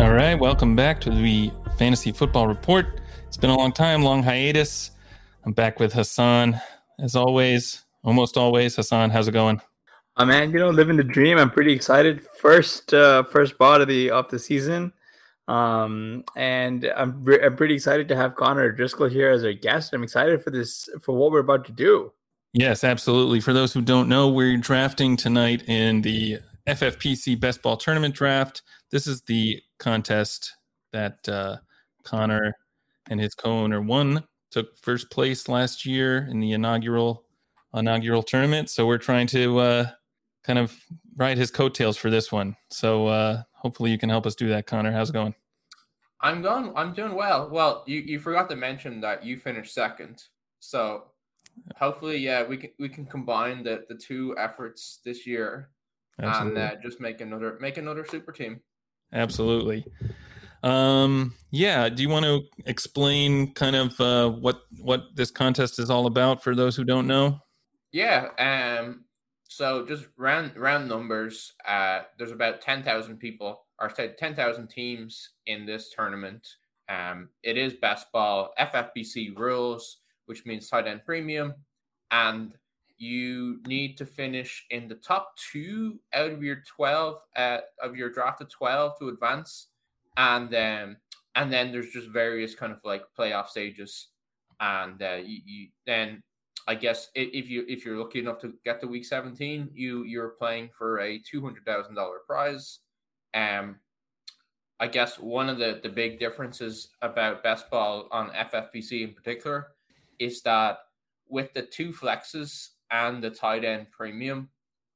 All right, welcome back to the Fantasy Football Report. It's been a long time, long hiatus. I'm back with Hassan, as always, almost always. Hassan, how's it going? Uh, man, you know, living the dream. I'm pretty excited. First, uh, first bot of the of the season, um, and I'm re- I'm pretty excited to have Connor Driscoll here as our guest. I'm excited for this for what we're about to do. Yes, absolutely. For those who don't know, we're drafting tonight in the FFPC Best Ball Tournament Draft. This is the contest that uh, Connor and his co-owner won. Took first place last year in the inaugural inaugural tournament. So we're trying to uh, kind of ride his coattails for this one. So uh, hopefully you can help us do that, Connor. How's it going? I'm going. I'm doing well. Well, you, you forgot to mention that you finished second. So hopefully, yeah, we can we can combine the the two efforts this year Absolutely. and uh, just make another make another super team. Absolutely. Um, yeah. Do you want to explain kind of uh, what what this contest is all about for those who don't know? Yeah. Um. So just round round numbers. Uh, there's about ten thousand people, or say ten thousand teams in this tournament. Um, it is best ball FFPC rules, which means tight end premium, and you need to finish in the top two out of your 12 uh, of your draft of 12 to advance. And then and then there's just various kind of like playoff stages. And uh, you, you then i guess if you if you're lucky enough to get to week 17 you you're playing for a $200000 prize. Um i guess one of the the big differences about best ball on ffpc in particular is that with the two flexes and the tight end premium,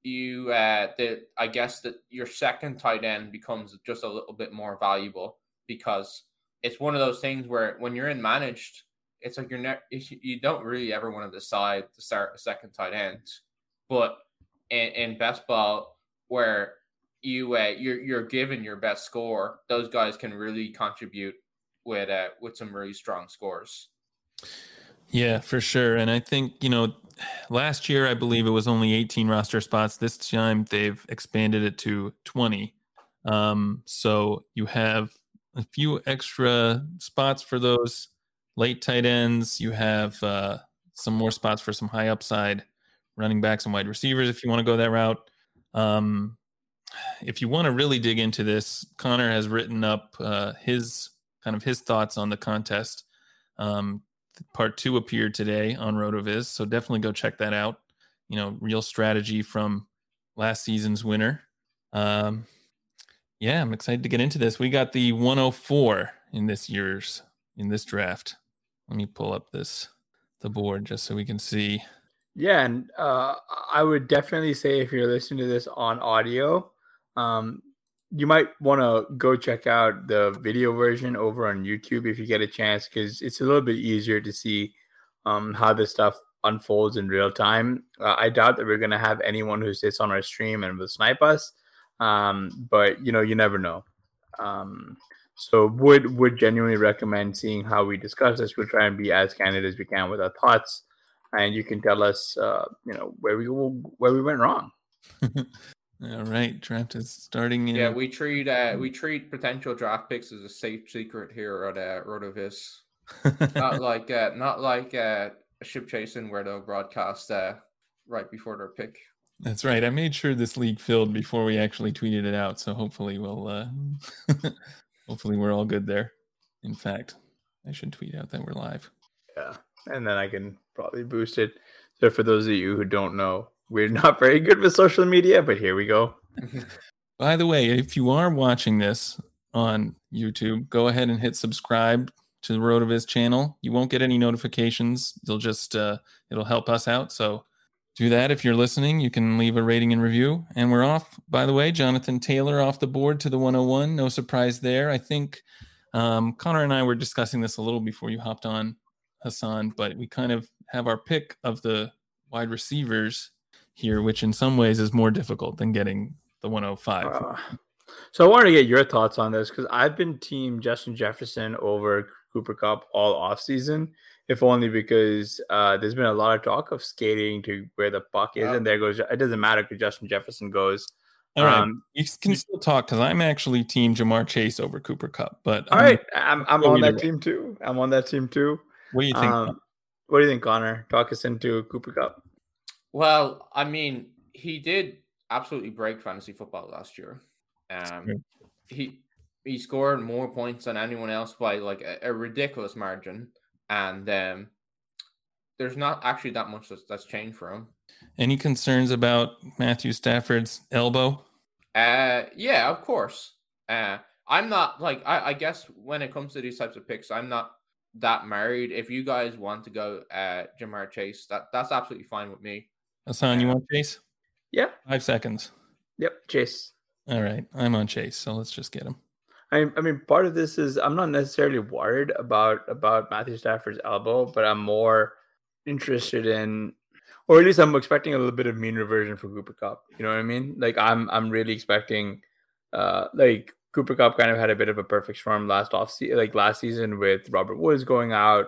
you uh the I guess that your second tight end becomes just a little bit more valuable because it's one of those things where when you're in managed, it's like you're ne- you don't really ever want to decide to start a second tight end, but in, in best ball where you uh, you're you're given your best score, those guys can really contribute with uh, with some really strong scores. Yeah, for sure. And I think, you know, last year, I believe it was only 18 roster spots. This time they've expanded it to 20. Um, so you have a few extra spots for those late tight ends. You have uh, some more spots for some high upside running backs and wide receivers if you want to go that route. Um, if you want to really dig into this, Connor has written up uh, his kind of his thoughts on the contest. Um, part two appeared today on Rotoviz, so definitely go check that out. You know, real strategy from last season's winner. Um, yeah, I'm excited to get into this. We got the 104 in this year's in this draft. Let me pull up this the board just so we can see. Yeah, and uh, I would definitely say if you're listening to this on audio, um, you might want to go check out the video version over on YouTube if you get a chance, because it's a little bit easier to see um, how this stuff unfolds in real time. Uh, I doubt that we're going to have anyone who sits on our stream and will snipe us. Um, but you know, you never know. Um, so would would genuinely recommend seeing how we discuss this. We'll try and be as candid as we can with our thoughts, and you can tell us, uh, you know, where we where we went wrong. All right, draft is starting. In... Yeah, we treat uh, we treat potential draft picks as a safe secret here at uh, Rotoviz. not like uh, not like uh, ship chasing where they'll broadcast uh, right before their pick. That's right. I made sure this league filled before we actually tweeted it out, so hopefully we'll uh, hopefully we're all good there. In fact, I should tweet out that we're live. Yeah, and then I can probably boost it. So for those of you who don't know, we're not very good with social media, but here we go. By the way, if you are watching this on YouTube, go ahead and hit subscribe to the Rotoviz channel. You won't get any notifications. They'll just uh, it'll help us out. So do that if you're listening. You can leave a rating and review. And we're off. By the way, Jonathan Taylor off the board to the 101. No surprise there. I think um, Connor and I were discussing this a little before you hopped on, Hassan. But we kind of have our pick of the wide receivers here, which in some ways is more difficult than getting the 105. Uh, so I wanted to get your thoughts on this because I've been team Justin Jefferson over Cooper Kupp all off season, if only because uh, there's been a lot of talk of skating to where the puck is, yeah. and there goes. It doesn't matter because Justin Jefferson goes. All right, um, you can still talk because I'm actually team Ja'Marr Chase over Cooper Kupp. But all I'm, right, I'm, I'm on that way. team too. I'm on that team too. What do you think? Um, what do you think, Connor? Talk us into Cooper Kupp. Well, I mean, he did absolutely break fantasy football last year. Um, he he scored more points than anyone else by like a, a ridiculous margin, and um, there's not actually that much that's, that's changed for him. Any concerns about Matthew Stafford's elbow? Uh, yeah, of course. Uh, I'm not like I, I guess when it comes to these types of picks, I'm not that married. If you guys want to go uh Ja'Marr Chase, that that's absolutely fine with me. Hassan, you want Chase? Yeah. Five seconds. Yep, Chase. All right. I'm on Chase, so let's just get him. I, I mean, part of this is I'm not necessarily worried about about Matthew Stafford's elbow, but I'm more interested in, or at least I'm expecting a little bit of mean reversion for Cooper Kupp. You know what I mean? Like I'm I'm really expecting, uh, like Cooper Kupp kind of had a bit of a perfect storm last off season, like last season with Robert Woods going out,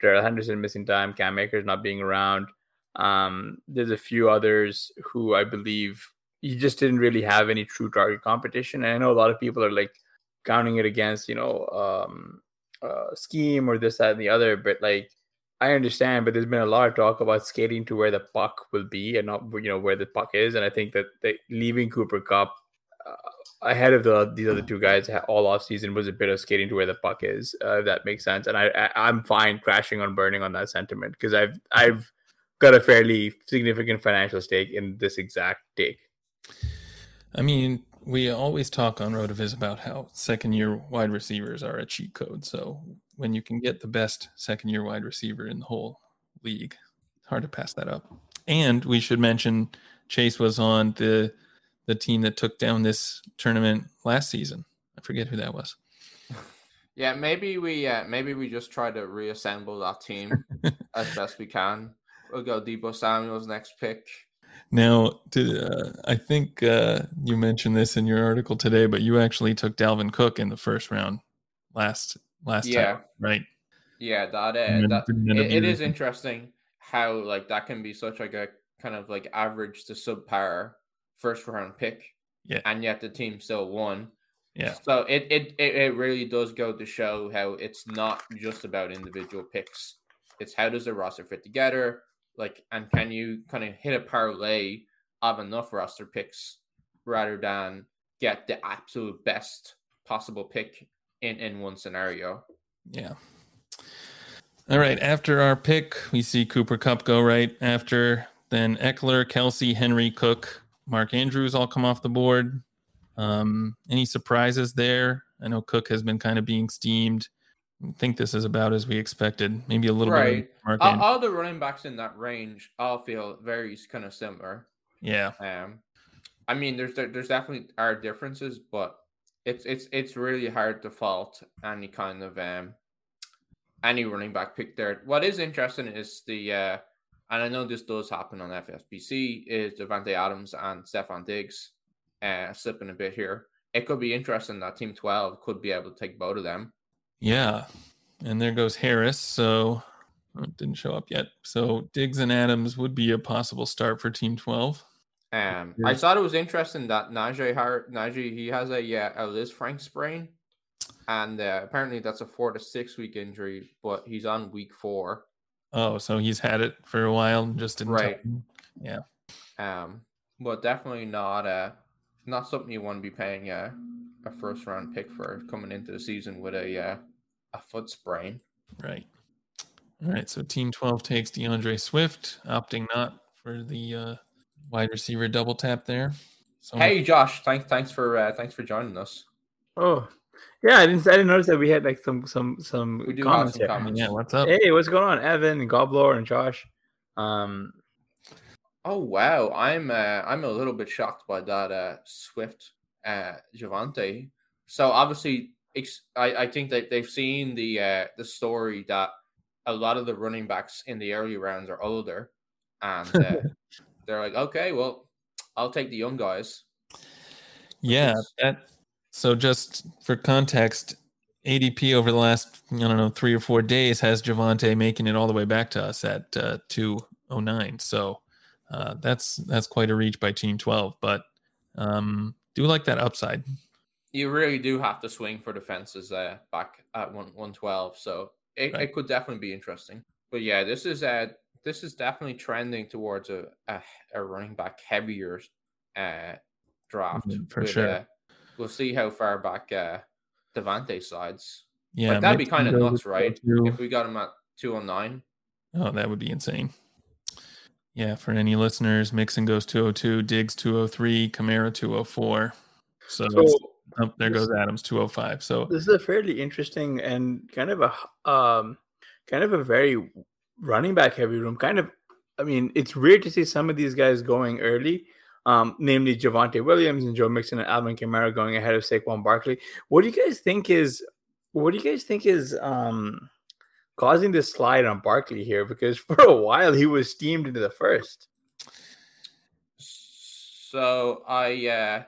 Darrell Henderson missing time, Cam Akers not being around. Um, there's a few others who I believe you just didn't really have any true target competition. And I know a lot of people are like counting it against, you know, um, uh, scheme or this, that, and the other. But like, I understand, but there's been a lot of talk about skating to where the puck will be and not, you know, where the puck is. And I think that they, leaving Cooper Kupp uh, ahead of the these other two guys all off season was a bit of skating to where the puck is. Uh, if that makes sense. And I, I I'm fine crashing on burning on that sentiment because I've I've got a fairly significant financial stake in this exact take. I mean, we always talk on Rotoviz about how second year wide receivers are a cheat code. So when you can get the best second year wide receiver in the whole league, hard to pass that up. And we should mention Chase was on the the team that took down this tournament last season. I forget who that was. Yeah, maybe we uh, maybe we just try to reassemble that team as best we can. We'll go Deebo Samuel's next pick. Now, to, uh, I think uh, you mentioned this in your article today, but you actually took Dalvin Cook in the first round last last yeah. time, right? Yeah, that, uh, that it, it is interesting how like that can be such like a kind of like average to subpar first round pick, yeah, and yet the team still won. Yeah. So it it it really does go to show how it's not just about individual picks. It's how does the roster fit together? Like, and can you kind of hit a parlay of enough roster picks rather than get the absolute best possible pick in in one scenario? Yeah. All right. After our pick, we see Cooper Kupp go right after. Then Ekeler, Kelce, Henry, Cook, Mark Andrews all come off the board. Um, any surprises there? I know Cook has been kind of being steamed. I think this is about as we expected. Maybe a little right. bit. All, all the running backs in that range all feel very kind of similar. Yeah. Um, I mean, there's there's definitely are differences, but it's it's it's really hard to fault any kind of um any running back pick there. What is interesting is the uh and I know this does happen on FFPC, is Davante Adams and Stefon Diggs uh, slipping a bit here. It could be interesting that Team 12 could be able to take both of them. Yeah. And there goes Harris. So oh, it didn't show up yet. So Diggs and Adams would be a possible start for Team 12. Um, I thought it was interesting that Najee, Har- Najee he has a, yeah, a Lisfranc sprain. And uh, apparently that's a four to six week injury, but he's on week four. Oh, so he's had it for a while, just didn't. Right. Yeah. Um, but definitely not uh not something you want to be paying a, a first round pick for coming into the season with a uh, a foot sprain. Right. All right. So Team 12 takes D'Andre Swift, opting not for the uh, wide receiver double tap there. So hey, Josh. Thanks. Thanks for uh, thanks for joining us. Oh, yeah, I didn't. I didn't notice that we had like some some some. We do comments have some comments. Yeah, what's up? Hey, what's going on, Evan, and Gobbler, and Josh? Um. Oh wow, I'm uh, I'm a little bit shocked by that uh, Swift uh, Javonte. So obviously, I, I think that they've seen the uh, the story that a lot of the running backs in the early rounds are older, and uh, they're like, okay, well, I'll take the young guys. Yeah, that so, just for context, ADP over the last I don't know three or four days has Javonte making it all the way back to us at uh, two oh nine. So uh, that's that's quite a reach by Team Twelve, but um, do like that upside. You really do have to swing for the fences uh, back at one one twelve. So it, right. it could definitely be interesting. But yeah, this is uh this is definitely trending towards a a, a running back heavier uh draft mm-hmm, for with, sure uh, we'll see how far back uh, Davante slides. Yeah, like, that'd be kind of nuts, right? If we got him at 209. Oh, that would be insane. Yeah, for any listeners, Mixon goes 202, Diggs 203, Kamara 204. So, so oh, there goes Adams 205. So this is a fairly interesting and kind of a um kind of a very running back heavy room. Kind of I mean, it's weird to see some of these guys going early um, namely Javonte Williams and Joe Mixon and Alvin Kamara going ahead of Saquon Barkley. What do you guys think is what do you guys think is um, causing this slide on Barkley here? Because for a while he was steamed into the first. So I uh,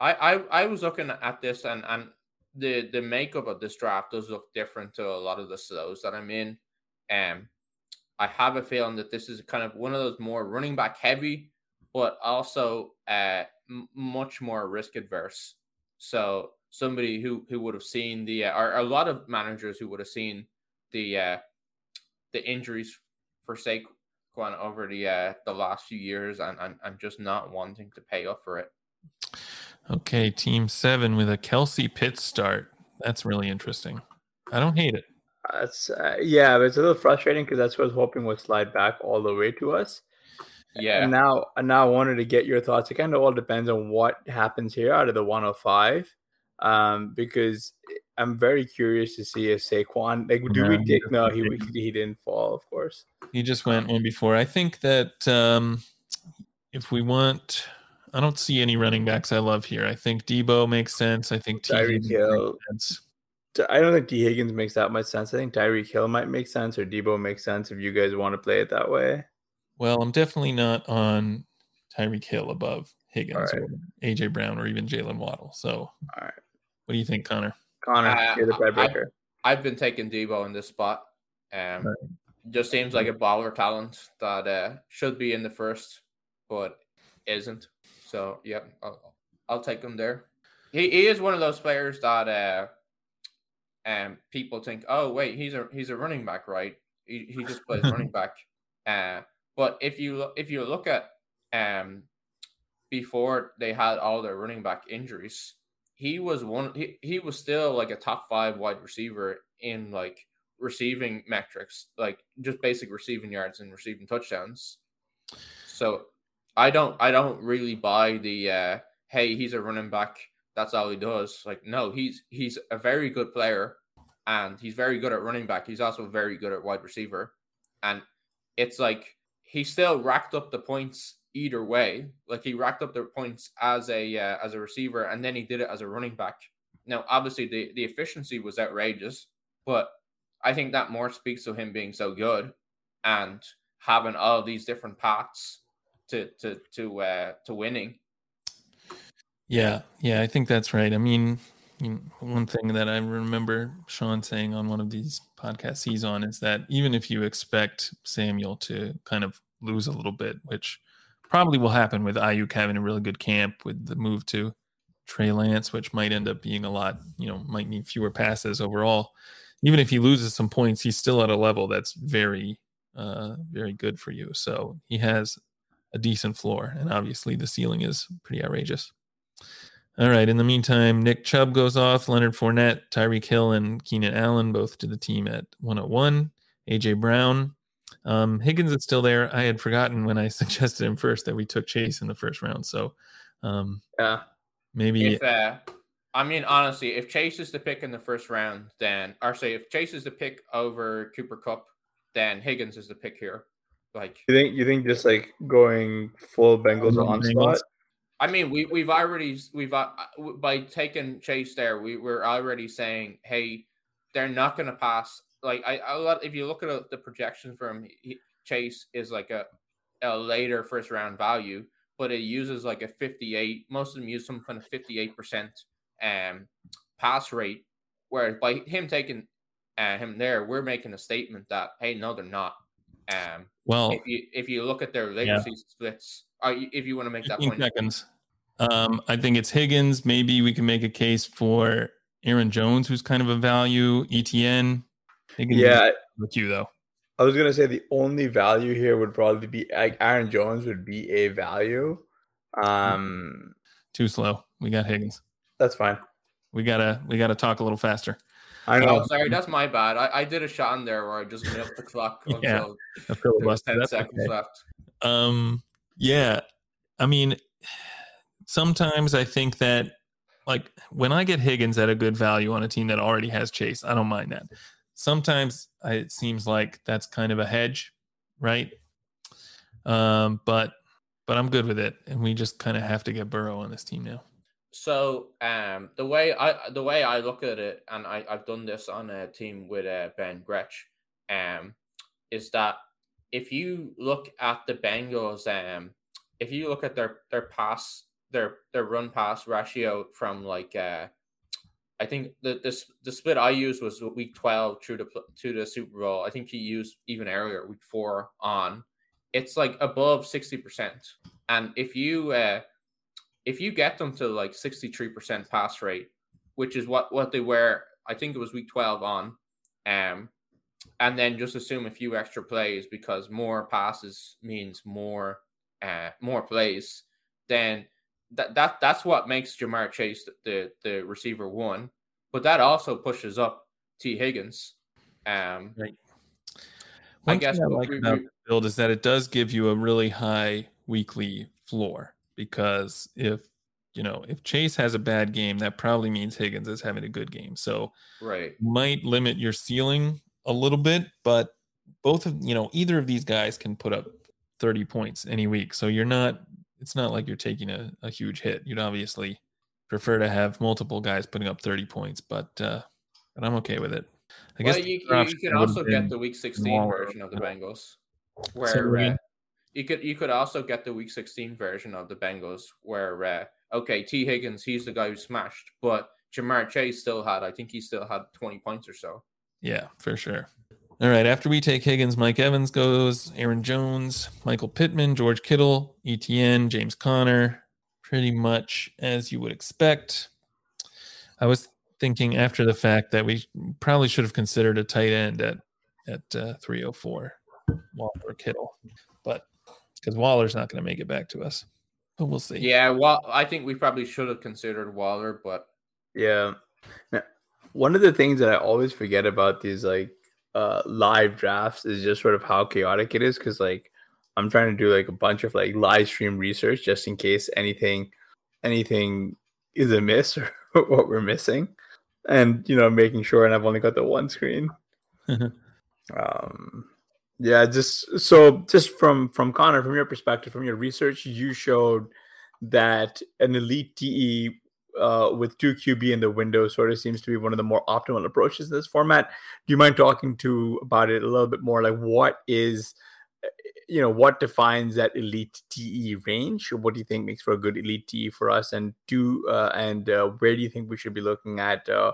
I, I I was looking at this and and the the makeup of this draft does look different to a lot of the slows that I'm in. Um, I have a feeling that this is kind of one of those more running back heavy but also uh, m- much more risk adverse. So somebody who who would have seen the uh, or a lot of managers who would have seen the uh, the injuries for Saquon over the uh, the last few years and, and and just not wanting to pay up for it. Okay, team seven with a Kelsey Pitts start. That's really interesting. I don't hate it. That's uh, yeah, but it's a little frustrating because that's what I was hoping would slide back all the way to us. Yeah. And now, and now I wanted to get your thoughts. It kind of all depends on what happens here out of the 105, um, because I'm very curious to see if Saquon, like, do we think? No, he he didn't fall, of course. He just went one before. I think that um, if we want, I don't see any running backs I love here. I think Deebo makes sense. I think Tyreek Hill. I don't think Tee Higgins makes that much sense. I think Tyreek Hill might make sense, or Deebo makes sense if you guys want to play it that way. Well, I'm definitely not on Tyreek Hill above Higgins right. or AJ Brown or even Jaylen Waddle. So, all right. What do you think, Connor? Connor, uh, you're the tiebreaker. I've, I've, been taking Deebo in this spot. Um, right. just seems like a baller talent that uh, should be in the first, but isn't. So, yeah, I'll, I'll take him there. He, he is one of those players that uh, um, people think, oh wait, he's a he's a running back, right? He, he just plays running back. Uh, but if you if you look at um before they had all their running back injuries, he was one he, he was still like a top five wide receiver in like receiving metrics, like just basic receiving yards and receiving touchdowns. So I don't I don't really buy the uh hey he's a running back that's all he does. Like no, he's he's a very good player and he's very good at running back. He's also very good at wide receiver. And it's like he still racked up the points either way. Like he racked up the points as a uh, as a receiver, and then he did it as a running back. Now, obviously, the the efficiency was outrageous, but I think that more speaks to him being so good. And having all these different paths to to to uh, to winning. Yeah, yeah, I think that's right. I mean, one thing that I remember Sean saying on one of these podcasts he's on is that even if you expect Samuel to kind of lose a little bit, which probably will happen with Aiyuk having a really good camp with the move to Trey Lance, which might end up being a lot, you know, might need fewer passes overall. Even if he loses some points, he's still at a level that's very, uh, very good for you. So he has a decent floor, and obviously the ceiling is pretty outrageous. All right. In the meantime, Nick Chubb goes off. Leonard Fournette, Tyreek Hill, and Keenan Allen both to the team at 101. AJ Brown. Um, Higgins is still there. I had forgotten when I suggested him first that we took Chase in the first round. So, um, yeah, maybe. If, uh, I mean, honestly, if Chase is the pick in the first round, then, or say, if Chase is the pick over Cooper Kupp, then Higgins is the pick here. Like, you think you think just like going full Bengals on spot? I mean, we we've already we've uh, by taking Chase there, we we're already saying, hey, they're not going to pass. Like I, I if you look at uh, the projection from Chase is like a a later first round value, but it uses like a 58. Most of them use some kind of 58 percent um pass rate. Whereas by him taking uh, him there, we're making a statement that hey, no, they're not. Um, well, if you if you look at their legacy yeah. splits, uh, if you want to make that point. Seconds. Um, I think it's Higgins. Maybe we can make a case for Aaron Jones, who's kind of a value. ETN. Higgins yeah, with you though. I was gonna say the only value here would probably be like Aaron Jones would be a value. Um, too slow. We got Higgins. That's fine. We gotta we gotta talk a little faster. I know. Oh, sorry, that's my bad. I, I did a shot in there where I just milked the clock yeah, until there was ten that's seconds okay. left. Um, yeah, I mean, sometimes I think that like when I get Higgins at a good value on a team that already has Chase, I don't mind that. Sometimes I, it seems like that's kind of a hedge, right? Um, but but I'm good with it, and we just kind of have to get Burrow on this team now. So um, the way I the way I look at it, and I, I've done this on a team with uh, Ben Gretch, um, is that if you look at the Bengals, um, if you look at their their pass their their run pass ratio from like uh, I think the, the the split I used was week twelve through the to the Super Bowl. I think he used even earlier week four on. It's like above sixty percent, and if you uh, if you get them to like 63% pass rate, which is what what they were, I think it was week 12 on, um, and then just assume a few extra plays because more passes means more uh, more plays, then that that that's what makes Ja'Marr Chase the the receiver one, but that also pushes up T. Higgins. Um, right. One I guess I like we, about we, build is that it does give you a really high weekly floor because if you know if Chase has a bad game, that probably means Higgins is having a good game. So right might limit your ceiling a little bit, but both of you know either of these guys can put up 30 points any week. So you're not it's not like you're taking a, a huge hit. You'd obviously prefer to have multiple guys putting up 30 points, but uh but I'm okay with it. I well, guess you, you, you can also get the week 16 version of the Bengals where you could you could also get the week 16 version of the Bengals where uh, okay, T Higgins, he's the guy who smashed, but Ja'Marr Chase still had, I think he still had 20 points or so. Yeah, for sure. All right, after we take Higgins, Mike Evans goes, Aaron Jones, Michael Pittman, George Kittle, ETN, James Conner, pretty much as you would expect. I was thinking after the fact that we probably should have considered a tight end at at uh, 304, Waller Kittle, but because Waller's not going to make it back to us. But we'll see. Yeah, well, I think we probably should have considered Waller, but yeah. Now, one of the things that I always forget about these like uh live drafts is just sort of how chaotic it is because like I'm trying to do like a bunch of like live stream research just in case anything anything is amiss or what we're missing. And you know, making sure and I've only got the one screen. um yeah, just so just from from Connor, from your perspective, from your research, you showed that an elite DE uh, with two QB in the window sort of seems to be one of the more optimal approaches in this format. Do you mind talking to about it a little bit more? Like, what is you know, what defines that elite TE range? What do you think makes for a good elite TE for us? And do uh, and uh, where do you think we should be looking at uh,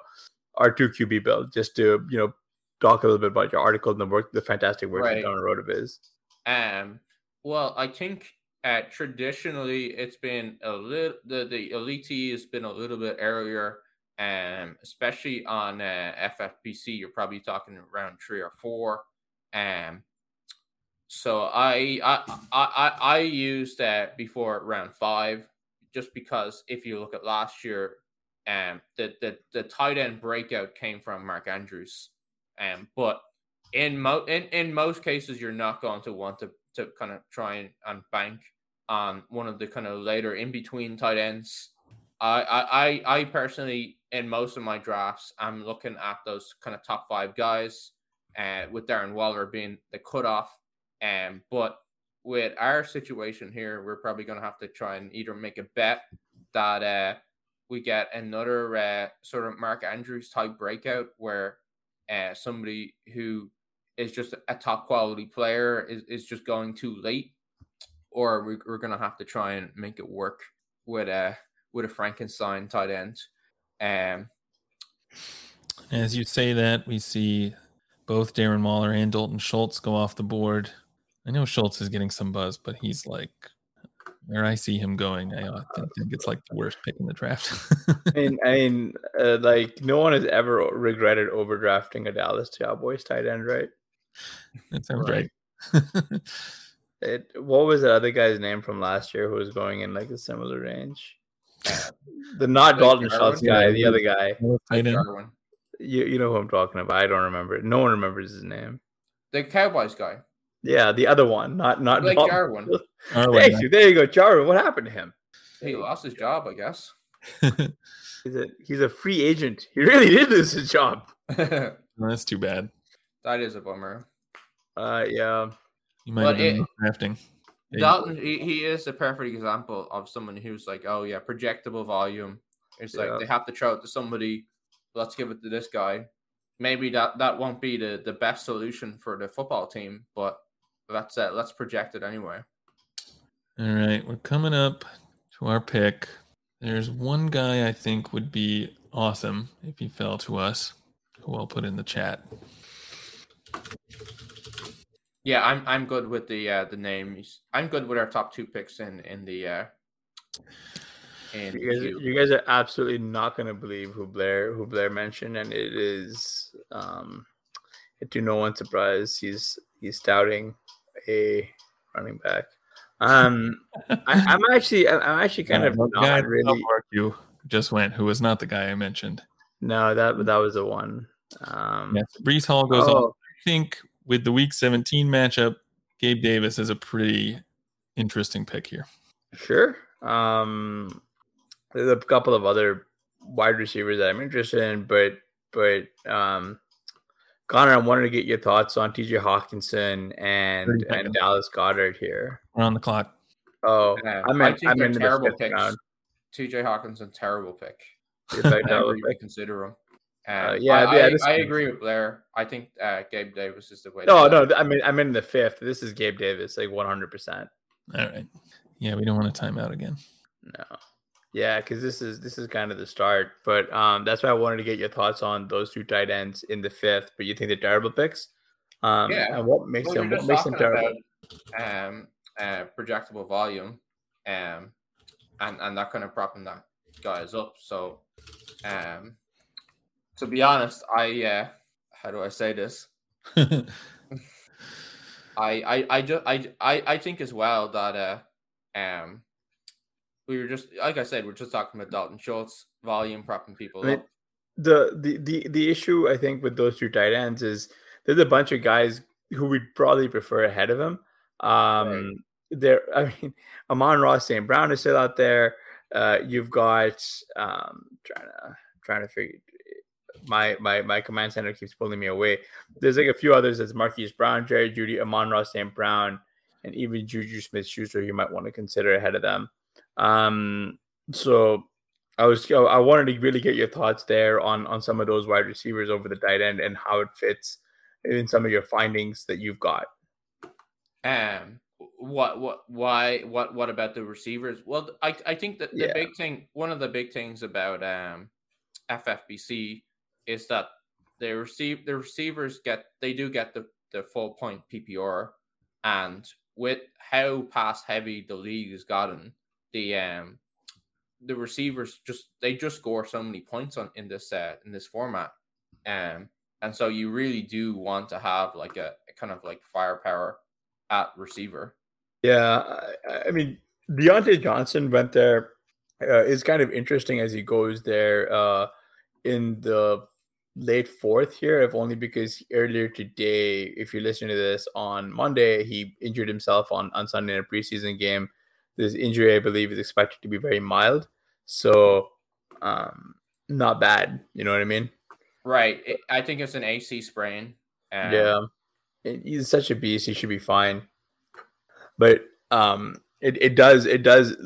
our two QB build? Just to you know talk a little bit about your article and the work, the fantastic work right. you've done on RotoViz. Um, well, I think uh, traditionally it's been a little the the elite has been a little bit earlier. Um, especially on uh, FFPC, you're probably talking around three or four. Um, so I I I I used that before round five, just because if you look at last year, um, the the the tight end breakout came from Mark Andrews, um, but in mo in, in most cases you're not going to want to to kind of try and, and bank on one of the kind of later in between tight ends. I I I personally in most of my drafts I'm looking at those kind of top five guys, uh, with Darren Waller being the cutoff um, but with our situation here, we're probably going to have to try and either make a bet that uh, we get another uh, sort of Mark Andrews type breakout where uh, somebody who is just a top quality player is, is just going too late, or we, we're going to have to try and make it work with a with a Frankenstein tight end. Um, As you say that, we see both Darren Waller and Dalton Schultz go off the board I know Schultz is getting some buzz, but he's like where I see him going. I uh, think, think it's like the worst pick in the draft. I mean, I mean, uh, like no one has ever regretted overdrafting a Dallas Cowboys tight end, right? That sounds right. right. it. What was the other guy's name from last year who was going in like a similar range? the not Dalton Schultz guy, the other guy. You you know who I'm talking about? I don't remember. No one remembers his name. The Cowboys guy. Yeah, the other one, not not like Jarwin. Thank you. There you go, Jarwin. What happened to him? He lost his job, I guess. he's a he's a free agent. He really did lose his job. That's too bad. That is a bummer. Uh, yeah. You might but have been it, drafting. Dalton, he, he is a perfect example of someone who's like, oh yeah, projectable volume. It's yeah. like they have to throw it to somebody. Let's give it to this guy. Maybe that that won't be the the best solution for the football team, but that's it. Let's project it anyway. All right, we're coming up to our pick. There's one guy I think would be awesome if he fell to us, who I'll put in the chat. Yeah, I'm I'm good with the uh, the names. I'm good with our top two picks in in the. Uh, in you guys, you guys are absolutely not going to believe who Blair who Blair mentioned, and it is um, to no one's surprise he's he's doubting a running back. Um, I, am actually, I'm actually kind of not really. You just went. Who was not the guy I mentioned? No, that that was the one. Um, yes, Breece Hall goes oh. off. I think with the Week 17 matchup, Gabe Davis is a pretty interesting pick here. Sure. Um, there's a couple of other wide receivers that I'm interested in, but but um, Connor, I wanted to get your thoughts on TJ Hockenson and and Dallas Goedert here. We're on the clock. Oh, yeah, I'm in, I'm in terrible picks. Round. TJ Hockenson, terrible pick. I never consider him. Uh, yeah, I, yeah, I, I, agree with Blair. I think uh, Gabe Davis is the way. No, no, I mean I'm in the fifth. This is Gabe Davis, like 100. percent All right. Yeah, we don't want to time out again. No. Yeah, because this is this is kind of the start, but um, that's why I wanted to get your thoughts on those two tight ends in the fifth. But you think they're terrible picks? Um, yeah. And what makes well, them what makes them terrible? About, um, uh, projectable volume, um, and and that kind of propping that guys up. So, um, to be honest, I uh, how do I say this? I I I just I I I think as well that uh um we were just like I said, we're just talking about Dalton Schultz volume propping people I mean, up. The, the the the issue I think with those two tight ends is there's a bunch of guys who we'd probably prefer ahead of him. Um right. there I mean Amon-Ra, St. Brown is still out there. Uh you've got um trying to trying to figure my my my command center keeps pulling me away. There's like a few others as Marquise Brown, Jerry Jeudy, Amon Ross, St. Brown, and even Juju Smith Schuster you might want to consider ahead of them. Um, so I was I wanted to really get your thoughts there on on some of those wide receivers over the tight end and how it fits in some of your findings that you've got. Um, what what why what what about the receivers? Well, I I think that the Yeah. big thing, one of the big things about um FFPC is that they receive the receivers get they do get the the full point PPR, and with how pass heavy the league has gotten, the um the receivers just they just score so many points on in this uh in this format, um and so you really do want to have like a, a kind of like firepower at receiver. Yeah, I, I mean Diontae Johnson went there. Uh, is kind of interesting as he goes there uh, in the late fourth here, if only because earlier today, if you're listening to this on Monday, he injured himself on on Sunday in a preseason game. This injury, I believe, is expected to be very mild, so um, not bad. You know what I mean? Right. It, I think it's an AC sprain. Um, yeah, And he's such a beast. He should be fine. But um, it, it does it does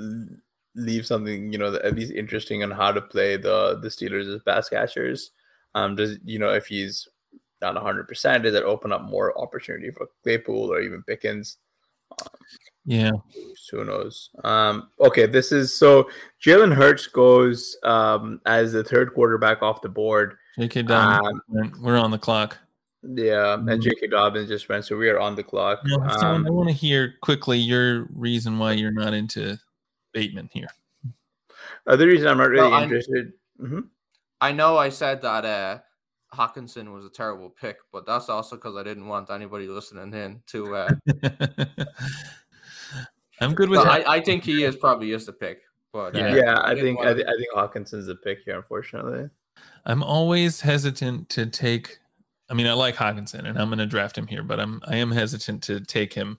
leave something you know that at least interesting on how to play the the Steelers as pass catchers. Um, does you know if he's not hundred percent, does that open up more opportunity for Claypool or even Pickens? Yeah. Who knows? Um, okay, this is so Jalen Hurts goes um, as the third quarterback off the board. J.K. Dobbins. Um, we're on the clock. Yeah, and J.K. Dobbins just went, so we are on the clock. No, so Um, I want to hear quickly your reason why you're not into Bateman here. Other reason I'm not really Well, I'm- interested. Mhm. I know I said that uh Hockenson was a terrible pick, but that's also because I didn't want anybody listening in to uh I'm good with but. I, I think he is probably is the pick. But uh, Yeah. Yeah, I didn't think I, th- I think Hockenson's the pick here, unfortunately. I'm always hesitant to take. I mean, I like Hawkinson, and I'm going to draft him here, but I'm I am hesitant to take him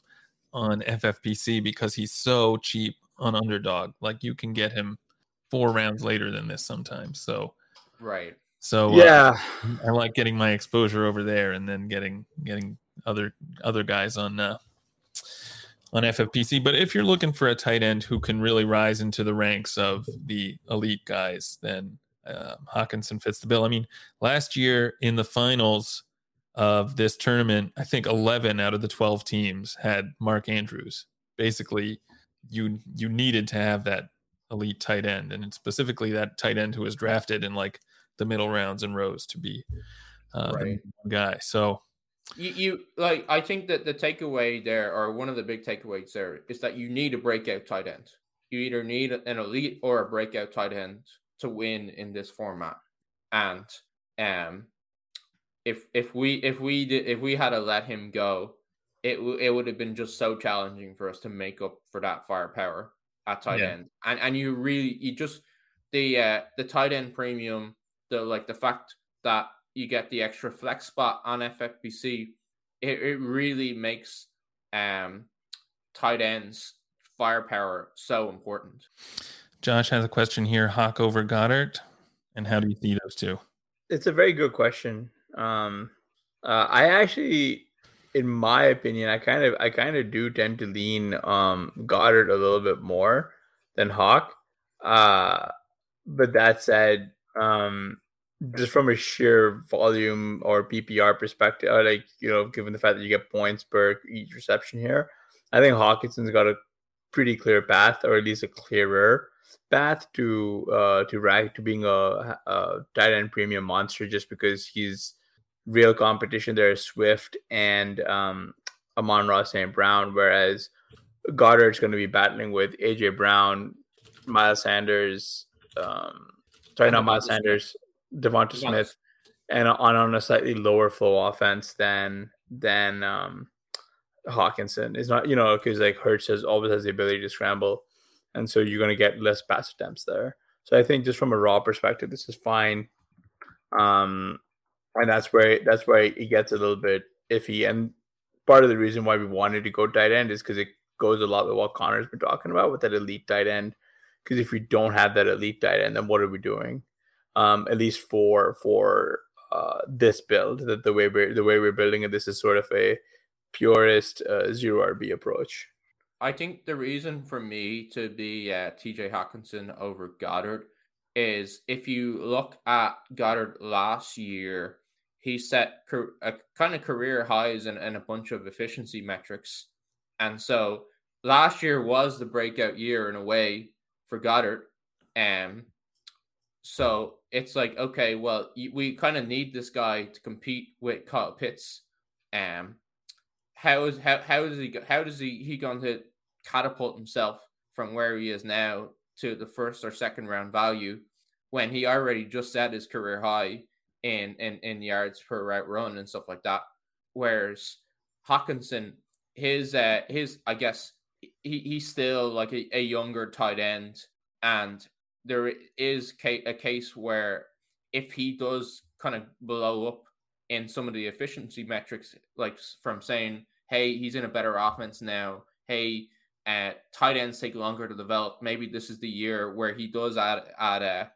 on FFPC because he's so cheap on underdog. Like you can get him four rounds later than this sometimes. So right. so uh, Yeah, I like getting my exposure over there, and then getting getting other other guys on uh, on FFPC. But if you're looking for a tight end who can really rise into the ranks of the elite guys, then uh, Hockenson fits the bill. I mean, last year in the finals of this tournament, I think 11 out of the 12 teams had Mark Andrews. Basically, you you needed to have that elite tight end, and specifically that tight end who was drafted in like the middle rounds and rows to be uh, the Right. guy. So You, you like I think that the takeaway there, or one of the big takeaways there, is that you need a breakout tight end. You either need an elite or a breakout tight end to win in this format. And um, if if we if we did if we had to let him go, it w- it would have been just so challenging for us to make up for that firepower at tight Yeah. end. And and you really you just the uh the tight end premium, the like the fact that you get the extra flex spot on FFPC, it, it really makes um tight ends firepower so important. Josh has a question here: Hawk over Goedert, and how do you see those two? it's a very good question. Um, uh, I actually, in my opinion, I kind of I kind of do tend to lean um Goedert a little bit more than Hawk. Uh, but that said, um, just from a sheer volume or PPR perspective, like you know, given the fact that you get points per each reception here, I think Hockenson's got a pretty clear path, or at least a clearer path to uh to rank to being a, a tight end premium monster, just because he's real competition there is Swift and um Amon-Ra St. Brown, whereas Goedert's going to be battling with AJ Brown, Miles Sanders, um, sorry, not Miles Sanders, Devonta Smith, and on on a slightly lower flow offense than than um, Hockenson. It's not you know because like Hurts has always has the ability to scramble, and so you're going to get less pass attempts there. So I think just from a raw perspective, this is fine. Um, and that's where that's where it gets a little bit iffy. And part of the reason why we wanted to go tight end is because it goes a lot with what Connor's been talking about with that elite tight end. Because if we don't have that elite tight end, then what are we doing? Um, at least for for uh, this build, that the way we're the way we're building it, this is sort of a purist uh, zero RB approach. I think the reason for me to be uh, TJ Hockenson over Goedert is if you look at Goedert last year, he set a kind of career highs and, and a bunch of efficiency metrics. And so last year was the breakout year in a way for Goedert. Um, so it's like, okay, well, we kind of need this guy to compete with Kyle Pitts. Um, how is how how does he how does he he going to catapult himself from where he is now to the first or second round value when he already just set his career high in in, in yards per route run and stuff like that. Whereas Hockenson, his uh his I guess he, he's still like a, a younger tight end and there is a case where if he does kind of blow up in some of the efficiency metrics, like from saying, hey, he's in a better offense now. Hey, uh, tight ends take longer to develop. Maybe this is the year where he does add add a,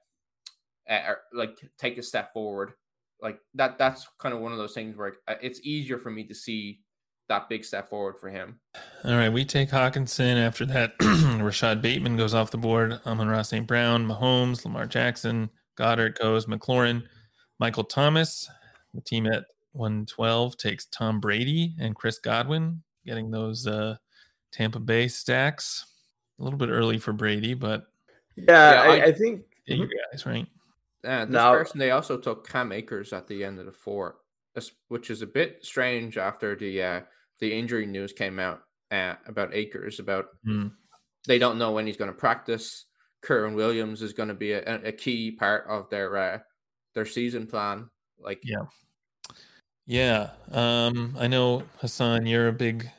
a like take a step forward. Like that. That's kind of one of those things where uh, it's easier for me to see that big step forward for him. All right, we take Hockenson After that, Rashod Bateman goes off the board. Amon-Ra St. Brown, Mahomes, Lamar Jackson, Goedert goes, McLaurin, Michael Thomas. The team at 112 takes Tom Brady and Chris Godwin, getting those uh, Tampa Bay stacks. A little bit early for Brady, but yeah, yeah I, I, I, think you guys right. Uh, this now, person they also took Cam Akers at the end of the four, which is a bit strange after the uh, the injury news came out uh, about Akers about mm. they don't know when he's going to practice. Kyren Williams is going to be a, a key part of their uh, their season plan. Like yeah, yeah. Um, I know Hassan, you're a big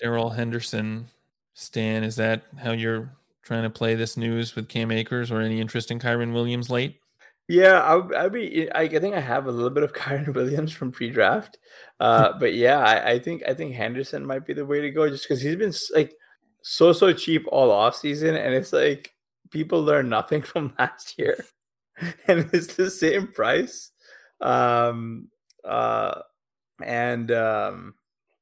Darrell Henderson stan. Is that how you're trying to play this news with Cam Akers, or any interest in Kyren Williams late? Yeah, I, I be. I, think I have a little bit of Kyren Williams from pre-draft, uh, but yeah, I, I, think I think Henderson might be the way to go, just because he's been like so so cheap all off season, and it's like people learn nothing from last year, and it's the same price. Um, uh, and um,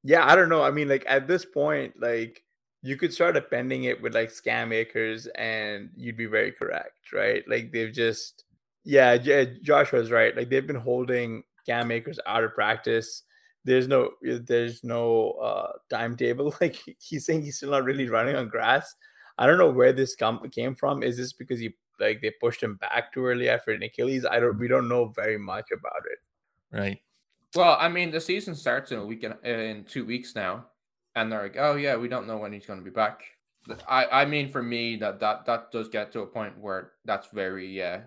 yeah, I don't know. I mean, like at this point, like you could start appending it with like scam makers, and you'd be very correct, right? Like they've just yeah, Josh was right. Like they've been holding Cam Akers out of practice. There's no there's no uh, timetable. Like he's saying he's still not really running on grass. I don't know where this come, came from. Is this because he like they pushed him back too early after an Achilles? I don't. We don't know very much about it. Right. Well, I mean, the season starts in a week in, in two weeks now, and they're like, "Oh yeah, we don't know when he's going to be back." I I mean, for me, that that that does get to a point where that's very uh,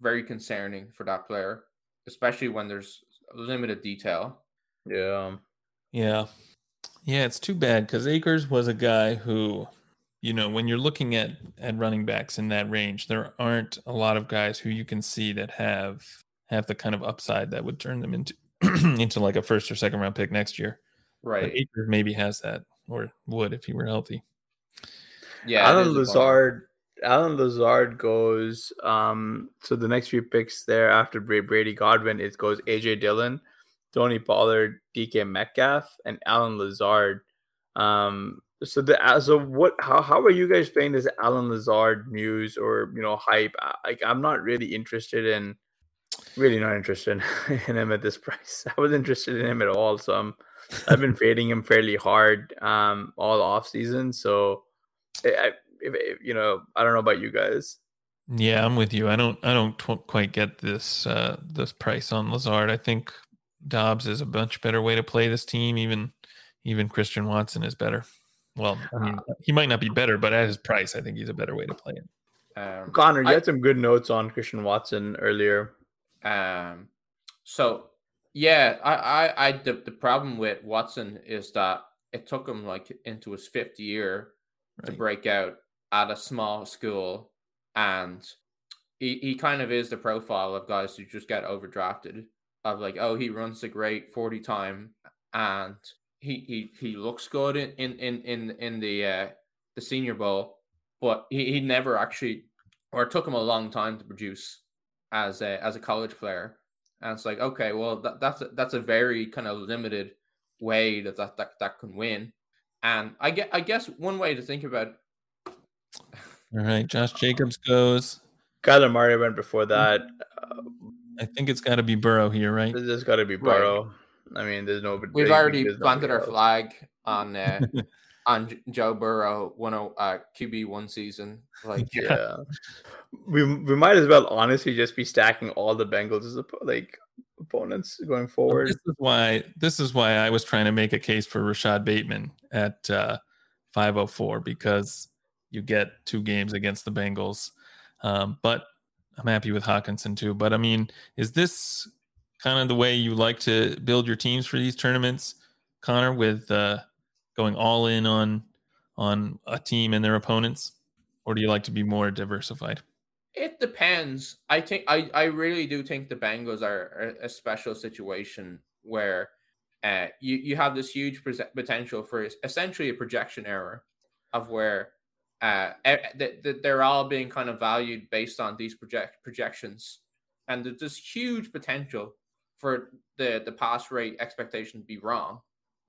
very concerning for that player, especially when there's limited detail. Yeah. Yeah. Yeah, it's too bad because Akers was a guy who, you know, when you're looking at at running backs in that range, there aren't a lot of guys who you can see that have have the kind of upside that would turn them into into like a first or second round pick next year. Right. But Akers maybe has that or would if he were healthy. Yeah. Allen Lazard Allen Lazard goes. Um, so the next few picks there after Brady Godwin, it goes AJ Dillon, Tony Pollard, DK Metcalf, and Allen Lazard. Um, so the uh, so what? How how are you guys playing this Allen Lazard news or you know hype? Like I'm not really interested in, really not interested in him at this price. I was interested in him at all, so I'm I've been fading him fairly hard um all off season. So I, if, if, you know, I don't know about you guys. Yeah, I'm with you. I don't I don't quite get this uh this price on Lazard. I think Dobbs is a much better way to play this team. Even even Christian Watson is better. Well, I mean, uh, he might not be better, but at his price, I think he's a better way to play it. Um, Connor, you I, had some good notes on Christian Watson earlier. Um, so yeah, I, I, I the, the problem with Watson is that it took him like into his fifth year right. to break out, at a small school and he, he kind of is the profile of guys who just get overdrafted of like oh he runs a great 40 time and he he, he looks good in in in in, in the uh, the senior bowl but he, he never actually or it took him a long time to produce as a as a college player. And it's like okay well that, that's a, that's a very kind of limited way that that, that that can win. And i get i guess one way to think about all right, Josh Jacobs goes. Kyler Murray went before that. I think it's got to be Burrow here, right? There's got to be Burrow. Right. I mean, there's no. We've already planted our flag on uh, on Joe Burrow one uh, QB one season. Like yeah, we we might as well honestly just be stacking all the Bengals as a, like opponents going forward. This is why this is why I was trying to make a case for Rashod Bateman at uh, 504 because you get two games against the Bengals. Um, but I'm happy with Hockenson too. But I mean, is this kind of the way you like to build your teams for these tournaments, Connor, with uh, going all in on on a team and their opponents, or do you like to be more diversified? It depends. I think I, I really do think the Bengals are a, special situation where uh, you you have this huge potential for essentially a projection error of where uh, that they're all being kind of valued based on these project projections, and there's this huge potential for the the pass rate expectation to be wrong.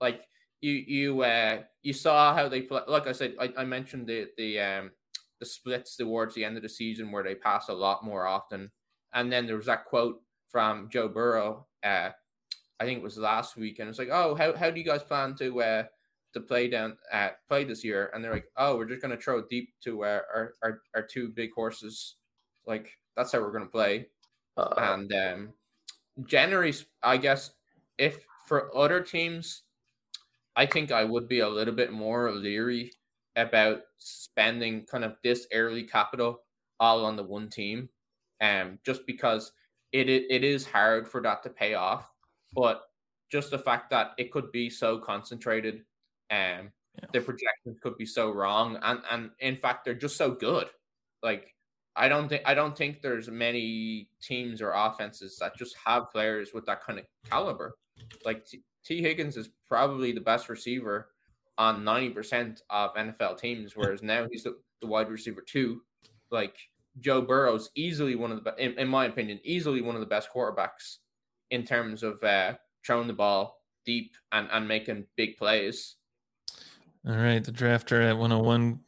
Like you you uh, you saw how they play. Like I said, I, I mentioned the the um the splits towards the end of the season where they pass a lot more often. And then there was that quote from Joe Burrow, uh, I think it was last week, and it's like, oh, how, how do you guys plan to uh, to play down at play this year? And they're like, oh, we're just gonna throw deep to uh, our, our our two big horses. Like that's how we're gonna play. uh And um, generally, I guess if for other teams, I think I would be a little bit more leery about spending kind of this early capital all on the one team, um, just because it it is hard for that to pay off. But just the fact that it could be so concentrated, um, yeah. the projections could be so wrong, and and in fact they're just so good. Like I don't think I don't think there's many teams or offenses that just have players with that kind of caliber. Like T, T. Higgins is probably the best receiver on 90% of NFL teams, whereas now he's the, the wide receiver two. Like Joe Burrow's easily one of the, in, in my opinion, easily one of the best quarterbacks in terms of uh, throwing the ball deep and, and making big plays. All right, the drafter at 101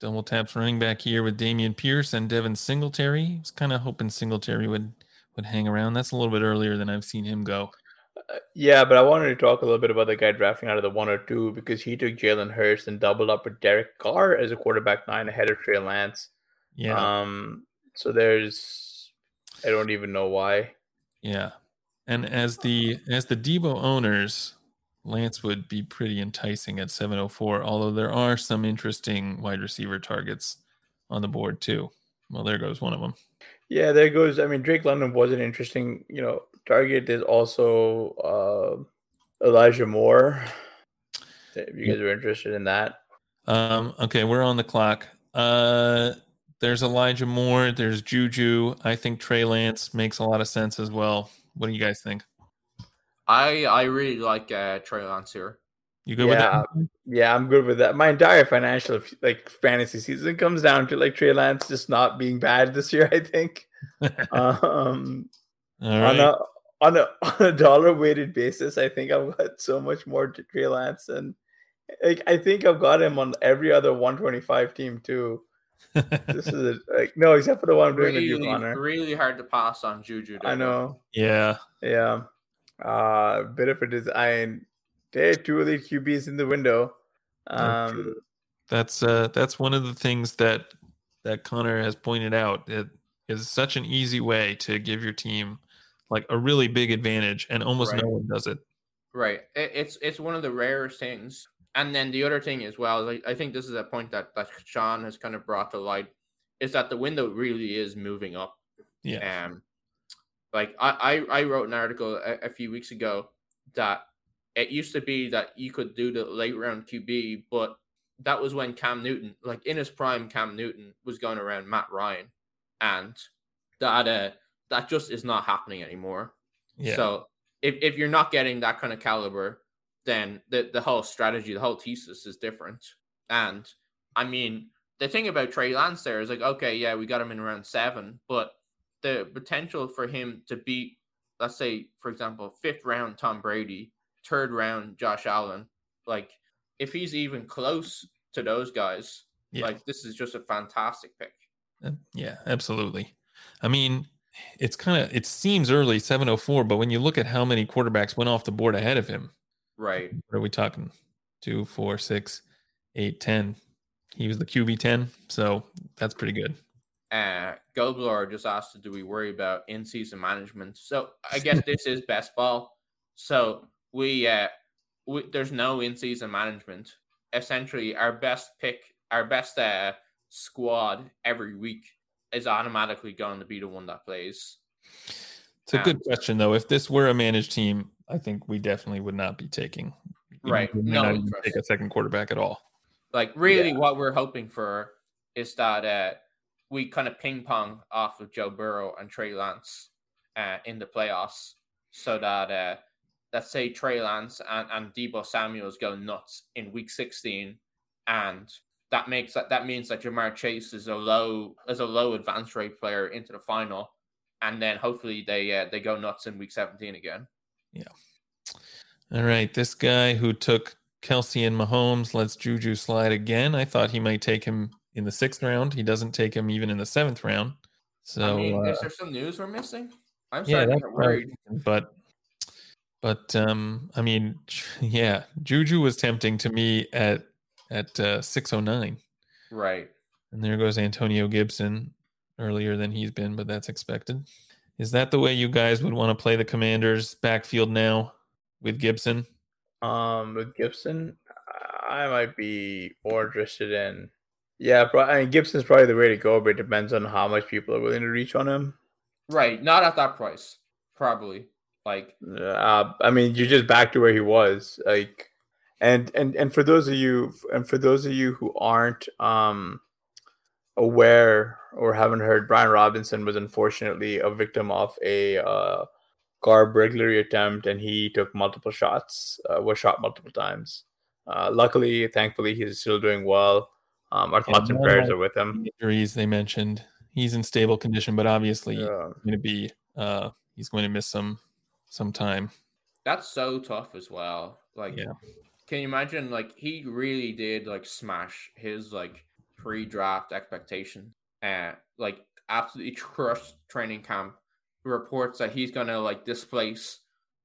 double taps running back here with Dameon Pierce and Devin Singletary. I was kind of hoping Singletary would would hang around. That's a little bit earlier than I've seen him go. Uh, yeah, but I wanted to talk a little bit about the guy drafting out of the one or two because he took Jalen Hurts and doubled up with Derek Carr as a quarterback nine ahead of Trey Lance. Yeah. Um. So there's, I don't even know why. Yeah, and as the as the Deebo owners, Lance would be pretty enticing at 704. Although there are some interesting wide receiver targets on the board too. Well, there goes one of them. Yeah, there goes. I mean, Drake London was an interesting, you know, target. There's also uh, Elijah Moore. If you guys are interested in that. Um, okay, we're on the clock. Uh, there's Elijah Moore. There's Juju. I think Trey Lance makes a lot of sense as well. What do you guys think? I I really like uh, Trey Lance here. You good yeah, with that? Yeah, I'm good with that. My entire financial like fantasy season comes down to like Trey Lance just not being bad this year. I think. um, on a on a on a dollar weighted basis, I think I've got so much more to Trey Lance, and like I think I've got him on every other 125 team too. this is a, like no, except for the one I'm doing really, with you, Connor. Really hard to pass on Juju. I know. Yeah. Yeah. Uh, bit of a design they had two elite QBs in the window. Um, that's uh, that's one of the things that that Connor has pointed out. It is such an easy way to give your team like a really big advantage, and almost right. no one does it. Right. It's it's one of the rarest things. And then the other thing as well, like, I think this is a point that that Sean has kind of brought to light, is that the window really is moving up. Yeah. Um, like I I, I wrote an article a, a few weeks ago that it used to be that you could do the late round QB, but that was when Cam Newton, like in his prime, Cam Newton was going around Matt Ryan, and that uh, that just is not happening anymore. Yeah. So if, if you're not getting that kind of caliber, then the, the whole strategy, the whole thesis is different. And I mean, the thing about Trey Lance there is like, okay, yeah, we got him in round seven, but the potential for him to beat, let's say, for example, fifth round Tom Brady third round Josh Allen. Like if he's even close to those guys, yeah. like this is just a fantastic pick. Uh, yeah, absolutely. I mean, it's kind of it seems early 704, but when you look at how many quarterbacks went off the board ahead of him, right? What are we talking? Two, four, six, 8 10. He was the QB 10, so that's pretty good. Uh, Goldblur just asked, do we worry about in season management? So I guess this is best ball. So we, uh, we there's no in season management. Essentially, our best pick, our best uh, squad every week is automatically going to be the one that plays. It's a good question, though. If this were a managed team, I think we definitely would not be taking. Right. No, take a second quarterback at all. Like, really, yeah. what we're hoping for is that uh, we kind of ping pong off of Joe Burrow and Trey Lance uh, in the playoffs so that, uh, let's say, Trey Lance and, and Deebo Samuels go nuts in week 16 and that makes that that means that Ja'Marr Chase is a low as a low advance rate player into the final, and then hopefully they uh, they go nuts in week 17 again. Yeah. All right, this guy who took Kelce and Mahomes lets Juju slide again. I thought he might take him in the sixth round. He doesn't take him even in the seventh round. So, I mean, uh, is there some news we're missing? I'm starting yeah, to get worried. But, but um, I mean, yeah, Juju was tempting to me at at uh, 609. Right. And there goes Antonio Gibson earlier than he's been, but that's expected. Is that the way you guys would want to play the Commanders backfield now with Gibson? Um, with Gibson, I might be more interested in. Yeah, I mean, Gibson's probably the way to go, but it depends on how much people are willing to reach on him. Right, not at that price, probably. Like, uh, I mean, you're just back to where he was. Like, and and and for those of you and for those of you who aren't um aware or haven't heard brian robinson was unfortunately a victim of a uh car burglary attempt and he took multiple shots uh, was shot multiple times uh, luckily thankfully he's still doing well um, our thoughts and, and prayers are with him. injuries they mentioned. He's in stable condition but obviously yeah. going to be uh he's going to miss some some time. That's so tough as well. Like yeah. can you imagine like he really did like smash his like pre-draft expectation and like absolutely crushed training camp reports that he's gonna like displace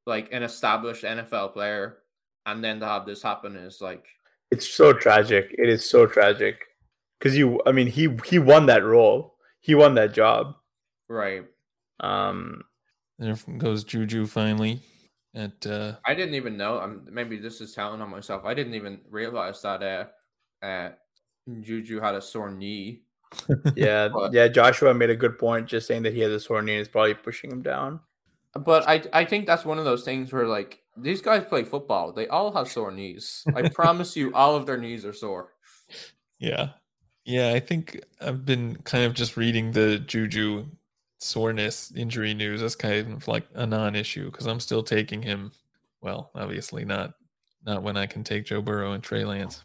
like an established NFL player and then to have this happen is like it's so tragic. It is so tragic. Cause you I mean he he won that role. He won that job. Right. Um there goes Juju finally. At uh, I didn't even know. I'm maybe this is telling on myself. I didn't even realize that uh, uh Juju had a sore knee. yeah, but, yeah. Joshua made a good point, just saying that he has a sore knee is probably pushing him down. But I I think that's one of those things where like these guys play football. They all have sore knees. I promise you, all of their knees are sore. Yeah, yeah. I think I've been kind of just reading the Juju soreness injury news that's kind of like a non-issue because I'm still taking him. Well, obviously not not when I can take Joe Burrow and Trey Lance.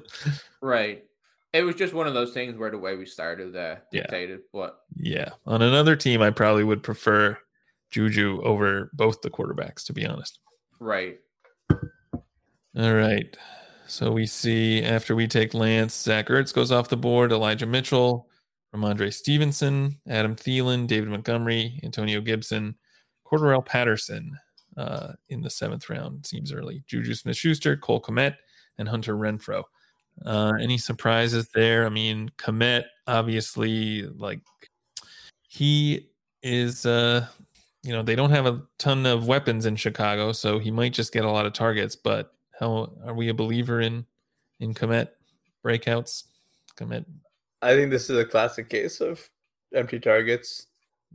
right. It was just one of those things where the way we started uh, dictated yeah. what. Yeah. On another team, I probably would prefer Juju over both the quarterbacks, to be honest. Right. All right. So we see after we take Lance, Zach Ertz goes off the board, Elijah Mitchell, Rhamondre Stevenson, Adam Thielen, David Montgomery, Antonio Gibson, Cordarrelle Patterson uh, in the seventh round. Seems early. Juju Smith Schuster, Cole Kmet, and Hunter Renfrow. Uh, any surprises there? I mean, Kmet, obviously, like he is, uh, you know, they don't have a ton of weapons in Chicago, so he might just get a lot of targets. But how are we a believer in in Kmet breakouts? Kmet I think this is a classic case of empty targets.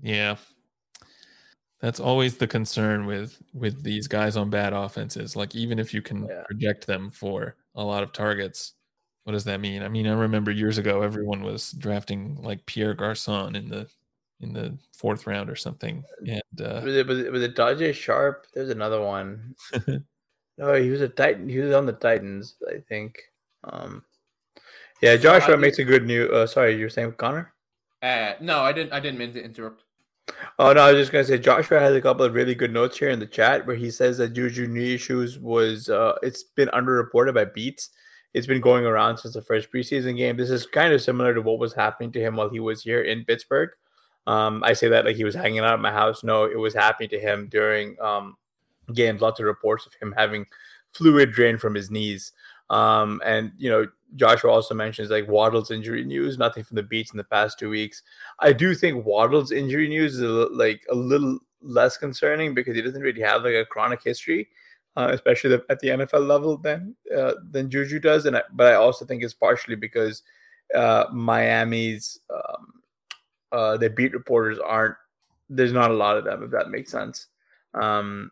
Yeah. That's always the concern with with these guys on bad offenses. Like even if you can yeah. project them for a lot of targets, what does that mean? I mean, I remember years ago everyone was drafting like Pierre Garcon in the in the fourth round or something. And uh, was it was it, was it Tajae Sharpe? There's another one. no, he was a Titan. He was on the Titans, I think. Um, yeah, Joshua so makes a good new. Uh, sorry, you're saying Connor? Uh, no, I didn't. I didn't mean to interrupt. Oh no, I was just gonna say Joshua has a couple of really good notes here in the chat where he says that Juju knee issues was uh, it's been underreported by Beats. It's been going around since the first preseason game. This is kind of similar to what was happening to him while he was here in Pittsburgh. Um, I say that like he was hanging out at my house. No, it was happening to him during um, games. Lots of reports of him having fluid drain from his knees. Um, and you know, Joshua also mentions like Waddle's injury news. Nothing from the beats in the past two weeks. I do think Waddle's injury news is a, like a little less concerning because he doesn't really have like a chronic history, uh, especially the, at the NFL level than uh, than Juju does. And I, but I also think it's partially because uh, Miami's um, uh, the beat reporters aren't. There's not a lot of them, if that makes sense. Um,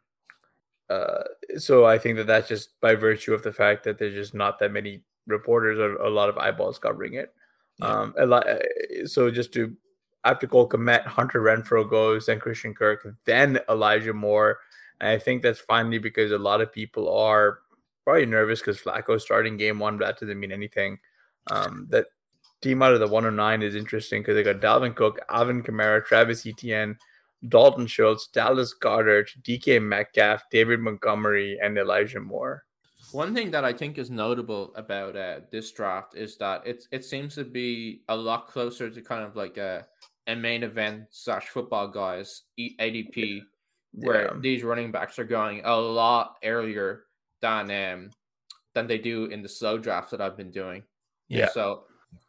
uh, so I think that that's just by virtue of the fact that there's just not that many reporters or a lot of eyeballs covering it. Yeah. Um, a lot, so just to after Cole Kmet, Hunter Renfrow goes, then Christian Kirk, then Elijah Moore. And I think that's finally because a lot of people are probably nervous because Flacco starting game one, but that doesn't mean anything. Um, that team out of the 109 is interesting because they got Dalvin Cook, Alvin Kamara, Travis Etienne, Dalton Schultz, Dallas Goedert, DK Metcalf, David Montgomery, and Elijah Moore. One thing that I think is notable about uh, this draft is that it it seems to be a lot closer to kind of like a, a main event slash football guys ADP, where yeah. these running backs are going a lot earlier than um than they do in the slow drafts that I've been doing. Yeah. So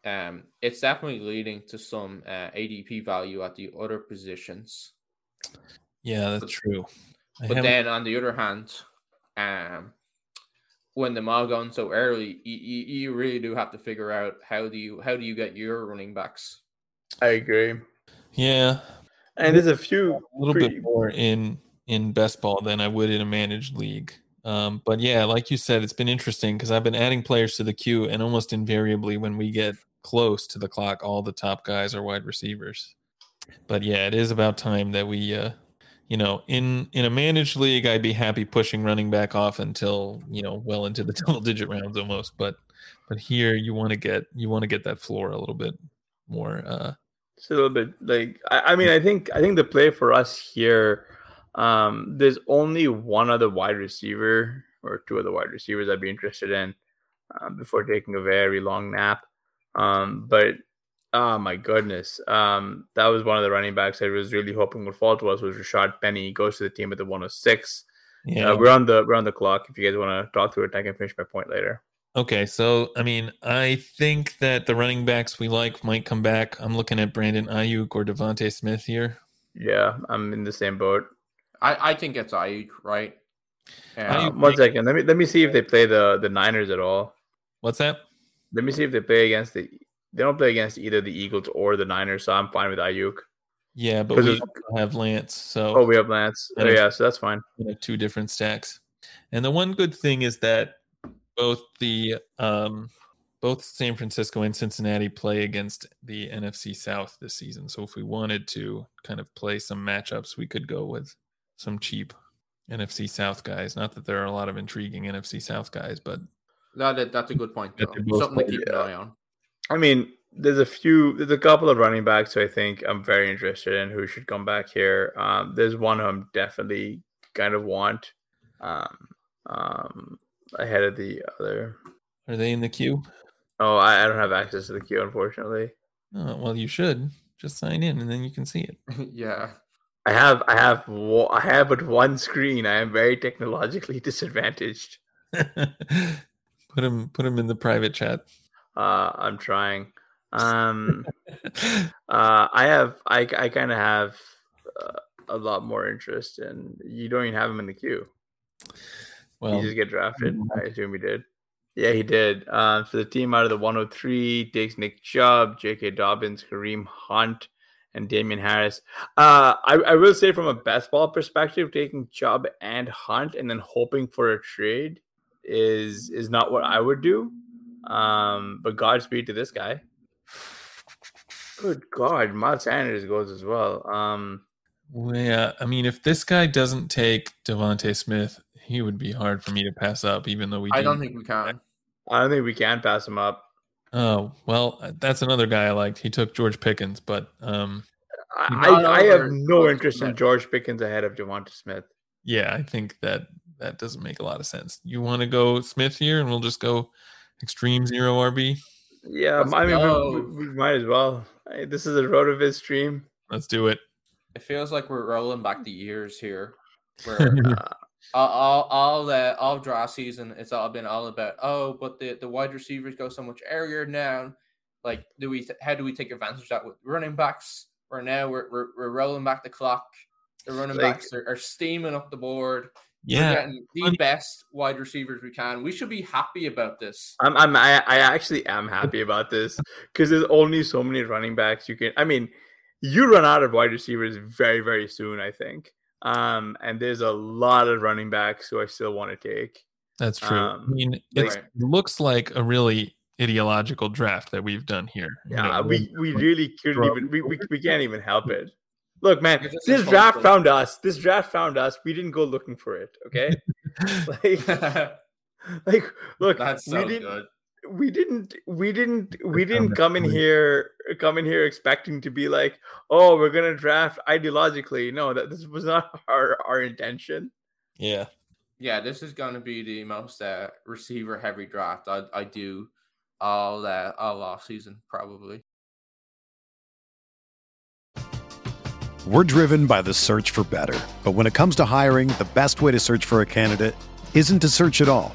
um, it's definitely leading to some uh, ADP value at the other positions. Yeah, that's but, true. I but then on the other hand, um, when the all going so early, you, you really do have to figure out how do you how do you get your running backs. I agree. Yeah, and there's a few a little pretty... bit more in in best ball than I would in a managed league. Um, but yeah, like you said, it's been interesting because I've been adding players to the queue, and almost invariably, when we get close to the clock, all the top guys are wide receivers. But yeah, it is about time that we, uh, you know, in in a managed league, I'd be happy pushing running back off until you know well into the double digit rounds almost. But but here, you want to get you want to get that floor a little bit more. Uh, it's a little bit like I, I mean, I think I think the play for us here um, there's only one other wide receiver or two other wide receivers I'd be interested in uh, before taking a very long nap. Um, but oh my goodness, um, that was one of the running backs I was really hoping would fall to us was Rashad Penny. He goes to the team at the 106. Yeah, uh, we're on the we're on the clock. If you guys want to talk through it, I can finish my point later. Okay, so I mean, I think that the running backs we like might come back. I'm looking at Brandon Aiyuk or DeVonta Smith here. Yeah, I'm in the same boat. I, I think it's Aiyuk, right? Uh, one second. Let me let me see if they play the the Niners at all. What's that? Let me see if they play against the. They don't play against either the Eagles or the Niners, so I'm fine with Aiyuk. Yeah, but we have Lance. So oh, we have Lance. Oh, yeah, so that's fine. We have two different stacks, and the one good thing is that both the um both San Francisco and Cincinnati play against the NFC South this season. So if we wanted to kind of play some matchups, we could go with some cheap NFC South guys. Not that there are a lot of intriguing NFC South guys, but that, that's a good point. Something to keep an eye on. I mean, there's a few, there's a couple of running backs who I think I'm very interested in who should come back here. Um, there's one who I'm definitely kind of want um, um, ahead of the other. Are they in the queue? Oh, I, I don't have access to the queue, unfortunately. Oh, well, you should just sign in and then you can see it. yeah. I have I have I have but one screen. I am very technologically disadvantaged. put him put him in the private chat. Uh, I'm trying. Um, uh, I have I I kind of have uh, a lot more interest, and you don't even have him in the queue. Well, he just get drafted. I assume he did. Yeah, he did. Um, so the team out of the 103 takes Nick Chubb, J.K. Dobbins, Kareem Hunt, and Damien Harris. Uh, I, I will say from a best ball perspective, taking Chubb and Hunt and then hoping for a trade is is not what I would do. Um, but Godspeed to this guy. Good God, Miles Sanders goes as well. Um, well, yeah, I mean, if this guy doesn't take DeVonta Smith, he would be hard for me to pass up. Even though we, I do. don't think we can. I don't think we can pass him up. Oh well, that's another guy I liked. He took George Pickens, but um, I, I have no interest in George Pickens ahead of DeVonta Smith. Yeah, I think that that doesn't make a lot of sense. You want to go Smith here, and we'll just go extreme zero RB. Yeah, Let's I mean we, we, might as well. This is a RotoViz stream. Let's do it. It feels like we're rolling back the years here. Where, uh, all all all, uh, all draw season, it's all been all about oh, but the the wide receivers go so much earlier now. Like, do we? How do we take advantage of that with running backs? Where now we're we're, we're rolling back the clock. The running like, backs are, are steaming up the board. Yeah, we're getting the best wide receivers we can. We should be happy about this. I'm, I'm I, I actually am happy about this because there's only so many running backs you can. I mean, you run out of wide receivers very very soon. I think. Um, and there's a lot of running backs who I still want to take. That's true. Um, I mean, it right. looks like a really ideological draft that we've done here. Yeah, you know, we, we really couldn't even we, we, we can't even help it. Look, man, this draft found us. This draft found us. We didn't go looking for it. Okay, like, like, look, that's so we didn't, good. We didn't. We didn't. We didn't come in here. Come in here expecting to be like, oh, we're gonna draft ideologically. No, that this was not our our intention. Yeah. Yeah, this is going to be the most uh, receiver heavy draft I, I do all uh, all off season probably. We're driven by the search for better, but when it comes to hiring, the best way to search for a candidate isn't to search at all.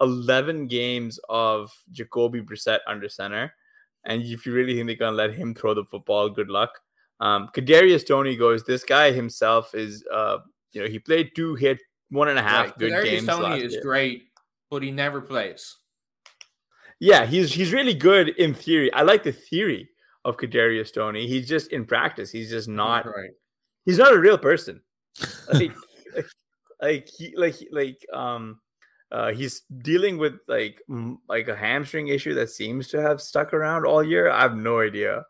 11 games of Jacoby Brissett under center. And if you really think they're going to let him throw the football, good luck. Um, Kadarius Toney goes. This guy himself is, uh, you know, he played two, hit one and a half right. good Kadarius games. Toney is year. great, but he never plays. Yeah, he's he's really good in theory. I like the theory of Kadarius Toney. He's just in practice. He's just not. Right. He's not a real person. Like, like, like he like like um uh, he's dealing with like like a hamstring issue that seems to have stuck around all year. I have no idea.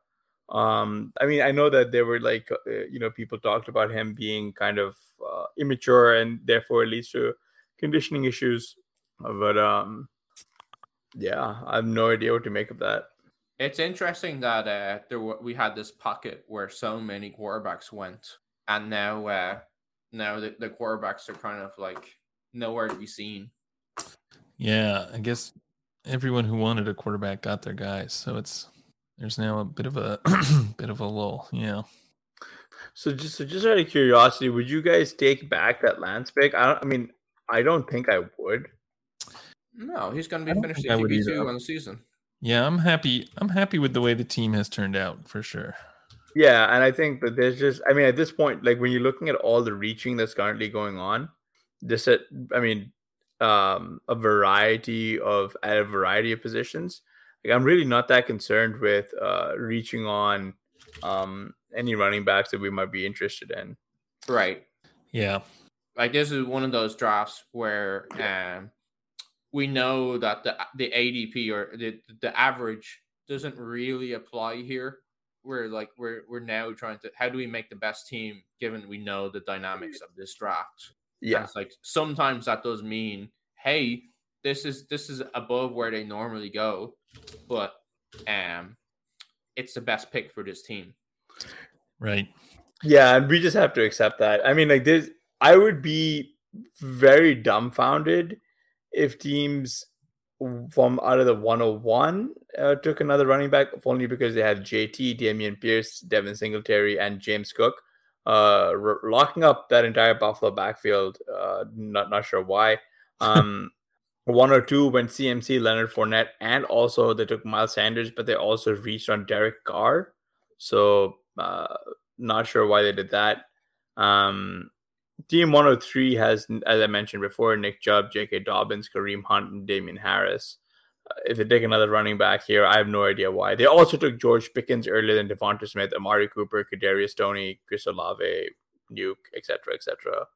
Um, I mean, I know that there were like uh, you know people talked about him being kind of uh, immature and therefore it leads to conditioning issues. But um, yeah, I have no idea what to make of that. It's interesting that uh, there we had this pocket where so many quarterbacks went, and now uh, now the, the quarterbacks are kind of like nowhere to be seen. Yeah, I guess everyone who wanted a quarterback got their guys, so it's there's now a bit of a bit of a lull. Yeah. So just so just out of curiosity, would you guys take back that Lance pick? I don't. I mean, I don't think I would. No, he's going to be finished at QB two on the season. Yeah, I'm happy. I'm happy with the way the team has turned out for sure. Yeah, and I think that there's just. I mean, at this point, like when you're looking at all the reaching that's currently going on, this. I mean, um, a variety of at a variety of positions. Like I'm really not that concerned with uh, reaching on um, any running backs that we might be interested in. Right. Yeah. Like this is one of those drafts where um, we know that the the ADP or the the average doesn't really apply here. We're like we're we're now trying to how do we make the best team given we know the dynamics of this draft. Yeah. it's like sometimes that does mean, hey, this is this is above where they normally go, but um, it's the best pick for this team. Right. Yeah, and we just have to accept that. I mean, like this, I would be very dumbfounded if teams from out of the 101 uh, took another running back, only because they had JT, Dameon Pierce, Devin Singletary, and James Cook, uh, r- locking up that entire Buffalo backfield. Uh, not not sure why. Um, one or two went CMC, Leonard Fournette, and also they took Miles Sanders, but they also reached on Derek Carr. So uh, not sure why they did that. Um, Team 103 has, as I mentioned before, Nick Chubb, J.K. Dobbins, Kareem Hunt, and Damien Harris. If they take another running back here, I have no idea why. They also took George Pickens earlier than Devonta Smith, Amari Cooper, Kadarius Toney, Chris Olave, Nuke, etc., etc.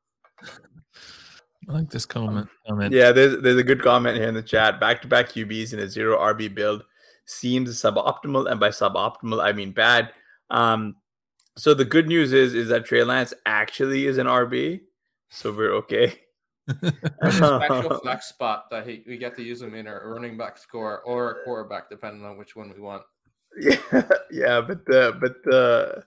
I like this comment. comment. Yeah, there's there's a good comment here in the chat. Back to back QBs in a zero RB build seems suboptimal, and by suboptimal I mean bad. Um, so the good news is is that Trey Lance actually is an RB, so we're okay. special flex spot that he, we get to use him in a running back score or a quarterback, depending on which one we want. Yeah, yeah, but the but the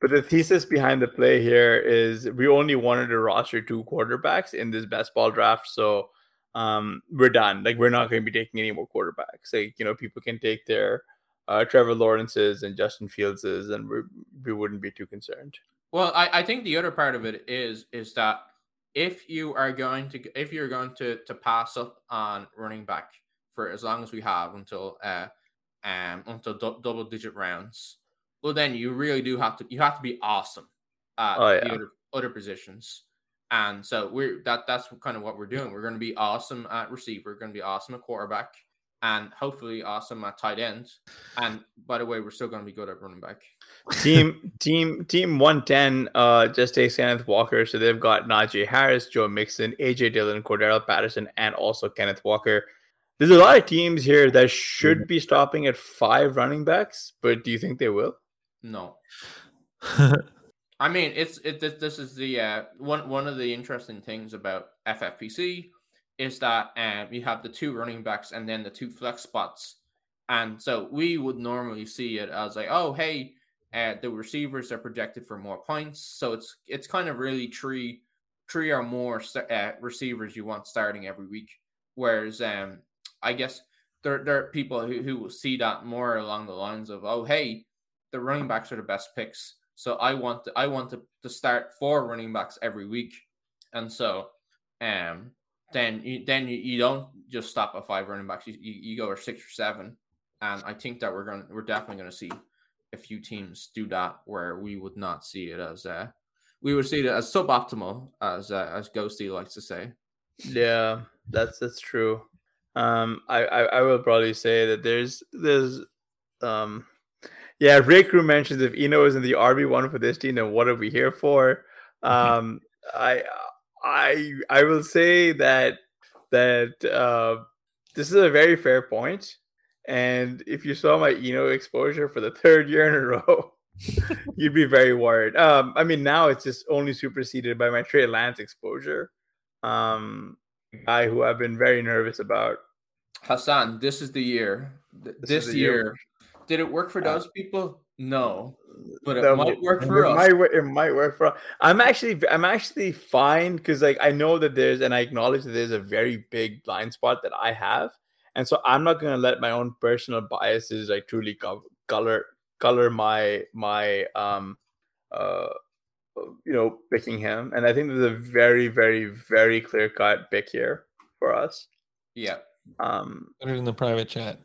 but the thesis behind the play here is we only wanted to roster two quarterbacks in this best ball draft, so um, we're done. Like we're not going to be taking any more quarterbacks. Like you know, people can take their uh, Trevor Lawrence's and Justin Fields's, and we we wouldn't be too concerned. Well, I, I think the other part of it is is that if you are going to if you're going to to pass up on running back for as long as we have until uh um until d- double digit rounds, well then you really do have to you have to be awesome at Oh, the other, other positions. And so we're that that's kind of what we're doing. We're going to be awesome at receiver, going to be awesome at quarterback, and hopefully awesome at tight end. And by the way, we're still going to be good at running back. team team team 110 uh just takes Kenneth Walker so they've got Najee Harris Joe Mixon AJ Dillon Cordarrelle Patterson and also Kenneth Walker there's a lot of teams here that should be stopping at five running backs but do you think they will No, I mean, it's it. This, this is the uh, one one of the interesting things about FFPC is that um, you have the two running backs and then the two flex spots, and so we would normally see it as like, oh, hey, uh, the receivers are projected for more points, so it's it's kind of really three three or more uh, receivers you want starting every week. Whereas, um, I guess there there are people who who will see that more along the lines of, oh, hey, the running backs are the best picks. So I want to, I want to, to start four running backs every week, and so um then you then you, you don't just stop at five running backs. You, you, you go or six or seven, and I think that we're going to we're definitely going to see a few teams do that where we would not see it as uh we would see it as suboptimal as uh, as Ghosty likes to say. yeah that's that's true um I, I I will probably say that there's there's um yeah Rick Crew mentions if Eno is in the RB one for this team then what are we here for um I I I will say that that uh, this is a very fair point. And if you saw my Eno exposure for the third year in a row, you'd be very worried. Um, I mean, now it's just only superseded by my Trey Lance exposure, um, guy who I've been very nervous about. Hassan, this is the year. Th- This This, is the year. year. Did it work for Uh, those people? No. But it No, might work it for us. Might, it might work for. I'm actually, I'm actually fine because, like, I know that there's, and I acknowledge that there's a very big blind spot that I have, and so I'm not going to let my own personal biases like truly co- color color my my um uh you know picking him. And I think there's a very, very, very clear cut pick here for us. Yeah. Um, Put it in the private chat.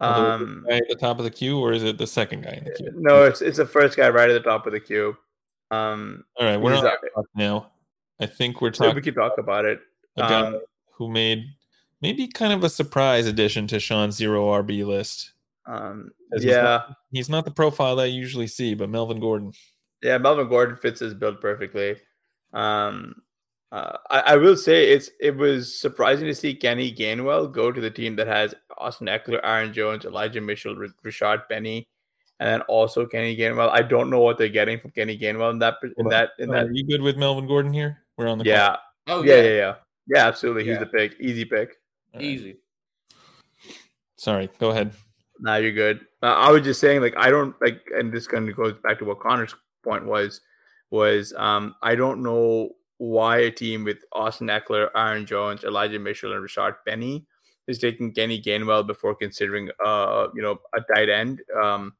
Although, is it um, the guy at the top of the queue, or is it the second guy in the queue? no, it's it's the first guy right at the top of the queue. Um, All right, we're he's on a- that now. I think we're so we talking could talk about it. a guy Um, who made maybe kind of a surprise addition to Sean's zero RB list. Um, 'Cause he's yeah, not- He's not the profile that I usually see, but Melvin Gordon. yeah, Melvin Gordon fits his build perfectly. Um, uh, I, I will say it's it was surprising to see Kenny Gainwell go to the team that has Austin Ekeler, Aaron Jones, Elijah Mitchell, R- Rashad Penny, and then also Kenny Gainwell. I don't know what they're getting from Kenny Gainwell in that in that in Are you good with Melvin Gordon here? We're on the call. Yeah, Oh yeah, yeah. yeah, yeah, yeah. Absolutely, he's the pick, easy pick. Easy. Sorry, go ahead. Now you're good. Uh, I was just saying, like, I don't like, and this kind of goes back to what Connor's point was, was um, I don't know why a team with Austin Ekeler, Aaron Jones, Elijah Mitchell, and Rashad Penny is taking Kenny Gainwell before considering, uh, you know, a tight end, um,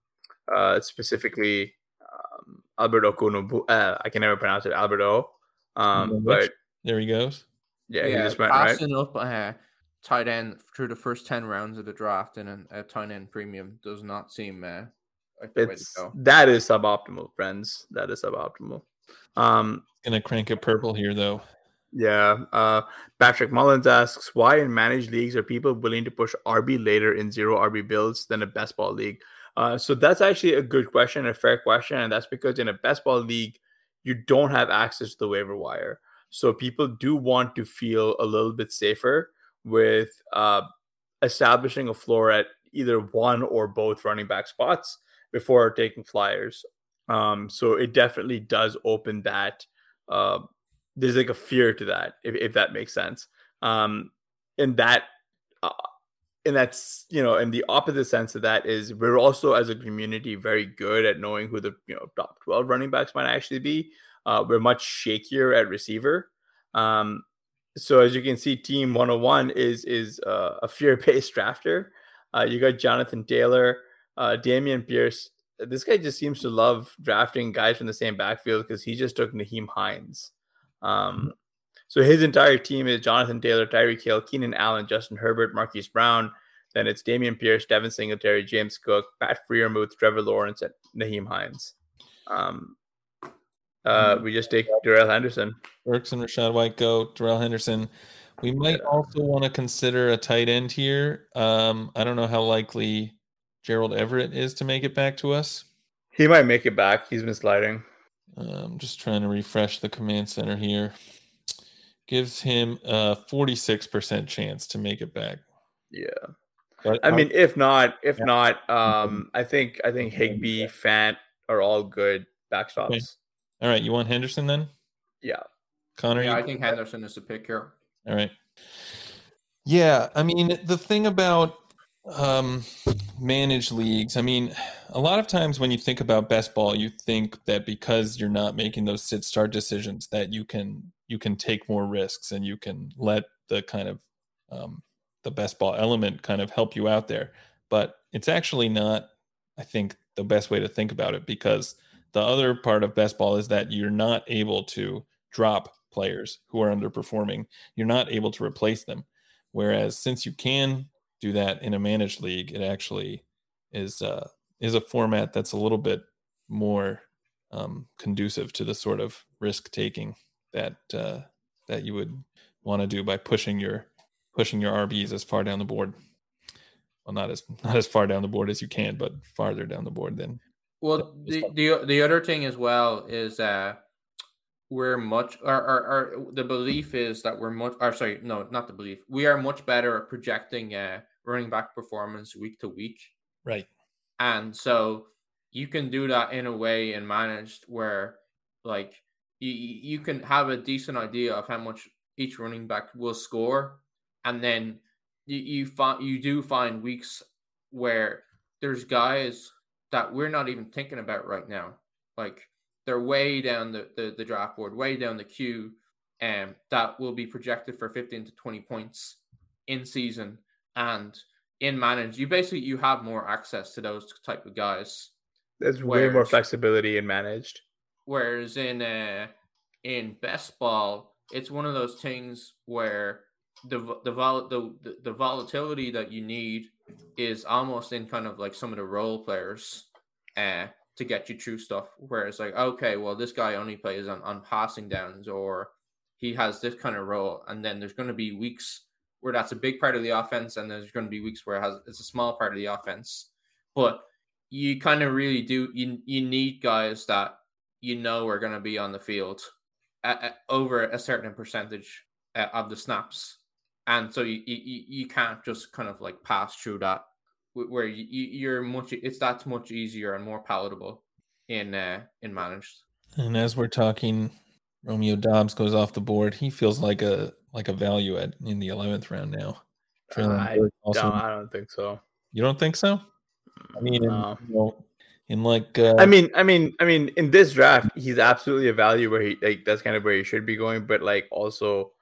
uh, specifically um, Alberto Kunubu. Uh, I can never pronounce it, Alberto. Um, but there he goes. Yeah, yeah he just went right. up uh, tight end through the first ten rounds of the draft in a, a tight end premium does not seem uh, like it's, that is suboptimal, friends. That is suboptimal. Um, gonna crank it purple here though. Yeah. Uh, Patrick Mullins asks, why in managed leagues are people willing to push RB later in zero RB builds than a best ball league? Uh, so that's actually a good question, a fair question, and that's because in a best ball league, you don't have access to the waiver wire. So people do want to feel a little bit safer with uh, establishing a floor at either one or both running back spots before taking flyers. Um, so it definitely does open that. Uh, there's like a fear to that, if, if that makes sense. Um, and that, uh, and that's you know, and the opposite sense of that is we're also as a community very good at knowing who the you know top twelve running backs might actually be. Uh, we're much shakier at receiver. Um, so as you can see, Team 101 is is uh, a fear-based drafter. Uh, you got Jonathan Taylor, uh, Dameon Pierce. This guy just seems to love drafting guys from the same backfield because he just took Nyheim Hines. Um, so his entire team is Jonathan Taylor, Tyreek Hill, Keenan Allen, Justin Herbert, Marquise Brown. Then it's Dameon Pierce, Devin Singletary, James Cook, Pat Freiermuth, Trevor Lawrence, and Nyheim Hines. Um, uh, we just take Darrell Henderson. Burks and Rachaad White go. Darrell Henderson. We might also want to consider a tight end here. Um, I don't know how likely Gerald Everett is to make it back to us. He might make it back. He's been sliding. I'm um, just trying to refresh the command center here. Gives him a 46% chance to make it back. Yeah. But I mean, if not, if yeah. not, um, I think I think Higbee, Fant are all good backstops. Okay. All right, you want Henderson then? Yeah. Connor, yeah, I think Henderson is a pick here. All right. Yeah, I mean the thing about um, managed leagues, I mean, a lot of times when you think about best ball, you think that because you're not making those sit start decisions, that you can you can take more risks and you can let the kind of um, the best ball element kind of help you out there. But it's actually not, I think, the best way to think about it because the other part of best ball is that you're not able to drop players who are underperforming. You're not able to replace them. Whereas since you can do that in a managed league, it actually is uh, is a format that's a little bit more um, conducive to the sort of risk taking that uh, that you would want to do by pushing your pushing your RBs as far down the board. Well, not as not as far down the board as you can, but farther down the board than well, the, the the other thing as well is uh we're much our, our, our the belief is that we're much or sorry, no, not the belief. We are much better at projecting uh running back performance week to week. Right. And so you can do that in a way and managed where like you you can have a decent idea of how much each running back will score and then you, you find you do find weeks where there's guys that we're not even thinking about right now. Like they're way down the, the, the draft board, way down the queue, and um, that will be projected for 15 to 20 points in season and in managed, You basically you have more access to those type of guys. There's whereas, way more flexibility in managed. Whereas in uh in best ball, it's one of those things where the the vol the, the volatility that you need is almost in kind of like some of the role players uh, to get you through stuff. Where it's like, okay, well, this guy only plays on, on passing downs or he has this kind of role. And then there's going to be weeks where that's a big part of the offense, and there's going to be weeks where it has it's a small part of the offense. But you kind of really do you you need guys that you know are going to be on the field at, at, over a certain percentage uh, of the snaps. And so you, you you can't just kind of like pass through that where you, you're much it's that's much easier and more palatable in uh in managed. And as we're talking romeo Doubs goes off the board. He feels like a like a value at in the 11th round now I don't, I don't think so. You don't think so? I mean, in, No. you know, in like, uh, I mean, I mean, I mean, in this draft, he's absolutely a value where he like that's kind of where he should be going. But like also,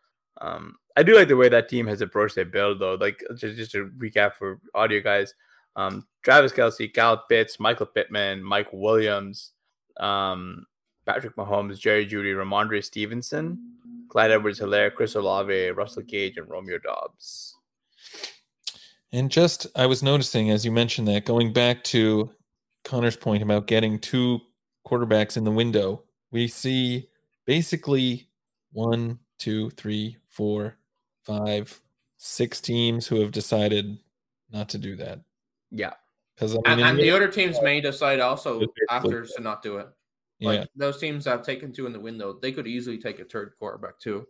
um, I do like the way that team has approached their build though. Like just just to recap for audio guys, um, Travis Kelce, Cal Pitts, Michael Pittman, Mike Williams, um, Patrick Mahomes, Jerry Jeudy, Rhamondre Stevenson, Clyde Edwards Helaire, Chris Olave, Russell Gage, and Romeo Doubs. And just, I was noticing as you mentioned that, going back to Connor's point about getting two quarterbacks in the window, we see basically one, two, three, four, five, six teams who have decided not to do that. Yeah, Because I mean, And, and the the- other teams may decide also after to not do it. Yeah, those teams that have taken two in the window, they could easily take a third quarterback too.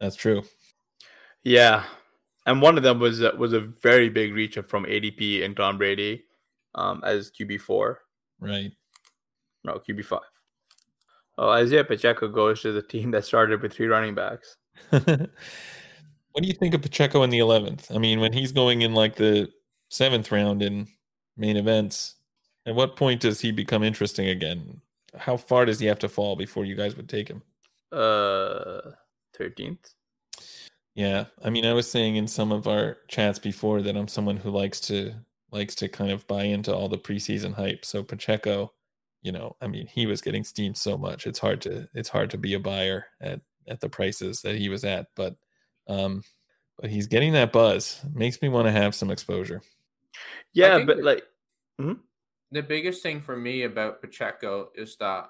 that's true. yeah, and one of them was uh, was a very big reach from ADP and Tom Brady, um, as QB four. Right. No, QB five. Oh, Isaiah Pacheco goes to the team that started with three running backs. what do you think of Pacheco in the 11th? I mean, when he's going in like the seventh round in main events, at what point does he become interesting again? How far does he have to fall before you guys would take him? Uh, thirteenth. Yeah, I mean, I was saying in some of our chats before that I'm someone who likes to likes to kind of buy into all the preseason hype. So Pacheco, you know, I mean, he was getting steamed so much. It's hard to it's hard to be a buyer at at the prices that he was at, but um but he's getting that buzz. Makes me want to have some exposure. Yeah, think but that- like, The biggest thing for me about Pacheco is that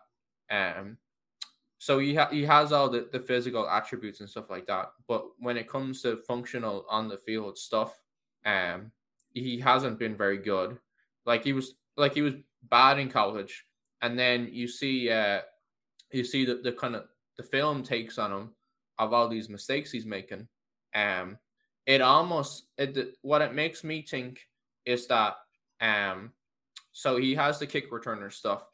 um so he ha- he has all the, the physical attributes and stuff like that, but when it comes to functional on the field stuff, um he hasn't been very good. Like he was like he was bad in college, and then you see uh you see the, the kind of the film takes on him of all these mistakes he's making. Um it almost it what it makes me think is that um so he has the kick returner stuff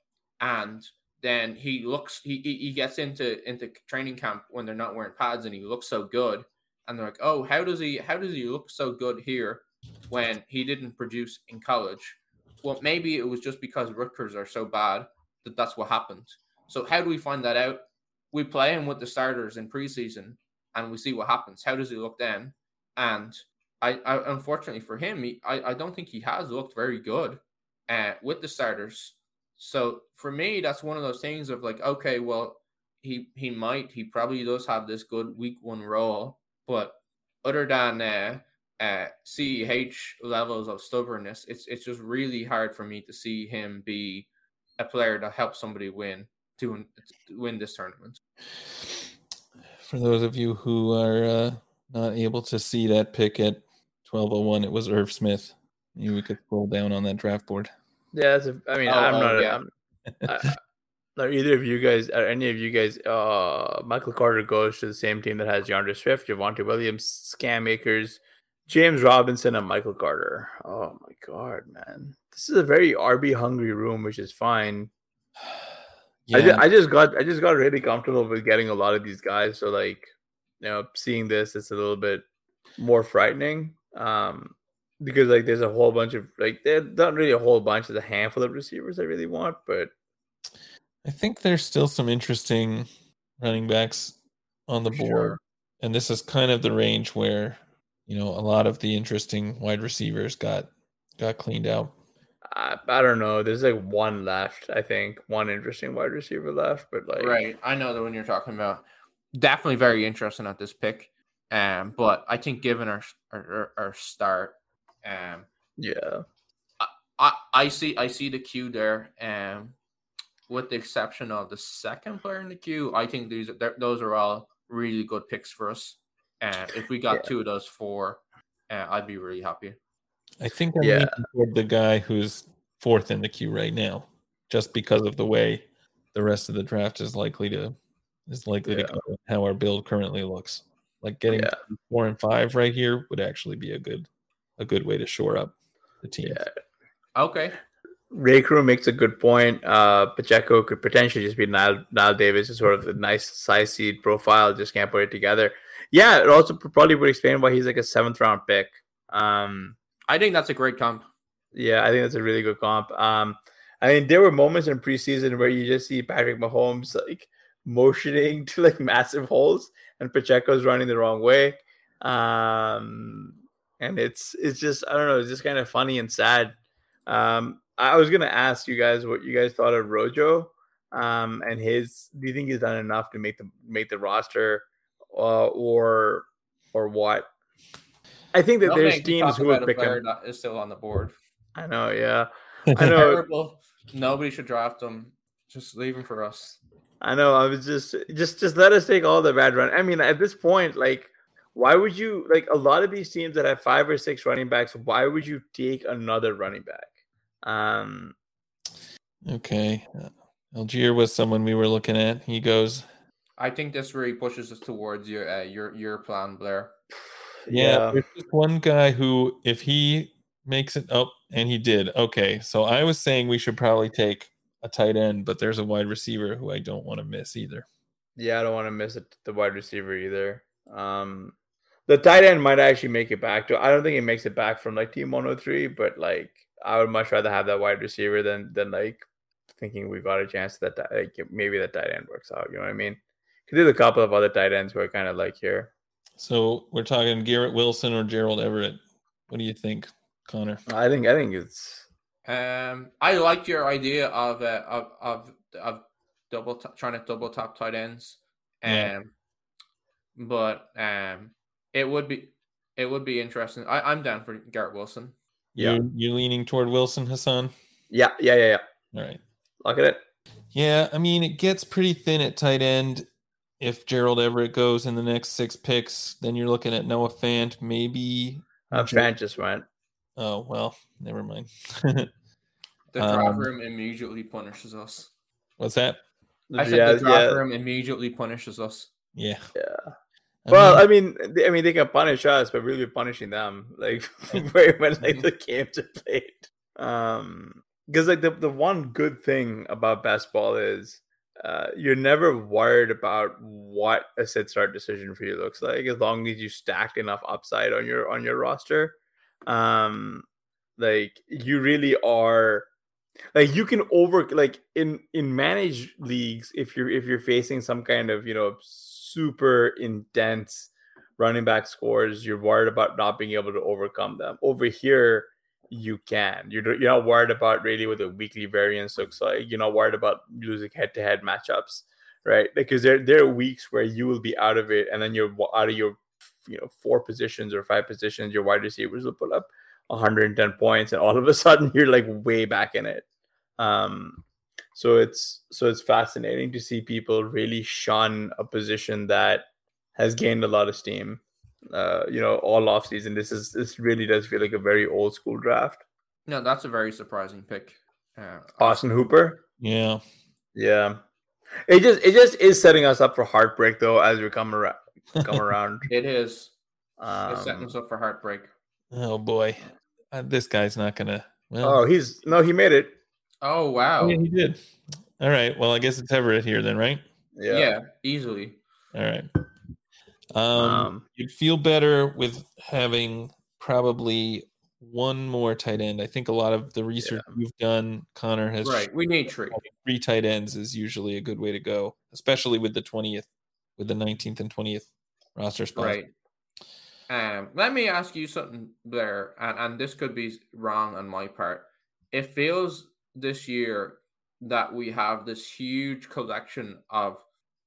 and then he looks he he gets into into training camp when they're not wearing pads and he looks so good. And they're like oh how does he how does he look so good here when he didn't produce in college? Well maybe it was just because Rutgers are so bad that that's what happened. So how do we find that out? We play him with the starters in preseason and we see what happens. How does he look then? And I, I unfortunately for him, he, I, I don't think he has looked very good uh, with the starters. So for me, that's one of those things of like, okay, well, he he might, he probably does have this good week one role, but other than uh, uh, CEH levels of stubbornness, it's it's just really hard for me to see him be a player to help somebody win to, to win this tournament. For those of you who are uh, not able to see that pick at 1201, it was Irv Smith. We could scroll down on that draft board. Yeah, that's a, I mean, Oh, I'm oh, not. yeah. I'm, I, are either of you guys, are any of you guys, uh, Michael Carter goes to the same team that has D'Andre Swift, Javonte Williams, Cam Akers, James Robinson, and Michael Carter. Oh my god, man, this is a very RB hungry room, which is fine. I, just, I just got I just got really comfortable with getting a lot of these guys. So like, you know, seeing this, it's a little bit more frightening. Um, because like there's a whole bunch of like there's not really a whole bunch, there's a handful of receivers I really want, but I think there's still some interesting running backs on the board. sure. And this is kind of the range where, you know, a lot of the interesting wide receivers got got cleaned out. I, I don't know. There's like one left, I think, one interesting wide receiver left, but like Right. I know the one you're talking about. Definitely very interesting at this pick. Um, but I think given our our, our start, um, yeah, I, I see I see the queue there. Um, with the exception of the second player in the queue, I think these those are all really good picks for us. And if we got Yeah. two of those four, uh, I'd be really happy. I think I'm Yeah. toward the guy who's fourth in the queue right now, just because of the way the rest of the draft is likely to is likely Yeah. to go, how our build currently looks. Like getting Yeah. four and five right here would actually be a good a good way to shore up the team. yeah. Okay. Ray Crew makes a good point. Uh, Pacheco could potentially just be Knile, Knile Davis, is sort of a nice size seed profile. Just can't put it together. Yeah, it also probably would explain why he's like a seventh round pick. Um, I think that's a great comp. Yeah, I think that's a really good comp. Um, I mean, there were moments in preseason where you just see Patrick Mahomes like motioning to like massive holes, and Pacheco's running the wrong way. Um, and it's it's just I don't know, it's just kind of funny and sad. Um, I was gonna ask you guys what you guys thought of Rojo, um, and his. Do you think he's done enough to make the make the roster, uh, or or what? I think that Don't there's teams who would about a pick player him. that is still on the board. I know, yeah, I know. Terrible. Nobody should draft him. Just leave him for us. I know. I was just, just, just let us take all the bad run. I mean, at this point, like, why would you like a lot of these teams that have five or six running backs? Why would you take another running back? Um, Okay. Uh, Allgeier was someone we were looking at. He goes, I think this really pushes us towards your uh, your your plan, Blair. yeah, there's just one guy who, if he makes it up, and he did. Okay. So I was saying we should probably take a tight end, but there's a wide receiver who I don't want to miss either. yeah. I don't want to miss it, the wide receiver either. Um, the tight end might actually make it back to. I don't think it makes it back from like team 103, but like I would much rather have that wide receiver than than like thinking we got a chance that like maybe that tight end works out. You know what I mean? Because there's a couple of other tight ends who are kind of like here. So we're talking Garrett Wilson or Gerald Everett. What do you think, Connor? I think I think it's Um, I liked your idea of uh, of of of double t- trying to double top tight ends. Um, Yeah. but um, it would be it would be interesting. I, I'm down for Garrett Wilson. Yeah. You you leaning toward Wilson, Hassan? yeah yeah yeah yeah. All right. Look at it. Yeah, I mean it gets pretty thin at tight end. If Gerald Everett goes in the next six picks, then you're looking at Noah Fant, maybe. Uh, Jer- Fant just went. Oh well, never mind. The draft Um, room immediately punishes us. What's that? I said yeah, the draft yeah, room immediately punishes us. Yeah. yeah. I Well, mean, I mean, they, I mean, they can punish us, but really punishing them, like where when like the games are played. Um, because like the the one good thing about basketball is, uh, you're never worried about what a sit start decision for you looks like, as long as you stacked enough upside on your on your roster. Um, like you really are like you can over like in in managed leagues if you're if you're facing some kind of you know super intense running back scores. You're worried about not being able to overcome them. Over here you can. You're, you're not worried about really what the weekly variance looks like. You're not worried about losing head-to-head matchups right? Because there there are weeks where you will be out of it and then you're out of your you know four positions or five positions your wide receivers will put up 110 points and all of a sudden you're like way back in it. Um so it's so it's fascinating to see people really shun a position that has gained a lot of steam uh you know all off season this is this really does feel like a very old school draft No, that's a very surprising pick. Uh, austin hooper yeah. yeah it just it just is setting us up for heartbreak though as we come around come around It is. It's setting um, us up for heartbreak. Oh boy, uh, this guy's not gonna. Well, oh he's no he made it Oh wow. yeah, he did. All right. Well, I guess it's Everett here then, right? yeah, yeah. easily. All right. Um, Um, you'd feel better with having probably one more tight end. I think a lot of the research you've done, Connor, has Right. We need three. three tight ends is usually a good way to go, especially with the twentieth, with the nineteenth and twentieth roster spots. Right. Um, let me ask you something, Blair, and, and this could be wrong on my part. It feels this year that we have this huge collection of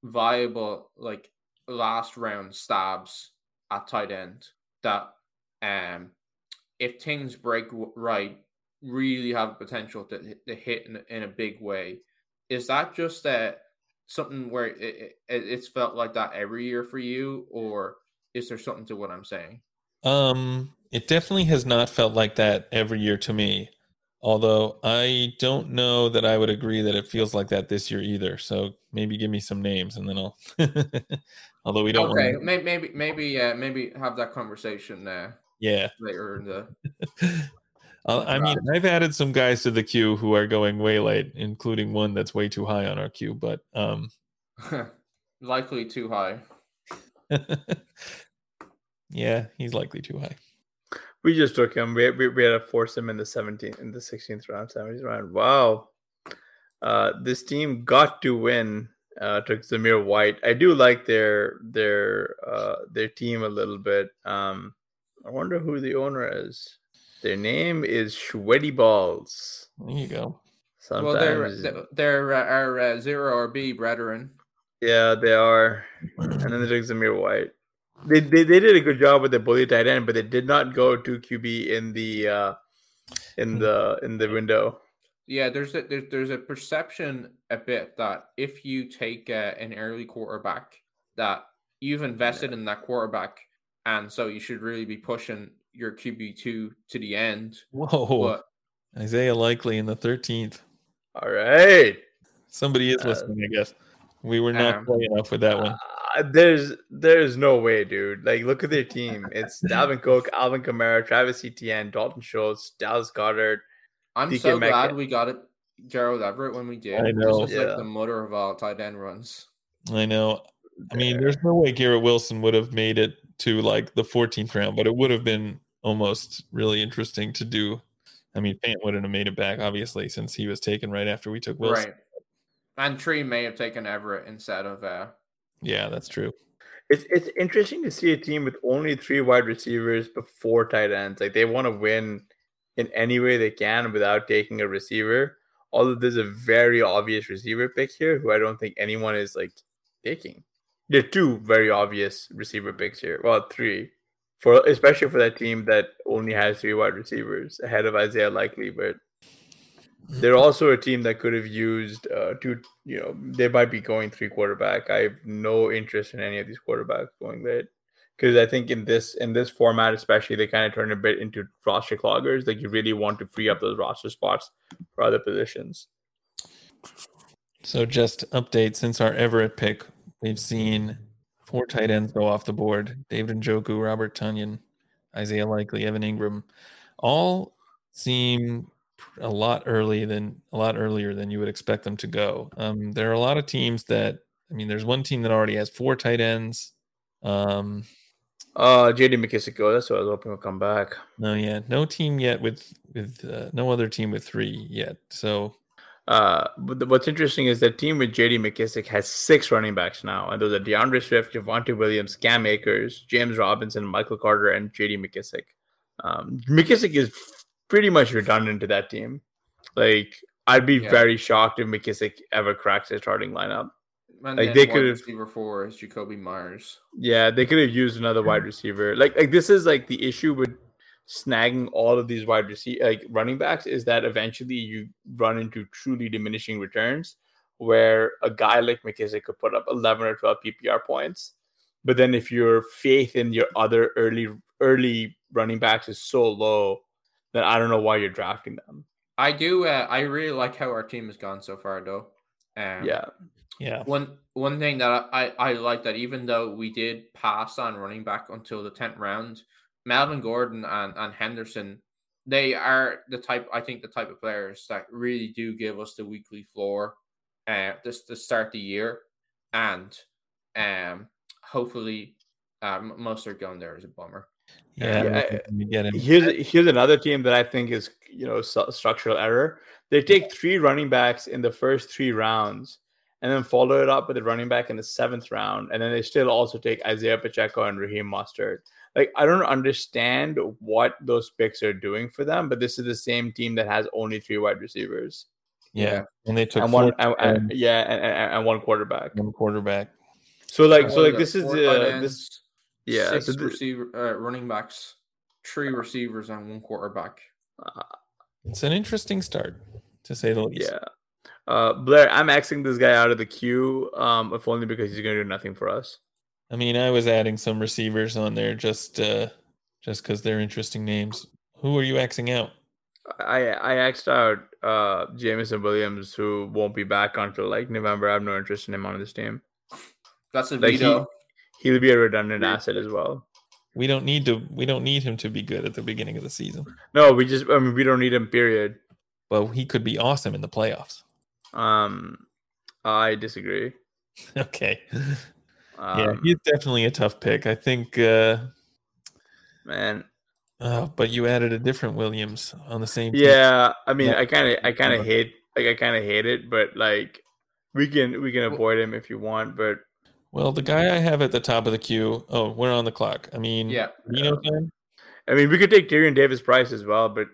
viable, like last round stabs at tight end that, um, if things break right, really have potential to, to hit in, a- in a big way. Is that just that something where it, it, it's felt like that every year for you, or is there something to what I'm saying? Um, it definitely has not felt like that every year to me. Although I don't know that I would agree that it feels like that this year either. So maybe give me some names and then I'll. Although we don't. Okay, wanna- maybe maybe maybe uh, maybe have that conversation uh, yeah. later in the. I mean, I've added some guys to the queue who are going way late, including one that's way too high on our queue. But um, likely too high. yeah, he's likely too high. We just took him. We, we, we had to force him in the 17th, in the 16th round, 17th round. Wow. Uh, this team got to win. Uh, took Zamir White. I do like their their uh, their team a little bit. Um, I wonder who the owner is. Their name is Sweaty Balls. There you go. Sometimes, Well, they're they're, they're uh, our uh, zero RB brethren. yeah, they are. And then they took Zamir White. They, they they did a good job with the bully tight end, but they did not go to QB in the uh, in the in the window. Yeah, there's a there's, there's a perception a bit that if you take uh, an early quarterback, that you've invested in that quarterback, and so you should really be pushing your QB two to the end. Whoa. But Isaiah Likely in the 13th. All right. Somebody is Uh, listening, I guess. We were not um, play enough with that one. There's there's no way, dude. Like, look at their team. It's Dalvin Cook, Alvin Kamara, Travis Etienne, Dalton Schultz, Dallas Goedert. I'm DK so glad Metcalf. we got it, Gerald Everett, when we did. I This know. was Yeah. like the mother of all tight end runs. I know. I mean, there's no way Garrett Wilson would have made it to like the 14th round, but it would have been almost really interesting to do. I mean, Fant wouldn't have made it back, obviously, since he was taken right after we took Wilson. Right. And Tree may have taken Everett instead of uh Yeah, that's true. It's it's interesting to see a team with only three wide receivers but four tight ends. Like they want to win in any way they can without taking a receiver. Although there's a very obvious receiver pick here, who I don't think anyone is like taking. There are two very obvious receiver picks here. Well, three for especially for that team that only has three wide receivers ahead of Isaiah Likely, but they're also a team that could have used uh, two. You know, they might be going three quarterback. I have no interest in any of these quarterbacks going late because I think in this in this format, especially, they kind of turn a bit into roster cloggers. Like you really want to free up those roster spots for other positions. So just update since our Everett pick, we've seen four tight ends go off the board. David Njoku, Robert Tonyan, Isaiah Likely, Evan Engram, all seem a lot early than a lot earlier than you would expect them to go. Um, there are a lot of teams that I mean, there's one team that already has four tight ends. Um, Uh, JD McKissic, go. That's what I was hoping would come back. no, yeah, no team yet with with uh, no other team with three yet. So Uh, but the- what's interesting is that team with JD McKissic has six running backs now, and those are D'Andre Swift, Javonte Williams, Cam Akers, James Robinson, Michael Carter, and JD McKissic. Um, McKissic is pretty much redundant to that team. Like, I'd be Yeah. very shocked if McKissic ever cracks his starting lineup. and Like, they could've- receiver four is Jakobi Meyers. Yeah, they could have used another wide receiver. Like, like this is like the issue with snagging all of these wide receiver like running backs is that eventually you run into truly diminishing returns where a guy like McKissic could put up 11 or 12 PPR points. But then if your faith in your other early early running backs is so low, then I don't know why you're drafting them. I do. Uh, I really like how our team has gone so far, though. Um, Yeah. yeah, One one thing that I, I like that even though we did pass on running back until the tenth round, Melvin Gordon and, and Henderson, they are the type I think the type of players that really do give us the weekly floor, uh, just to start the year, and um hopefully, um, most are going there is a bummer. Yeah, Yeah, think get him. Here's here's another team that I think is you know su- structural error. They take three running backs in the first three rounds, and then follow it up with a running back in the seventh round, and then they still also take Isaiah Pacheco and Raheem Mostert. Like I don't understand what those picks are doing for them, but this is the same team that has only three wide receivers Yeah, and they took and one, and, and- yeah, and, and, and one quarterback. one quarterback. So like, so like this is Four the tight this ends, yeah. six So thi- receiver uh, running backs, three receivers, and one quarterback. It's an interesting start, to say the least. Yeah. Uh, Blair, I'm axing this guy out of the queue, um, if only because he's going to do nothing for us. I mean, I was adding some receivers on there just uh just because they're interesting names. Who are you axing out? I I axed out uh, Jameson Williams, who won't be back until like November. I have no interest in him on this team. That's a Like he, veto. He'll be a redundant asset as well. We don't need to. We don't need him to be good at the beginning of the season, No, we just I mean we don't need him. Period. but he could be awesome in the playoffs. Um, I disagree. okay. Um, yeah, he's definitely a tough pick. I think. uh man, Oh, but you added a different Williams on the same. Yeah, I mean, Yeah. I kind of, I kind of hate, like, I kind of hate it, but like, we can, we can avoid him if you want, but Well, the guy I have at the top of the queue. Oh, we're on the clock. I mean, Yeah. Eno time. I mean, we could take Tyrion Davis Price as well, but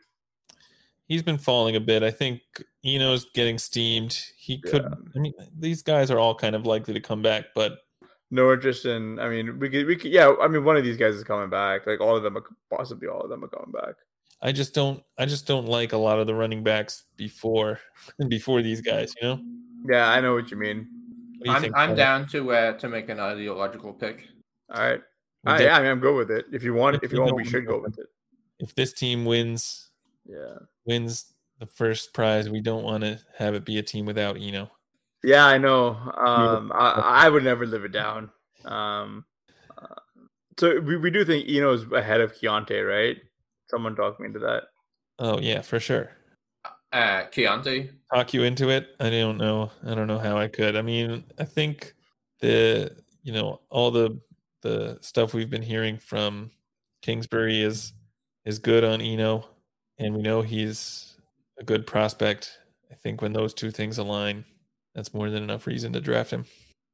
He's been falling a bit. I think Eno's getting steamed. He could. I mean, these guys are all kind of likely to come back, but no interest in. I mean, we could, we could, yeah. I mean, one of these guys is coming back. Like all of them, are, possibly all of them are coming back. I just don't. I just don't like a lot of the running backs before before these guys. You know. Yeah, I know what you mean. What do you I'm, think, I'm down to uh, to make an ideological pick. All right. We'll I, get- yeah, I mean, I'm good with it. If you want, If if you you want, we should go go with it. If this team wins Yeah. wins the first prize, we don't want to have it be a team without Eno. Yeah, I know. Um, I, I would never live it down. Um, uh, so we, we do think Eno's ahead of Keaontay, right? Someone talked me into that. Oh yeah, for sure. Uh, Keaontay. talk you into it. I don't know. I don't know how I could. I mean, I think the you know all the the stuff we've been hearing from Kingsbury is is good on Eno, and we know he's a good prospect. I think when those two things align, that's more than enough reason to draft him.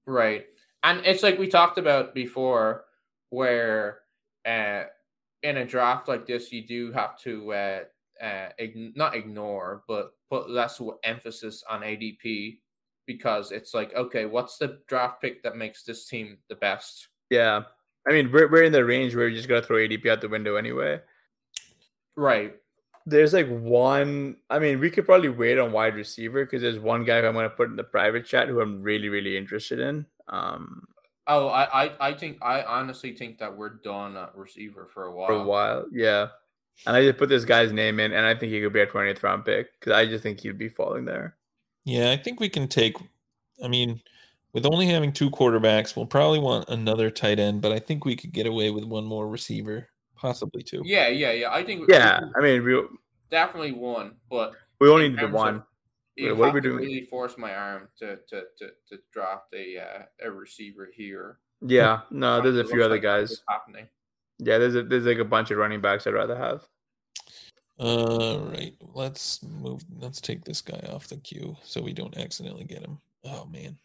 Right. And it's like we talked about before, where uh, in a draft like this, you do have to uh, uh, ign- not ignore, but put less emphasis on ADP because it's like, okay, what's the draft pick that makes this team the best? Yeah. I mean, we're, we're in the range where you're just going to throw ADP out the window anyway. Right. There's like one, I mean, we could probably wait on wide receiver because there's one guy who I'm going to put in the private chat who I'm really, really interested in. Um, Oh, I, I, I think I honestly think that we're done at receiver for a while. for a while. Yeah. And I just put this guy's name in, and I think he could be a 20th round pick because I just think he'd be falling there. Yeah, I think we can take. I mean, with only having two quarterbacks, we'll probably want another tight end, but I think we could get away with one more receiver, possibly two. Yeah, yeah, yeah. I think Yeah. I mean, we, definitely one, but we only need the terms of- one. you Wait, what are we doing? really force my arm to to to, to draft a uh, a receiver here. Yeah. No, there's a few other like guys. happening. Yeah, there's a, there's like a bunch of running backs I'd rather have. All right, let's move. Let's take this guy off the queue so we don't accidentally get him. Oh man,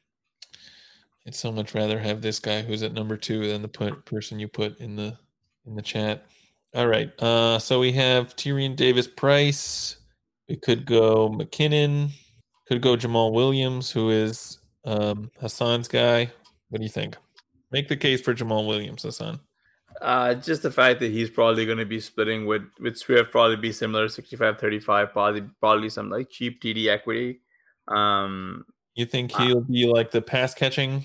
I'd so much rather have this guy who's at number two than the put, person you put in the in the chat. All right, uh, so we have Tyrion Davis Price. We could go McKinnon. Could go Jamaal Williams, who is um, Hassan's guy. What do you think? Make the case for Jamaal Williams, Hassan. Uh, just the fact that he's probably going to be splitting with with Swift, probably be similar 65 35, probably probably some like cheap TD equity. Um, You think Uh, he'll be like the pass catching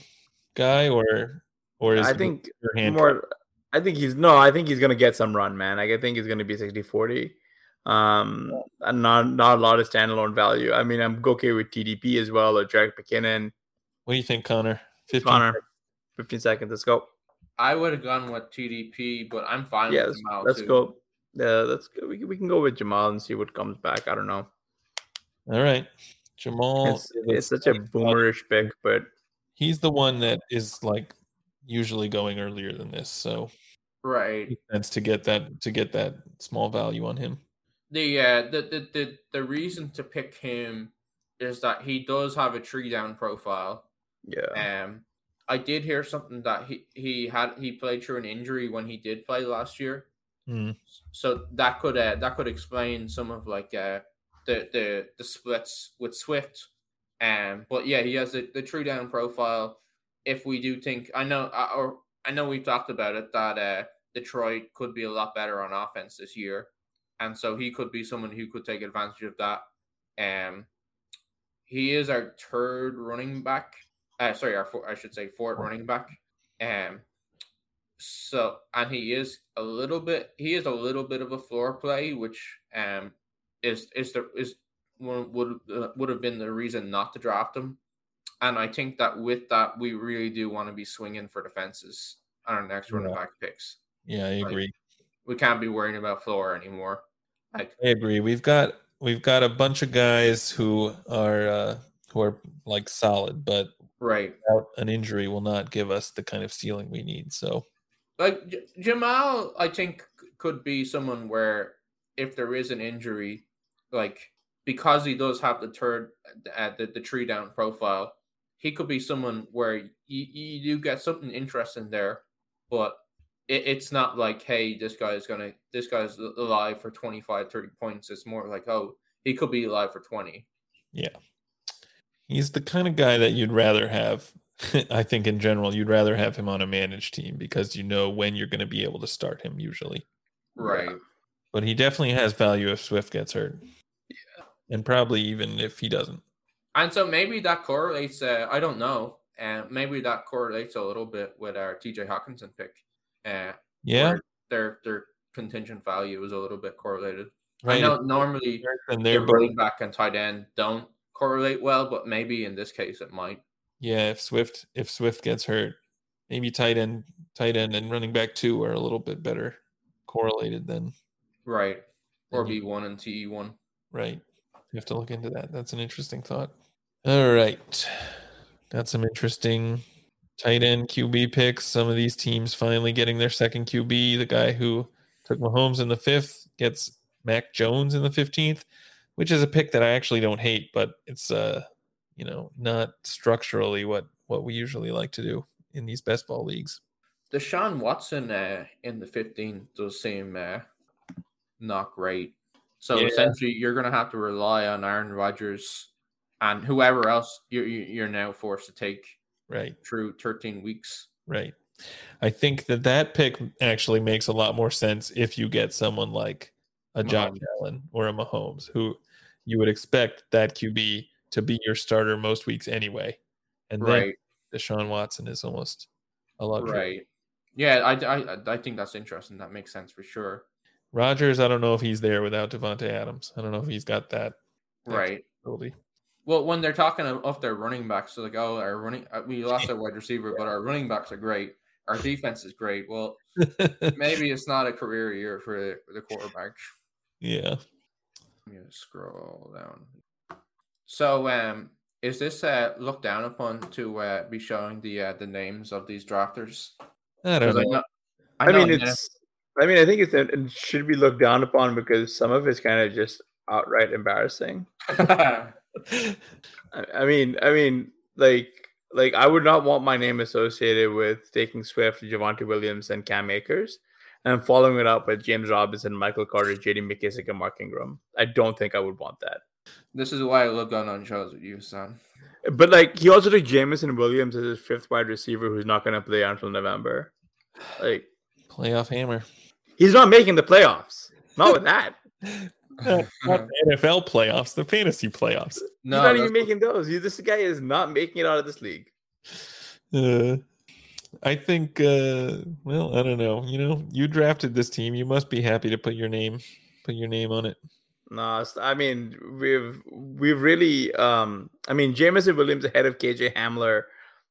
guy, or or is I think more. I think he's no. I think he's going to get some run, man. Like I think he's going to be 60 40. Um, and not not a lot of standalone value. I mean, I'm okay with TDP as well or Jerick McKinnon. What do you think, Connor? 15 Connor, 15 seconds. Let's go. I would have gone with TDP, but I'm fine Yes, with Jamaal let's too. go. Yeah, let's go. We, can- we can go with Jamaal and see what comes back. I don't know. All right. Jamaal. It's, it's such a boomerish pick, but He's the one that is like usually going earlier than this, so Right. makes sense to get that to get that small value on him. The uh the, the the the reason to pick him is that he does have a tree down profile. yeah. Um, I did hear something that he he had he played through an injury when he did play last year, Hmm. so that could uh, that could explain some of like uh the the the splits with Swift. Um, but yeah, he has the the true down profile. If we do think, I know, uh, or I know we've talked about it that uh Detroit could be a lot better on offense this year, and so he could be someone who could take advantage of that. Um, he is our third running back. Uh, sorry, our I should say fourth running back. Um, so and he is a little bit. He is a little bit of a floor play, which um is is the is would would, uh, would have been the reason not to draft him. And I think that with that, we really do want to be swinging for defenses on our next running back picks. Yeah, I Like- agree. We can't be worrying about floor anymore. Like I agree. We've got we've got a bunch of guys who are uh who are like solid, but right. an injury will not give us the kind of ceiling we need. So like J- Jamaal, I think could be someone where if there is an injury, like because he does have the third uh, the, the tree down profile, he could be someone where you, you do get something interesting there, but it, it's not like, hey, this guy is gonna this guy's alive for 25, 30 points. It's more like, oh, he could be alive for 20. Yeah. He's the kind of guy that you'd rather have. I think in general, you'd rather have him on a managed team because you know when you're going to be able to start him usually. Right. But he definitely has value if Swift gets hurt. Yeah. And probably even if he doesn't. And so maybe that correlates. Uh, I don't know. And uh, maybe that correlates a little bit with our TJ Hockenson pick. Uh, yeah. Their their contingent value is a little bit correlated. Right. I know normally and their running back and tight end don't correlate well, but maybe in this case it might. Yeah, if Swift if Swift gets hurt, maybe tight end tight end and running back two are a little bit better correlated than right or B one and TE one. Right. You have to look into that. That's an interesting thought. All right. Got some interesting tight end QB picks. Some of these teams finally getting their second QB. The guy who took Mahomes in the fifth gets Mac Jones in the 15th, which is a pick that I actually don't hate, but it's uh, you know, not structurally what what we usually like to do in these best ball leagues. Deshaun Watson uh, in the 15th does seem uh, not great. So yeah. essentially, you're going to have to rely on Aaron Rodgers and whoever else you're you're now forced to take right through 13 weeks. Right. I think that that pick actually makes a lot more sense if you get someone like a Josh Allen or a Mahomes, who you would expect that QB to be your starter most weeks anyway. And then right. Deshaun Watson is almost a luxury. Right. Yeah, I, I, I think that's interesting. That makes sense for sure. Rodgers, I don't know if he's there without Davante Adams. I don't know if he's got that, that right ability. Well, when they're talking of their running backs, so like, oh, our running, uh, we lost our wide receiver, but our running backs are great. Our defense is great. Well, maybe it's not a career year for the quarterback. Yeah. I'm gonna scroll down. So, um, is this uh looked down upon to uh, be showing the uh, the names of these drafters? I don't know. I, know, I, know I mean, it's. I mean, I think it's it should be looked down upon because some of it's kind of just outright embarrassing. I, I mean, I mean, like, like I would not want my name associated with taking Swift, Javonte Williams, and Cam Akers and following it up with James Robinson, Michael Carter, JD McKissic, and Mark Ingram. I don't think I would want that. This is why I love going on shows with you, son. But like he also took Jameson Williams as his fifth wide receiver who's not gonna play until November. Like playoff hammer. He's not making the playoffs. Not with that. not NFL playoffs, the fantasy playoffs. No, He's not even making those. This guy is not making it out of this league. Uh, I think, uh, well, I don't know. You know, you drafted this team. You must be happy to put your name, put your name on it. No, I mean we've we've really, um, I mean Jameson Williams ahead of KJ Hamler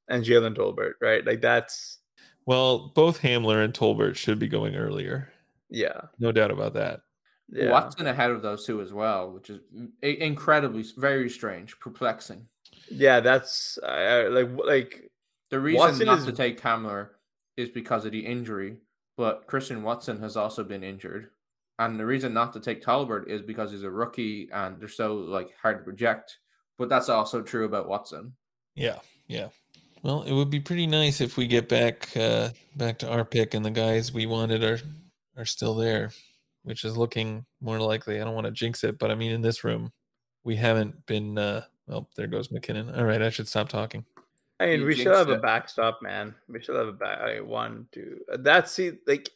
and Jalen Tolbert, right? Like that's. Well, both Hamler and Tolbert should be going earlier. Yeah, no doubt about that. Yeah. Watson ahead of those two as well, which is incredibly very strange, perplexing. Yeah, that's uh, like like the reason Watson not is... to take Hamler is because of the injury, but Christian Watson has also been injured. And the reason not to take Tolbert is because he's a rookie and they're so like hard to project. But that's also true about Watson. Yeah, yeah. Well, it would be pretty nice if we get back uh, back to our pick and the guys we wanted are are still there, which is looking more likely. I don't want to jinx it, but I mean, in this room, we haven't been. Uh, well, there goes McKinnon. All right, I should stop talking. I mean, we should have it. a backstop, man. We should have a back. I mean, one, two. Uh, that's see, like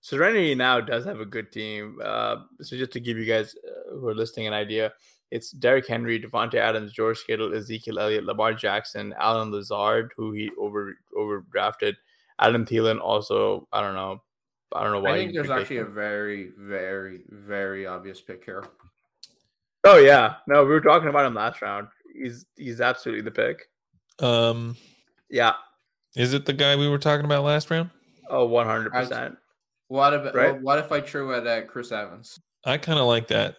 Serenity now does have a good team. Uh, so just to give you guys uh, who are listening an idea, it's Derrick Henry, Davante Adams, George Kittle, Ezekiel Elliott, Lamar Jackson, Allen Lazard, who he over over drafted, Adam Thielen. Also, I don't know. I don't know why. I think there's actually him. a very, very, very obvious pick here. Oh yeah, no, we were talking about him last round. He's he's absolutely the pick. Um, yeah. Is it the guy we were talking about last round? Oh, 100%. What if right? what if I threw at uh, Chris Evans? I kind of like that.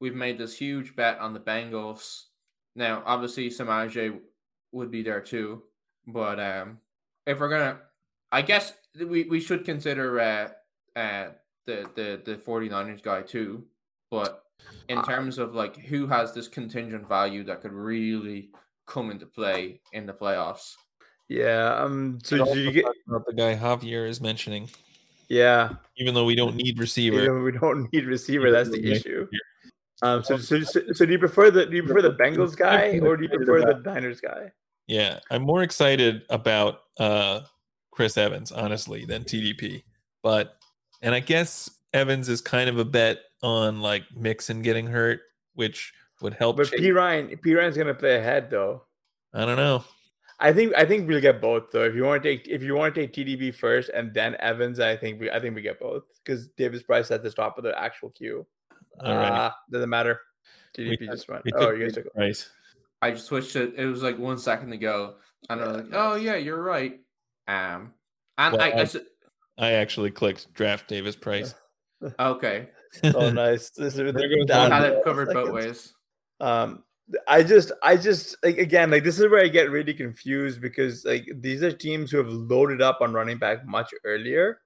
We've made this huge bet on the Bengals. Now, obviously, Samaje would be there too, but um, if we're gonna, I guess we, we should consider uh, uh, the the the 49ers guy too. But in terms of like who has this contingent value that could really come into play in the playoffs. Yeah. Um. So did you get? about the guy Javier is mentioning, Yeah. even though we don't need receiver. You know, we don't need receiver. That's the issue. Um. So, so, so, so do you prefer the do you prefer the Bengals guy or do you prefer the Niners guy? Yeah, I'm more excited about uh Chris Evans, honestly, than TDP. But and I guess Evans is kind of a bet on like Mixon getting hurt, which would help. But Chase. P Ryan, P Ryan's gonna play ahead though. I don't know. I think I think we'll get both though. If you want to take if you want to take TDB first and then Evans, I think we I think we get both because Davis Price at the top of the actual queue. All right. Ah, doesn't matter. We TDP took- just went. we Oh, you guys took Right. I just switched it. It was like one second ago, and I was Yeah, like, "Oh yeah, you're right." Um, and Well, I, I I- s- I actually clicked draft Davis Price. okay, Oh, nice. This is There goes down one. had it covered both ways. Um, I just, I just like again, like this is where I get really confused because like these are teams who have loaded up on running back much earlier,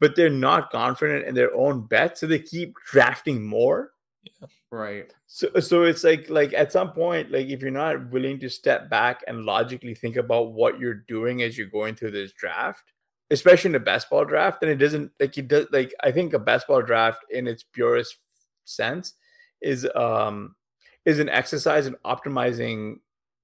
but they're not confident in their own bet, so they keep drafting more. Yeah. Right. So, so it's like, like at some point, like if you're not willing to step back and logically think about what you're doing as you're going through this draft, especially in a best ball draft, then it doesn't like it does. Like I think a best ball draft in its purest sense is um is an exercise in optimizing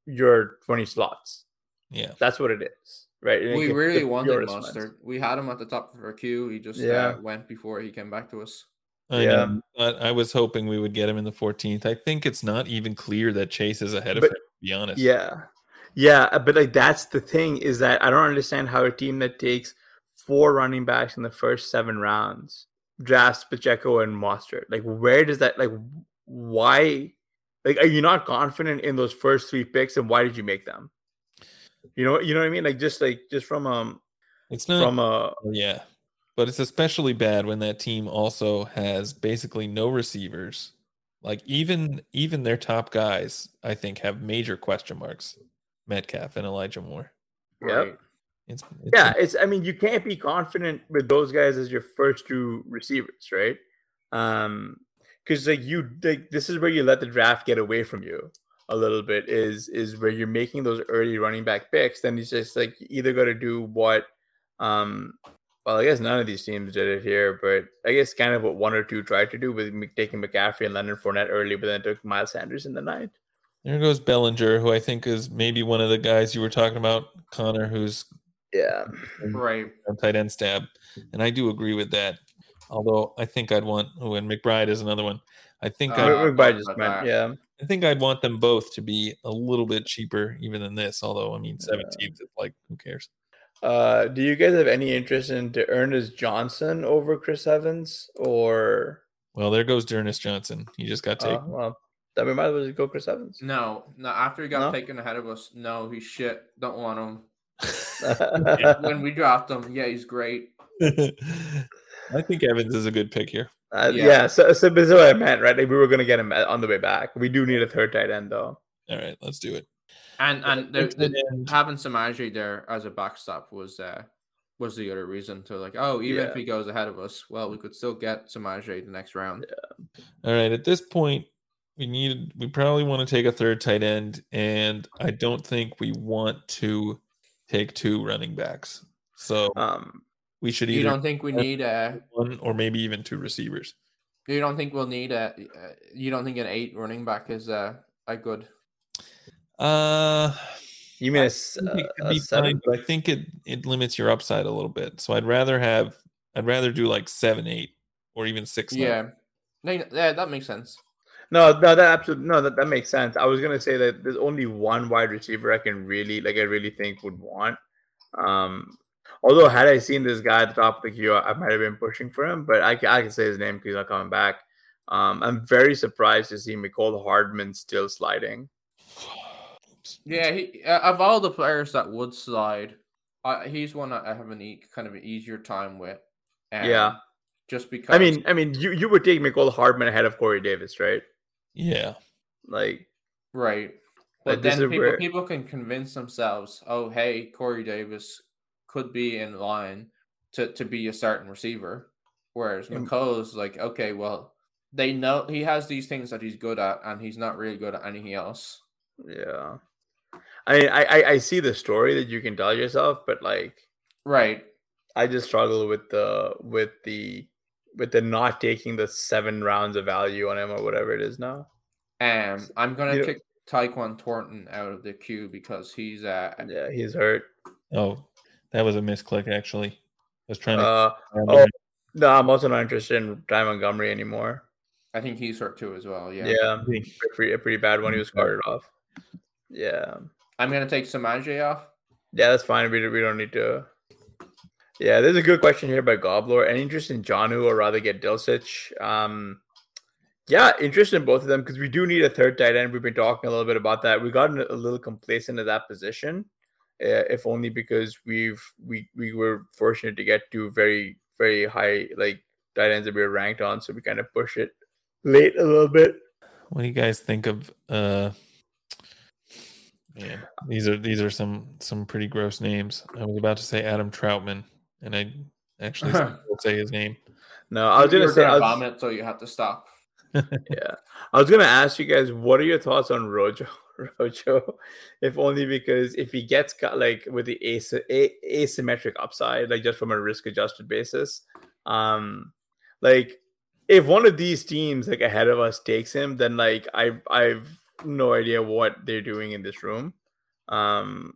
your 20 slots. Yeah. That's what it is, right? In we the really wanted purest sense. We had him at the top of our queue. He just Yeah. uh, went before he came back to us. I Yeah. know. But I was hoping we would get him in the 14th. I think it's not even clear that Chase is ahead of But- him, to be honest. Yeah. Yeah. uh, But like that's the thing is that I don't understand how a team that takes four running backs in the first seven rounds drafts Pacheco and Mostert. Like, where does that like why like are you not confident in those first three picks and why did you make them? You know, you know what I mean? Like just like just from um It's not from uh Yeah. But it's especially bad when that team also has basically no receivers. Like even even their top guys, I think, have major question marks. Metcalf and Elijah Moore. Yep. Right. It's, it's yeah, it's I mean you can't be confident with those guys as your first two receivers, right? Um because like you like this is where you let the draft get away from you a little bit is is where you're making those early running back picks then it's just like you either got to do what um well i guess none of these teams did it here but i guess kind of what one or two tried to do with taking mccaffrey and leonard Fournette early but then took miles sanders in the ninth there goes Bellinger, who I think is maybe one of the guys you were talking about, Connor, who's yeah Right. tight end stab. And I do agree with that. Although I think I'd want oh, and McBride is another one. I think Uh, I, McBride just that. went yeah I think I'd want them both to be a little bit cheaper even than this. Although I mean, seventeenth is like who cares? uh do you guys have any interest in to Ernest johnson over chris evans or Well, there goes Ernest Johnson. He just got uh, taken. well then we might as well just go chris evans No, no. After he got No? taken ahead of us, no, he's shit. Don't want him. Uh, When we dropped him, yeah, he's great. I think Evans is a good pick here. Uh, Yeah. yeah. so, so this is what I meant, right? Like we were gonna get him on the way back. We do need a third tight end, though. All right, let's do it. And and the, Tight the, end. having Samaje there as a backstop was uh was the other reason to like, oh, even if he goes ahead of us, well, we could still get Samaje the next round. All right, at this point, we need we probably want to take a third tight end, and I don't think we want to take two running backs. So Um, we should You don't think we need a one or maybe even two receivers. you don't think we'll need a uh, you don't think an eight running back is uh, a good Uh, you mean I a, s- think uh, could a be seven? fine, but I think it it limits your upside a little bit. So I'd rather have I'd rather do like seven, eight, or even six. yeah. No, yeah, that makes sense. No, no, that absolutely no, that, that makes sense. I was gonna say that there's only one wide receiver I can really like. I really think would want. Um, although had I seen this guy at the top of the queue, I might have been pushing for him. But I, I can say his name because he's not coming back. Um, I'm very surprised to see Mecole Hardman still sliding. Yeah, he, uh, of all the players that would slide, uh, he's one that I have an e- kind of an easier time with. Um, Yeah. just because I mean, I mean, you you would take Mecole Hardman ahead of Corey Davis, right? Yeah. Like, right. But this then people where- people can convince themselves, oh, hey, Corey Davis could be in line to to be a starting receiver. Whereas Mecole's like, okay, well, they know he has these things that he's good at, and he's not really good at anything else. Yeah. I I I see the story that you can tell yourself, but like, right? I just struggle with the with the with the not taking the seven rounds of value on him or whatever it is now. Um, I'm gonna You- kick Tyquan Thornton out of the queue because he's uh Yeah, he's hurt. Oh, that was a misclick. Actually, I was trying to. Uh, oh, no, I'm also not interested in Ty Montgomery anymore. I think he's hurt too as well. Yeah. Yeah, a pretty, a pretty bad one. He was carted off. Yeah, I'm gonna take Samaje off. yeah, that's fine. We, we don't need to. Yeah, there's a good question here by Gobbler. Any interest in Jonnu or rather get Dulcich? Um, yeah, interest in both of them because we do need a third tight end. We've been talking a little bit about that. We got a little complacent at that position, uh, if only because we've we we were fortunate to get to very very high like tight ends that we were ranked on, so we kind of push it late a little bit. What do you guys think of? uh Yeah, these are these are some some pretty gross names. I was about to say Adam Trautman, and I actually will say his name. No, I was You gonna were say, I was, vomit, so you have to stop. yeah, I was gonna ask you guys, what are your thoughts on Rojo? Rojo, if only because if he gets cut like with the as- a- asymmetric upside, like just from a risk adjusted basis, um, like if one of these teams like ahead of us takes him, then like I I've no idea what they're doing in this room. Um,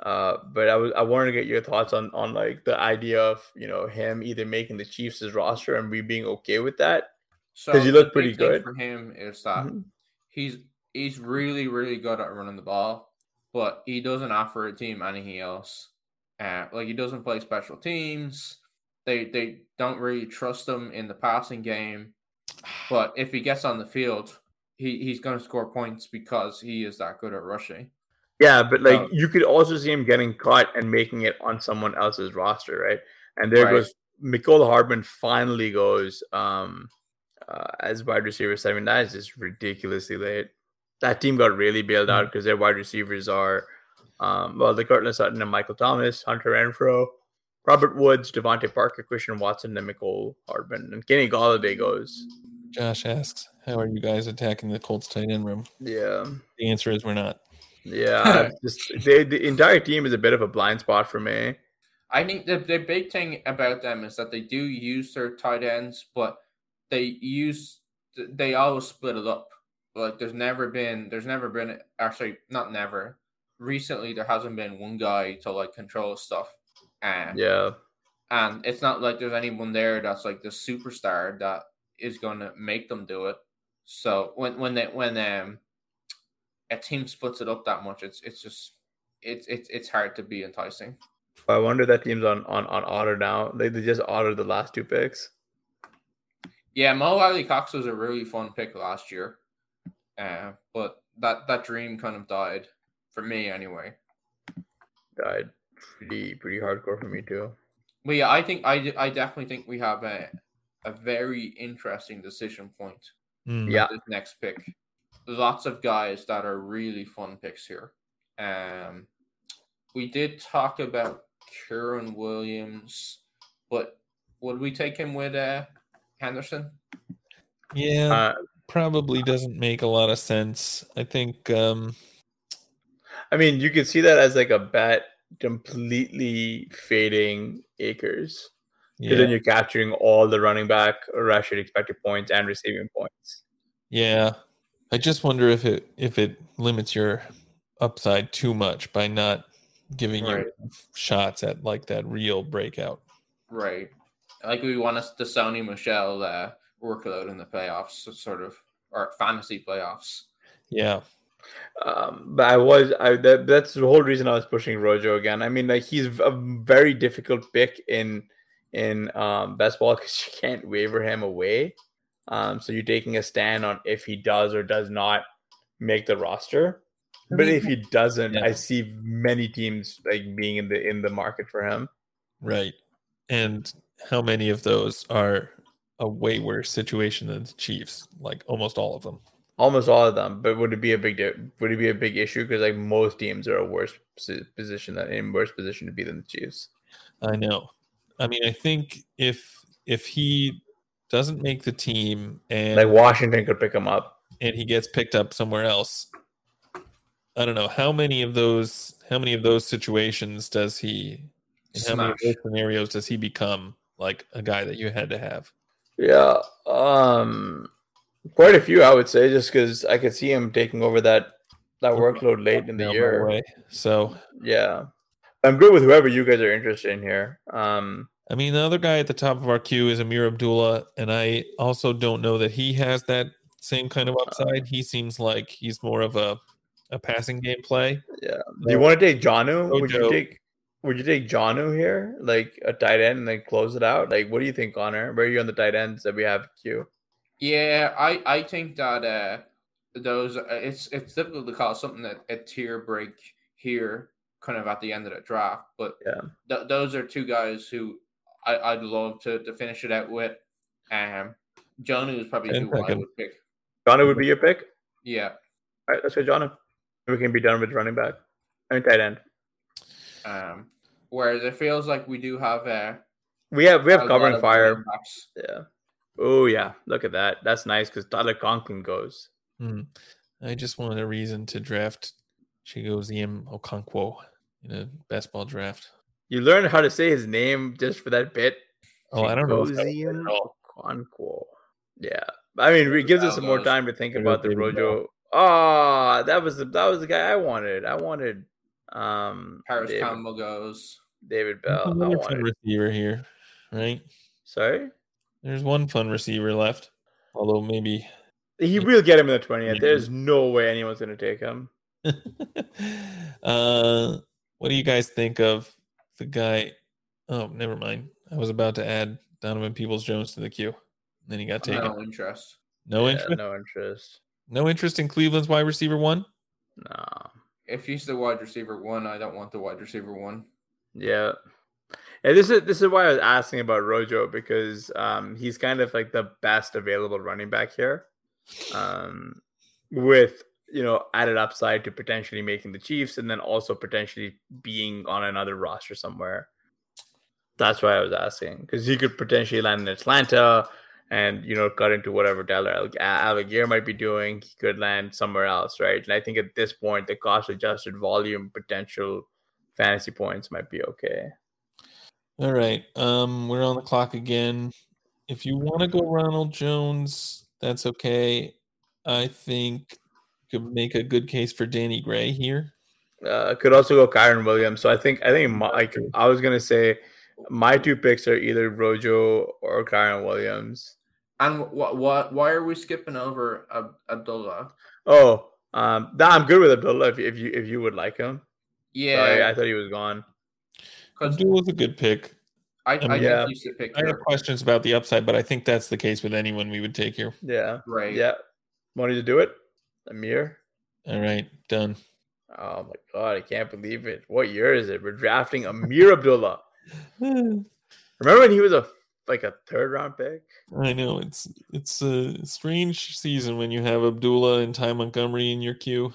uh, but I was I wanted to get your thoughts on on like the idea of you know him either making the Chiefs' his roster and we being okay with that. So 'Cause you the look pretty good. for him is that Mhm. he's he's really really good at running the ball, but he doesn't offer a team anything else. Uh, like he doesn't play special teams. They they don't really trust him in the passing game. But if he gets on the field, he, he's going to score points because he is that good at rushing. Yeah, but like you could also see him getting cut and making it on someone else's roster, right? And there Right. goes Mecole Hardman finally goes um uh, as wide receiver seven. That is just ridiculously late. That team got really bailed out because their wide receivers are um well the Courtland Sutton and Michael Thomas, Hunter Renfrow, Robert Woods, DeVante Parker, Christian Watson, and Mecole Hardman. And Kenny Golladay goes. Josh asks, "How are you guys attacking the Colts tight end room?" Yeah. The answer is we're not. Yeah. Just they, the entire team is a bit of a blind spot for me. I think the, the big thing about them is that they do use their tight ends, but they use they always split it up. Like there's never been there's never been actually not never. Recently there hasn't been one guy to like control stuff. And Yeah. and it's not like there's anyone there that's like the superstar that is gonna make them do it. So when when they when um a team splits it up that much, it's it's just it's it's it's hard to be enticing. I wonder that team's on on on auto now. They they just autoed the last two picks. Yeah, Mo Alie-Cox was a really fun pick last year, uh, but that that dream kind of died for me anyway. Died pretty pretty hardcore for me too. But yeah, I think I I definitely think we have a a very interesting decision point. Mm. Yeah. This next pick, lots of guys that are really fun picks here. Um, we did talk about Kyren Williams, but would we take him with uh Henderson? Yeah, Uh, probably doesn't make a lot of sense. I think um I mean, you could see that as like a bet completely fading Akers. Because yeah, then you're capturing all the running back rushing expected points and receiving points. yeah. I just wonder if it if it limits your upside too much by not giving Right. you shots at like that real breakout. Right. Like we want us to Sony Michel uh, workload in the playoffs, sort of, or fantasy playoffs. Yeah. Um, but I was I that, that's the whole reason I was pushing Rojo again. I mean, like he's a very difficult pick in in um, best ball because you can't waiver him away. Um, so you're taking a stand on if he does or does not make the roster. But if he doesn't, yeah. I see many teams like being in the in the market for him. Right. And how many of those are a way worse situation than the Chiefs? Like almost all of them. Almost all of them. But would it be a big would it be a big issue because like most teams are a worse position than in worse position to be than the Chiefs. I know. I mean, I think if if he doesn't make the team and Like Washington could pick him up. and he gets picked up somewhere else, I don't know how many of those how many of those situations does he in how many of those scenarios does he become like a guy that you had to have? Yeah. Um quite a few I would say just cuz I could see him taking over that that workload late in the year. So Yeah. I'm good with whoever you guys are interested in here. Um I mean, the other guy at the top of our queue is Ameer Abdullah, and I also don't know that he has that same kind of upside. He seems like he's more of a a passing game play. yeah. Do you want to take Jonnu? Would you take would you take Jonnu here? Like a tight end and then close it out? Like what do you think, Connor? Where are you on the tight ends that we have queue? Yeah, I I think that uh those uh, it's it's difficult to call something that a tier break here, kind of at the end of the draft. But Yeah. th- those are two guys who I I'd love to to finish it out with. Um, Jonnu is probably And who I would pick. Jonnu would be your pick? Yeah. All right, let's go Jonnu. We can be done with running back. I mean tight end. Um, whereas it feels like we do have a We have we have covering fire. Yeah. Oh yeah, look at that. That's nice because Tyler Conklin goes. Hmm. I just wanted a reason to draft Chigoziem Okonkwo in a best ball draft. You learned how to say his name just for that bit. Oh, I don't know. if that was right Chigoziem at all. Okonkwo. Yeah, I mean, it gives us some more time to think about the Rojo. Ah, that was the that was the guy I wanted. I wanted um Parris David, Campbell goes. David Bell. I another fun receiver here, right? Sorry, There's one fun receiver left. Although maybe he will get him in the twentieth. There's no way anyone's gonna take him. uh what do you guys think of the guy? Oh, never mind. I was about to add Donovan Peoples Jones to the queue. Then he got taken. No interest. No Yeah, interest. No interest. No interest in Cleveland's wide receiver one. No. If he's the wide receiver one, I don't want the wide receiver one. Yeah. And this is this is why I was asking about Rojo because um, he's kind of like the best available running back here, um, with you know added upside to potentially making the Chiefs and then also potentially being on another roster somewhere. That's why I was asking because he could potentially land in Atlanta and you know cut into whatever Tyler Alleg- might be doing. He could land somewhere else, right? And I think at this point, the cost adjusted volume potential fantasy points might be okay. All right. Um, we're on the clock again. If you want to go Ronald Jones, that's okay. I think you could make a good case for Danny Gray here. Uh, could also go Kyren Williams. So I think I think my, like I was gonna say, my two picks are either Rojo or Kyren Williams. And what what why are we skipping over Ab- Abdullah? Oh, um, nah, I'm good with Abdullah if, if you if you would like him. Sorry, Yeah, I thought he was gone. because Abdullah's a good pick. I, I, I mean, think yeah. he's pick I have questions about the upside, but I think that's the case with anyone we would take here. Yeah, Right. yeah. Wanted to do it, Ameer. All right, done. Oh my god, I can't believe it. What year is it? We're drafting Ameer Abdullah. Remember when he was a like a third round pick? I know it's it's a strange season when you have Abdullah and Ty Montgomery in your queue.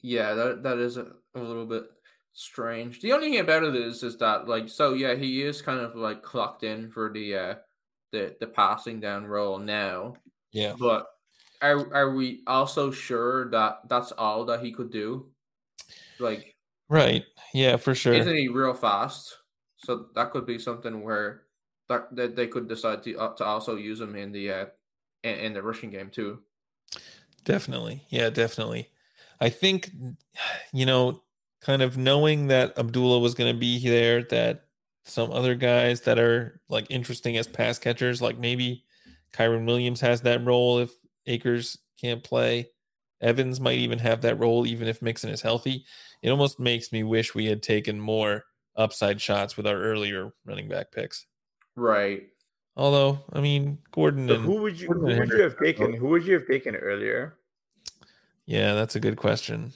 Yeah, that that is a, a little bit strange. The only thing about it is is that like so yeah, he is kind of like clocked in for the uh the the passing down role now. Yeah. But are are we also sure that that's all that he could do? Like Right. Yeah, for sure. isn't he real fast? So that could be something where that, they could decide to uh, to also use him in the uh in, in the rushing game too. Definitely. Yeah, definitely. I think, you know, kind of knowing that Abdullah was going to be there, that some other guys that are like interesting as pass catchers, like maybe Kyren Williams has that role if Akers can't play. Evans might even have that role, even if Mixon is healthy. It almost makes me wish we had taken more upside shots with our earlier running back picks. Right. Although, I mean, Gordon So and who would you Gordon who would you have taken? Who would you have taken earlier? Yeah, that's a good question.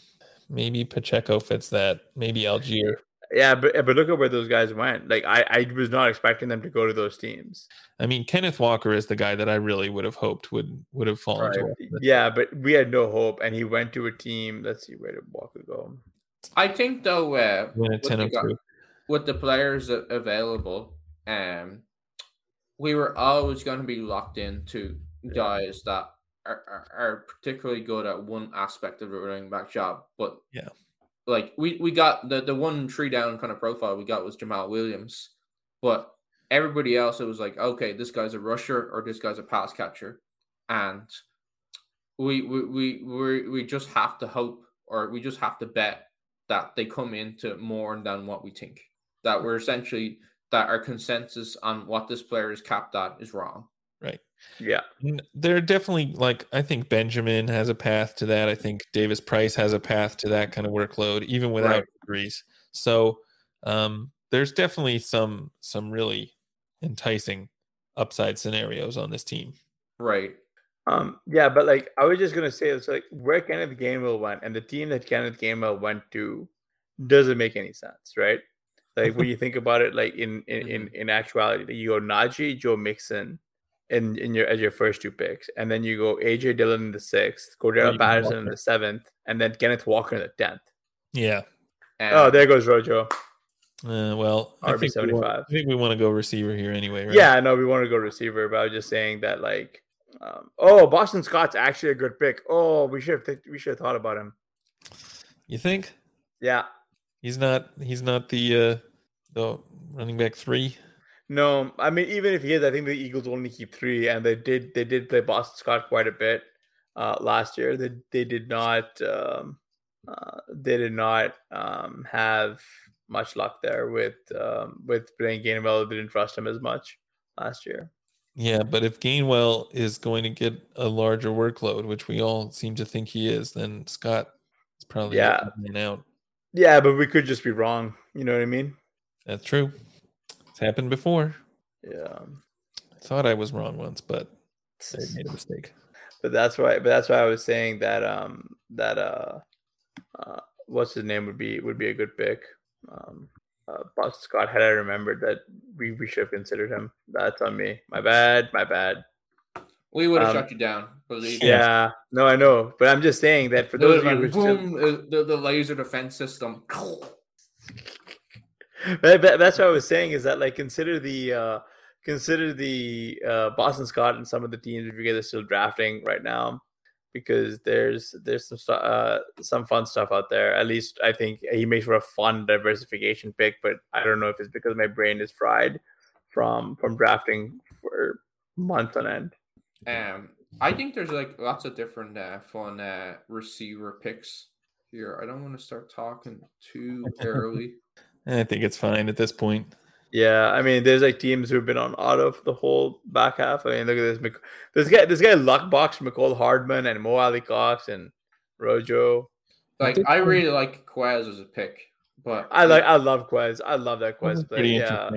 Maybe Pacheco fits that. Maybe Allgeier. Yeah, but but look at where those guys went. Like I, I was not expecting them to go to those teams. I mean, Kenneth Walker is the guy that I really would have hoped would would have fallen. to. Yeah, but we had no hope, and he went to a team. Let's see where did Walker go? I think though uh, with, the, with the players available, um, we were always going to be locked into guys that are, are, are, particularly good at one aspect of the running back job. But yeah, like we, we got the, the one tree down kind of profile we got was Jamaal Williams, but everybody else it was like, okay, this guy's a rusher or this guy's a pass catcher. And we we we we, we just have to hope or we just have to bet that they come into more than what we think. That we're essentially that our consensus on what this player is capped at is wrong. Right. Yeah. They're definitely like I think Benjamin has a path to that. I think Davis Price has a path to that kind of workload, even without right. degrees. So um, there's definitely some some really enticing upside scenarios on this team. Right. Um, yeah, but like I was just gonna say it's like where Kenneth Gainwell went and the team that Kenneth Gainwell went to doesn't make any sense, right? Like when you think about it, like in in in, mm-hmm. in actuality, you go Najee, Joe Mixon, in in your as your first two picks, and then you go AJ Dillon in the sixth, Cordarrelle Patterson Walker. in the seventh, and then Kenneth Walker in the tenth. Yeah. And oh, there goes Rojo. Uh, well, I think, we want, I think we want to go receiver here anyway, right? Yeah, no, we want to go receiver, but I was just saying that like um, oh, Boston Scott's actually a good pick. Oh, we should have th- we should have thought about him. You think? Yeah. He's not. He's not the uh, the running back three. No, I mean even if he is, I think the Eagles only keep three, and they did they did play Boston Scott quite a bit uh, last year. They they did not um, uh, they did not um, have much luck there with um, with playing Gainwell. They didn't trust him as much last year. Yeah, but if Gainwell is going to get a larger workload, which we all seem to think he is, then Scott is probably yeah out. Yeah, but we could just be wrong. You know what I mean? That's true. It's happened before. Yeah. I thought I was wrong once, but I made a mistake. But that's why. But that's why I was saying that um that uh, uh what's his name would be would be a good pick. Um, uh, Boston Scott had I remembered that we, we should have considered him. That's on me. My bad. My bad. We would have um, shut you down. Believe yeah, no, I know, but I'm just saying that for those of you who boom, still... Uh, the, the laser defense system. but, but that's what I was saying is that like consider the uh consider the uh Boston Scott and some of the teams if you guys are still drafting right now because there's there's some uh, some fun stuff out there. At least I think he makes for a fun diversification pick, but I don't know if it's because my brain is fried from from drafting for months on end. Um, I think there's like lots of different uh, fun uh, receiver picks here. I don't want to start talking too early. I think it's fine at this point. Yeah, I mean, there's like teams who've been on auto for the whole back half. I mean, look at this. This guy, this guy, Luckbox, Mecole Hardman, and Mo Alie-Cox, and Rojo. Like, I really like Quez as a pick, but I like, I love Quez. I love that Quez. Pretty yeah,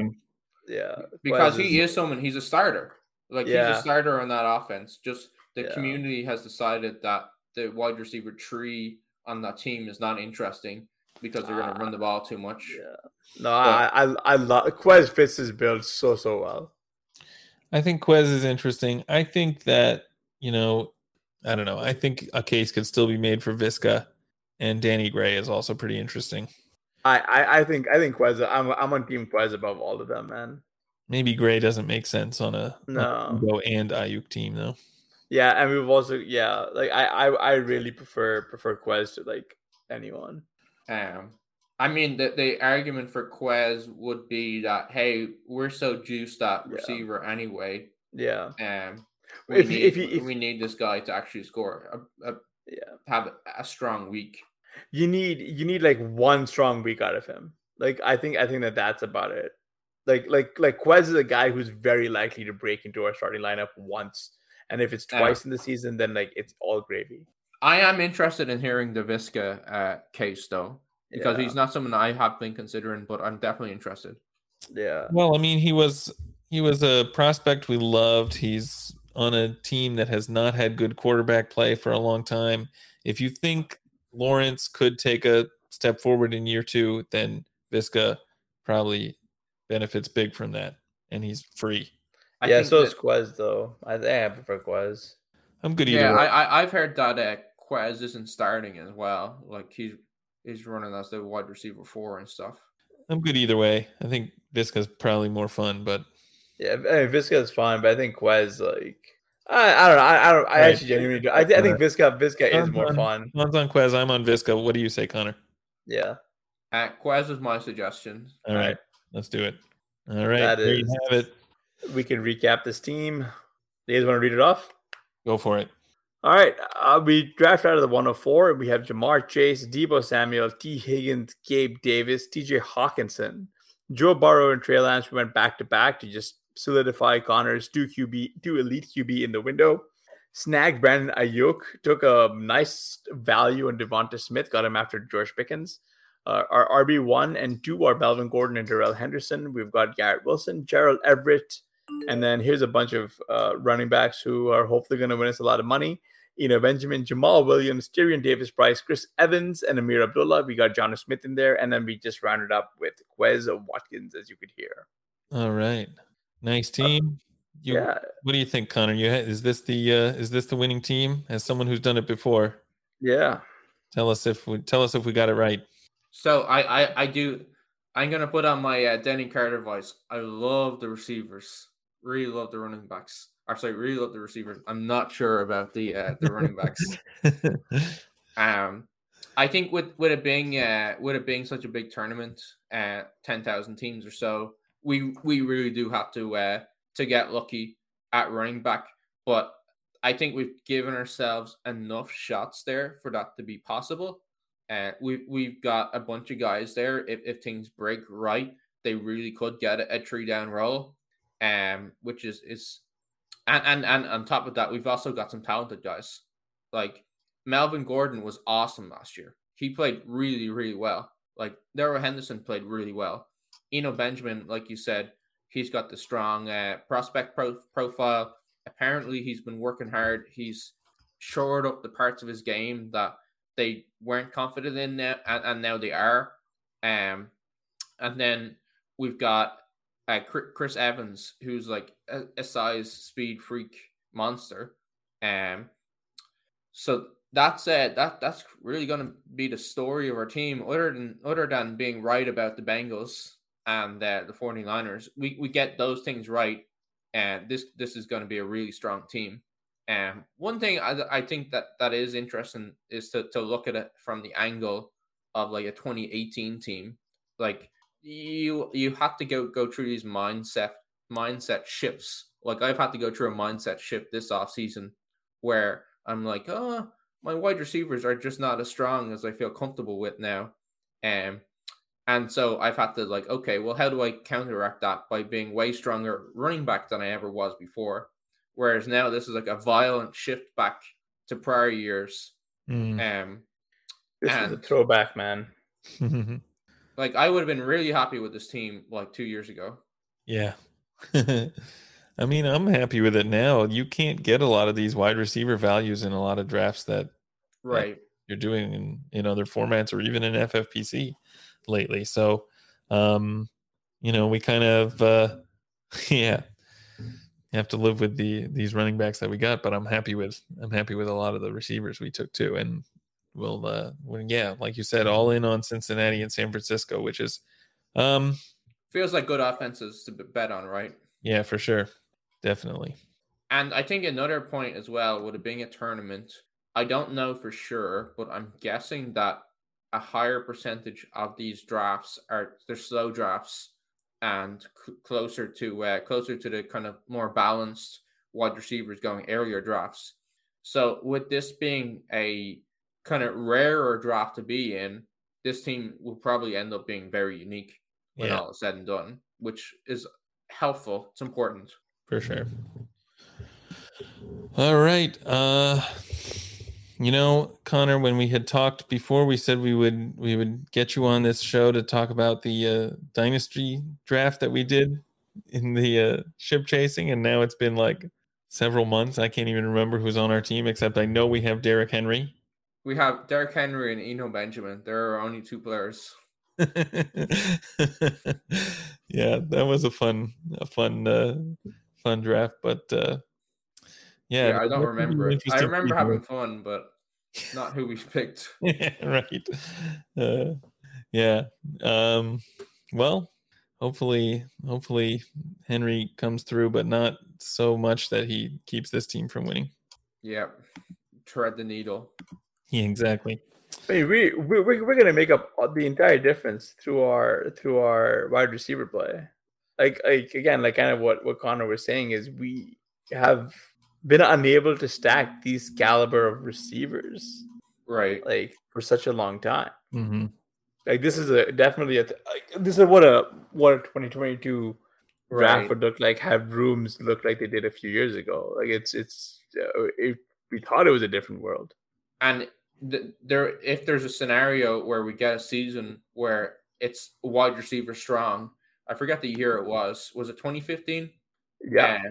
yeah, because Quez he is, is someone. He's a starter. Like yeah. he's a starter on that offense. Just the yeah. community has decided that the wide receiver tree on that team is not interesting because they're going to run the ball too much. Yeah. No, but, I, I I love Quez fits his build so so well. I think Quez is interesting. I think that you know, I don't know. I think a case could still be made for Visca, and Danny Gray is also pretty interesting. I I, I think I think Quez. I'm I'm on team Quez above all of them, man. Maybe Gray doesn't make sense on a no Go and Aiyuk team though. Yeah, and we've also yeah, like I I, I really prefer prefer Quez to like anyone. Um, I mean, the, the argument for Quez would be that hey, we're so juiced at yeah. receiver anyway. Yeah. Um, we if, need, if, if, we need this guy to actually score a, a yeah have a strong week. You need you need like one strong week out of him. Like I think I think that that's about it. Like like like Quez is a guy who's very likely to break into our starting lineup once, and if it's twice in the season, then like it's all gravy. I am interested in hearing the Visca uh, case though, because yeah. he's not someone I have been considering, but I'm definitely interested. Yeah. Well, I mean, he was he was a prospect we loved. He's on a team that has not had good quarterback play for a long time. If you think Lawrence could take a step forward in year two, then Visca probably benefits big from that, and he's free. I yeah, so is Quez though. I think I prefer Quez. I'm good. either. yeah, I, I have heard that uh, Quez isn't starting as well. Like he's he's running as the wide receiver four and stuff. I'm good either way. I think Viska's probably more fun, but Yeah, I mean, Visca is fine, but I think Quez like I, I don't know. I, I don't. I Right. actually genuinely. Do. I, I think Visca Visca is more on- fun. One's on Quez. I'm on Visca. What do you say, Connor? Yeah, Uh, Quez is my suggestion. All right, let's do it. All right, That there you have it. we can recap this team. You guys want to read it off? Go for it. All right. Uh, we draft out of the 104. We have Ja'Marr Chase, Deebo Samuel, T. Higgins, Gabe Davis, TJ Hockenson, Joe Burrow, and Trey Lance. We went back to back to just solidify Connor's two QB, two elite QB in the window. Snagged Brandon Aiyuk, took a nice value on DeVonta Smith, got him after George Pickens. Uh, our RB1 and 2 are Melvin Gordon and Darrell Henderson. We've got Garrett Wilson, Gerald Everett, and then here's a bunch of uh, running backs who are hopefully going to win us a lot of money. You know, Benjamin, Jamaal Williams, Tyrion Davis, Price, Chris Evans, and Ameer Abdullah. We got Jonnu Smith in there, and then we just rounded up with Quez Watkins, as you could hear. All right, nice team. You, yeah, What do you think, Connor? You is this the uh, is this the winning team? As someone who's done it before, yeah. tell us if we tell us if we got it right. So I, I, I do. I'm gonna put on my uh, Denny Carter voice. I love the receivers. Really love the running backs. Sorry, really love the receivers. I'm not sure about the uh, the running backs. Um, I think with with it being uh, with it being such a big tournament, uh, ten thousand teams or so, we we really do have to uh, to get lucky at running back. But I think we've given ourselves enough shots there for that to be possible. And we've we've got a bunch of guys there. If if things break right, they really could get a, a three down roll. Um, which is is and, and and on top of that, we've also got some talented guys. Like Melvin Gordon was awesome last year. He played really, really well. Like Darrell Henderson played really well. Eno Benjamin, like you said, he's got the strong uh, prospect pro- profile. Apparently, he's been working hard. He's shored up the parts of his game that they weren't confident in now, and, and now they are. Um, and then we've got uh, Chris Evans, who's like a, a size speed freak monster. Um, so that's uh, that that's really going to be the story of our team. Other than other than being right about the Bengals and uh, the 49ers, we we get those things right, and this this is going to be a really strong team. Um, one thing I, I think that that is interesting is to to look at it from the angle of like a 2018 team. Like you you have to go go through these mindset mindset shifts. Like I've had to go through a mindset shift this off season where I'm like, oh, my wide receivers are just not as strong as I feel comfortable with now. Um, and so I've had to like, okay, well, how do I counteract that by being way stronger running back than I ever was before? Whereas now this is like a violent shift back to prior years. Mm. Um, This is a throwback, man. like I would have been really happy with this team like two years ago. yeah. I mean, I'm happy with it now. You can't get a lot of these wide receiver values in a lot of drafts that Right. you're doing in, in other formats or even in FFPC lately. So, um, you know, we kind of, uh, yeah, have to live with the these running backs that we got. But I'm happy with I'm happy with a lot of the receivers we took too, and we'll, uh, well, yeah, like you said, all in on Cincinnati and San Francisco, which is, um, Feels like good offenses to bet on, right? yeah, for sure, definitely. And I think another point as well with it being a tournament, I don't know for sure, but I'm guessing that a higher percentage of these drafts are they're slow drafts and c- closer to uh, closer to the kind of more balanced wide receivers going earlier drafts. So with this being a kind of rarer draft to be in, this team will probably end up being very unique when Yeah. all is said and done, which is helpful. It's important. for sure. All right. Uh you know, Connor, when we had talked before, we said we would we would get you on this show to talk about the uh, dynasty draft that we did in the uh, ship chasing, and now it's been like several months. I can't even remember who's on our team, except I know we have Derrick Henry. We have Derrick Henry and Eno Benjamin. There are only two players. yeah, that was a fun, a fun, uh, fun draft. But uh, yeah, Yeah, I don't that could be remember it. I remember people. having fun, but not who we picked. right. Uh, yeah. Um, well, hopefully, hopefully Henry comes through, but not so much that he keeps this team from winning. Yeah, tread the needle. Yeah, exactly. I mean, we we we're, we're gonna make up the entire difference through our through our wide receiver play. Like like again, like kind of what what Connor was saying is we have been unable to stack these caliber of receivers Right. like for such a long time. hmm Like this is a definitely a th- like, this is what a what a 2022 draft Right. would look like. Have rooms look like they did a few years ago. Like it's it's uh, it, we thought it was a different world. And th- there, if there's a scenario where we get a season where it's wide receiver strong, I forget the year it was. Was it 2015? Yeah,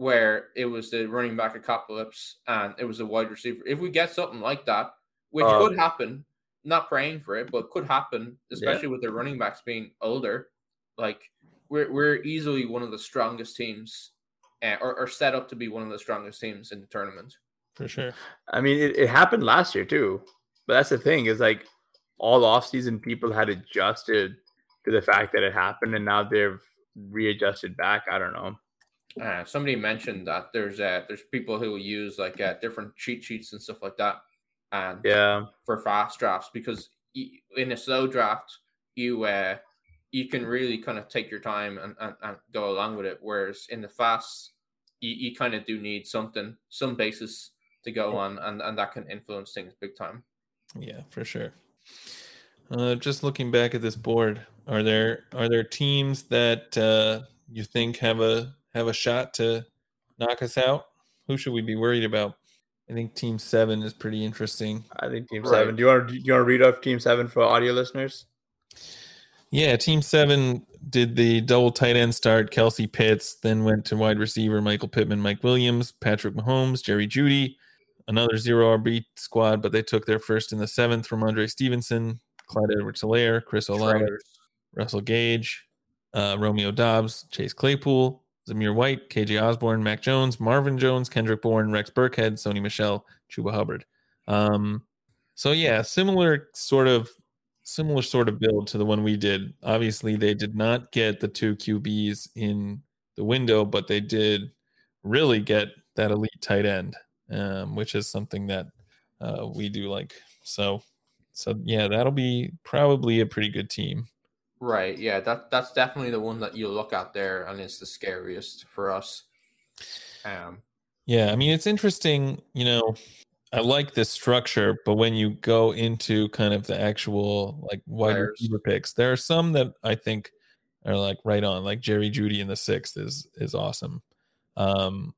where it was the running back apocalypse and it was a wide receiver. If we get something like that, which Uh, could happen, not praying for it, but could happen, especially with the running backs being older, like we're we're easily one of the strongest teams, uh, or, or set up to be one of the strongest teams in the tournament. For sure. I mean it, it happened last year too. But that's the thing is like all offseason people had adjusted to the fact that it happened, and now they've readjusted back. I don't know. Uh, somebody mentioned that there's uh, there's people who use like uh, different cheat sheets and stuff like that, and Yeah, for fast drafts because in a slow draft you uh you can really kind of take your time and, and, and go along with it whereas in the fast you, you kind of do need something some basis to go on and, and that can influence things big time. Yeah, for sure. Uh, just looking back at this board, are there are there teams that uh, you think have a have a shot to knock us out? Who should we be worried about? I think Team Seven is pretty interesting. I think Team Right. Seven. Do you want to do you want to read off Team Seven for audio listeners? Yeah, Team Seven did the double tight end start. Kelce Pitts, then went to wide receiver Michael Pittman, Mike Williams, Patrick Mahomes, Jerry Jeudy, another zero RB squad, but they took their first in the seventh Rhamondre Stevenson, Clyde Edwards Helaire, Chris Olave, Russell Gage, uh, Romeo Doubs, Chase Claypool, Zamir White, KJ Osborn, Mac Jones, Marvin Jones, Kendrick Bourne, Rex Burkhead, Sony Michel, Chuba Hubbard. Um, so yeah, similar sort of similar sort of build to the one we did. Obviously, they did not get the two QBs in the window, but they did really get that elite tight end, um, which is something that uh, we do like. So, so yeah, that'll be probably a pretty good team. Right yeah that that's definitely the one that you look at there and it's the scariest for us um Yeah, I mean it's interesting, you know, I like this structure, but when you go into kind of the actual like wide Players. receiver picks, there are some that I think are like right on, like Jerry Jeudy in the sixth is is awesome. Um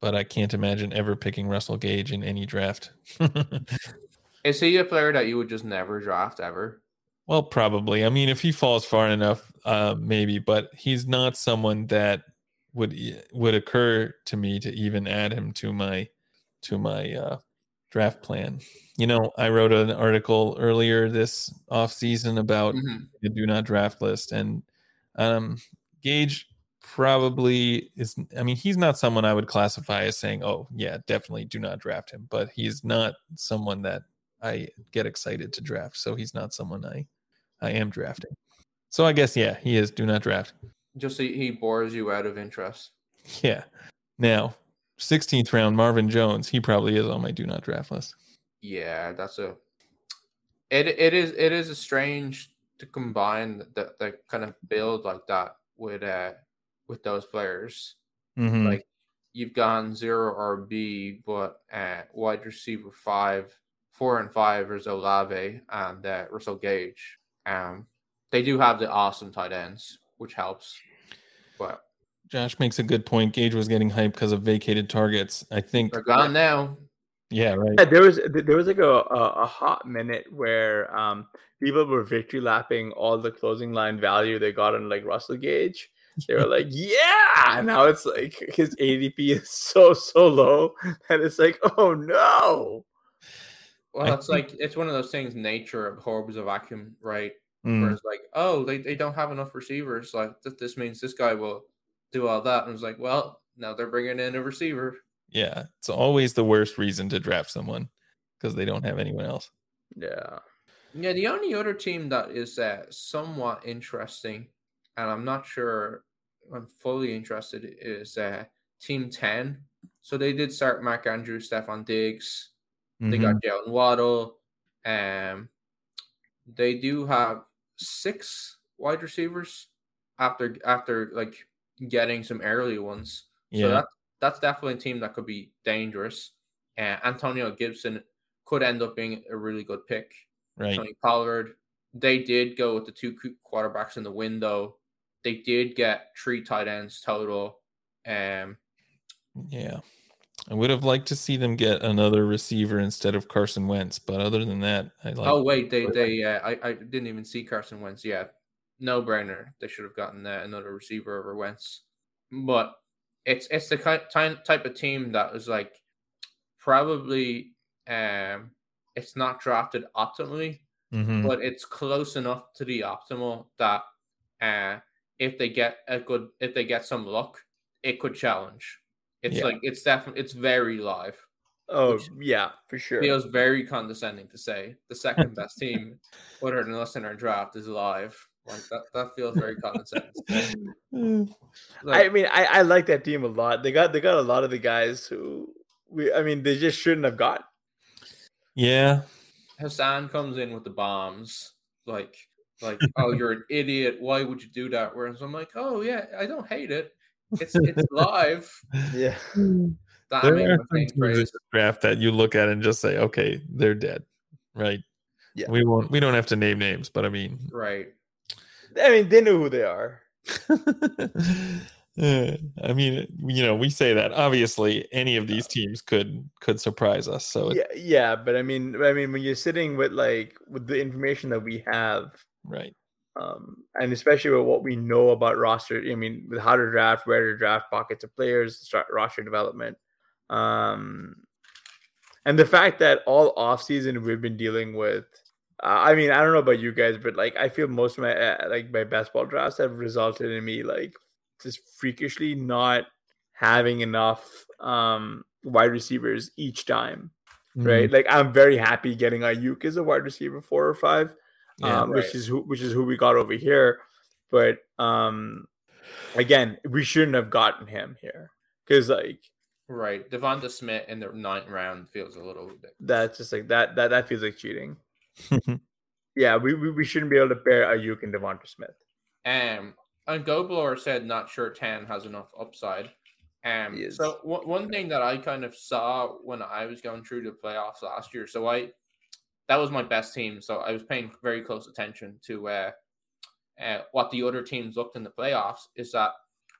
but I can't imagine ever picking Russell Gage in any draft. is he a player that you would just never draft ever well, probably. I mean, if he falls far enough, uh maybe, but he's not someone that would would occur to me to even add him to my to my uh draft plan. You know, I wrote an article earlier this off season about Mhm. the do not draft list and um Gage probably is I mean, he's not someone I would classify as saying, "Oh, yeah, definitely do not draft him," but he's not someone that I get excited to draft. So he's not someone I I am drafting. So I guess yeah, he is do not draft. just he, he bores you out of interest Yeah. Now, 16th round Marvin Jones, he probably is on my do not draft list. Yeah, that's a. It it is it is a strange to combine the the kind of build like that with uh with those players. Mhm. Like you've gone zero RB, but uh wide receiver five, four and five is Olave and uh, Russell Gage. Um, they do have the awesome tight ends, which helps. But Josh makes a good point. Gage was getting hyped because of vacated targets. I think they're gone now. yeah, right. Yeah, there was there was like a, a, a hot minute where um people were victory lapping all the closing line value they got on like Russell Gage. They were like, yeah. Now it's like his ADP is so so low that it's like, oh no. Well, I it's like it's one of those things. Nature abhors a vacuum, right? Mm. Where it's like, oh, they, they don't have enough receivers. Like th- this means this guy will do all that. And it's like, well, now they're bringing in a receiver. Yeah, it's always the worst reason to draft someone because they don't have anyone else. Yeah. Yeah, the only other team that is uh, somewhat interesting and I'm not sure I'm fully interested, is uh, Team 10. So they did start Mark Andrews, Stefon Diggs. Mm-hmm. They got Jaylen Waddle. Um, they do have six wide receivers after after like getting some early ones. Yeah. So that that's definitely a team that could be dangerous. Uh, Antonio Gibson could end up being a really good pick. Right. Tony Pollard. They did go with the two quarterbacks in the window. They did get three tight ends total. Um, yeah. I would have liked to see them get another receiver instead of Carson Wentz, but other than that, I like. Oh wait, they they uh, I I didn't even see Carson Wentz. Yeah, no brainer. They should have gotten uh, another receiver over Wentz, but it's it's the kind type of team that is like probably um it's not drafted optimally, mm-hmm. but it's close enough to the optimal that uh if they get a good if they get some luck, it could challenge. It's yeah. like it's definitely it's very live. Oh yeah, for sure. Feels very condescending to say the second best team, other than us in our draft, is live. Like that, that feels very condescending. like, I mean, I, I like that team a lot. They got they got a lot of the guys who we I mean they just shouldn't have got. Yeah. Hassan comes in with the bombs. Like like, oh, you're an idiot. Why would you do that? Whereas I'm like, oh yeah, I don't hate it. It's it's live. Yeah. Hmm. there are things draft that you look at and just say, okay, they're dead, right? Yeah. We won't. We don't have to name names, but I mean, right. I mean, they know who they are. I mean, you know, we say that obviously any of these teams could could surprise us. So yeah, yeah, but I mean, I mean, when you're sitting with like with the information that we have, right, um, and especially with what we know about roster, I mean, with how to draft, where to draft pockets of players, start roster development, um, and the fact that all offseason we've been dealing with I mean, I don't know about you guys, but like I feel most of my uh, like my best ball drafts have resulted in me like just freakishly not having enough um wide receivers each time. Mm-hmm. Right. Like I'm very happy getting Aiyuk as a wide receiver four or five. Yeah, um, right. which is who which is who we got over here. But um again, we shouldn't have gotten him here. Cause like Right. DeVonta Smith in the ninth round feels a little bit that's just like that that that feels like cheating. yeah, we, we, we shouldn't be able to pair Aiyuk and DeVonta Smith. Um and Gobler said not sure Tan has enough upside. Um, so w- one thing that I kind of saw when I was going through the playoffs last year, so I that was my best team, so I was paying very close attention to uh, uh, what the other teams looked in the playoffs. Is that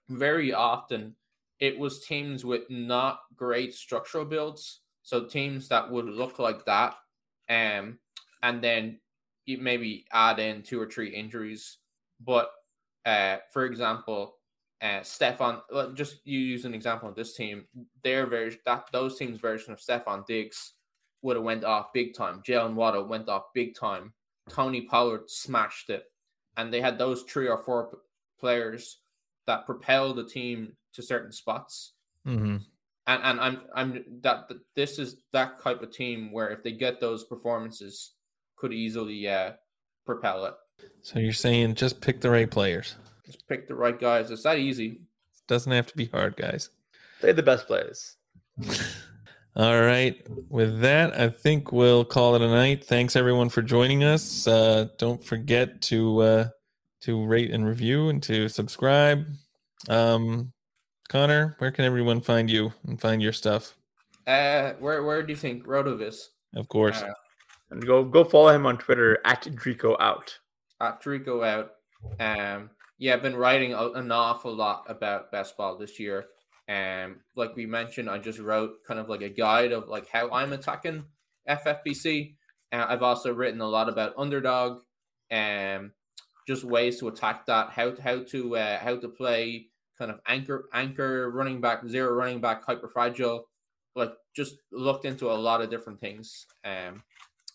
very often it was teams with not great structural builds, so teams that would look like that, um, and then you maybe add in two or three injuries, but uh, for example, uh, Stefon, just you use an example of this team, their version, that those teams' version of Stefon Diggs would have went off big time. Jaylen Waddle went off big time. Tony Pollard smashed it, and they had those three or four p- players that propelled the team to certain spots. Mm-hmm. And and I'm I'm that, that this is that type of team where if they get those performances, could easily uh, propel it. So you're saying just pick the right players. Just pick the right guys. It's that easy. It doesn't have to be hard, guys. Play the best players. All right. With that, I think we'll call it a night. Thanks everyone for joining us. Uh, don't forget to uh, to rate and review and to subscribe. Um, Connor, where can everyone find you and find your stuff? Uh, where where do you think RotoViz? Of course. Uh, and go go follow him on Twitter at Drico out. At Drico out. Um, yeah, I've been writing an awful lot about best ball this year. Um, like we mentioned, I just wrote kind of like a guide of like how I'm attacking FFPC. Uh, I've also written a lot about underdog, and um, just ways to attack that, how how to uh, how to play kind of anchor anchor running back, zero running back, hyper fragile. Like just looked into a lot of different things. Um,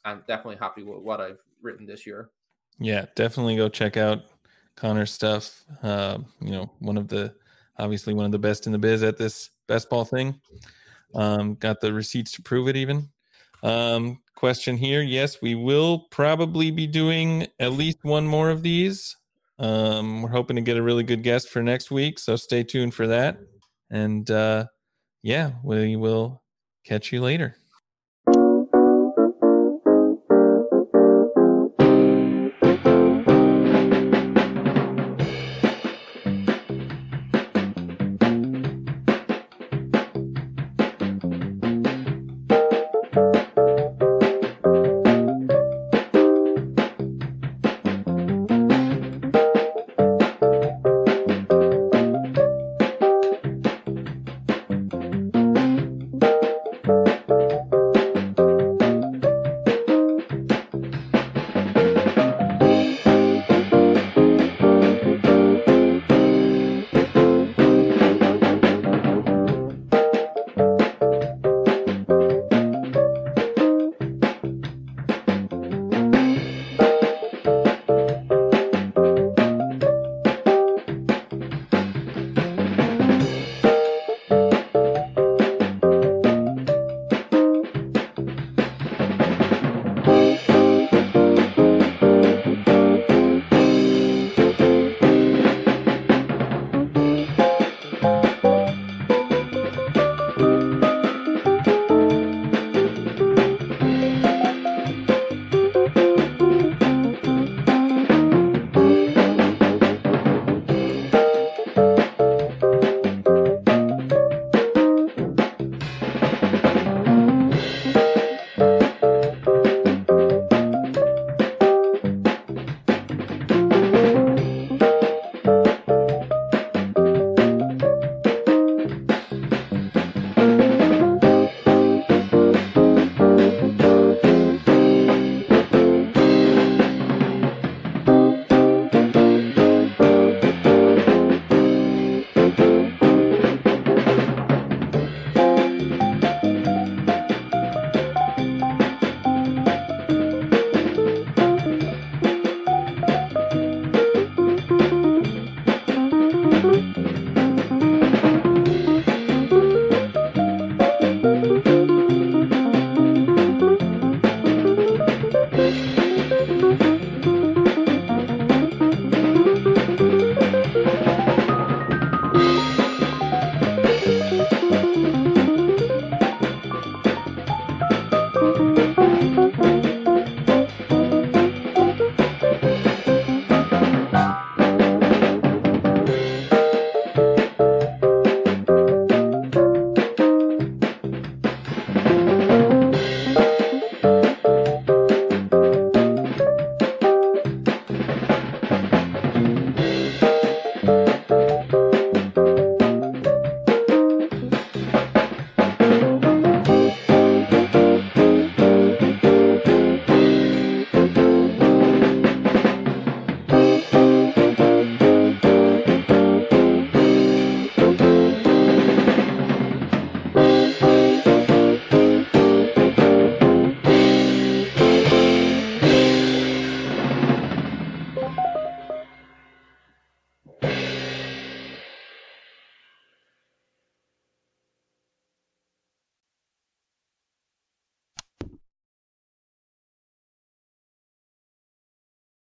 I'm definitely happy with what I've written this year. Yeah, definitely go check out Connor's stuff. Uh, you know, one of the obviously one of the best in the biz at this best ball thing. Um, got the receipts to prove it even. Um, question here. Yes, we will probably be doing at least one more of these. Um, we're hoping to get a really good guest for next week, so stay tuned for that. And uh, yeah, we will catch you later.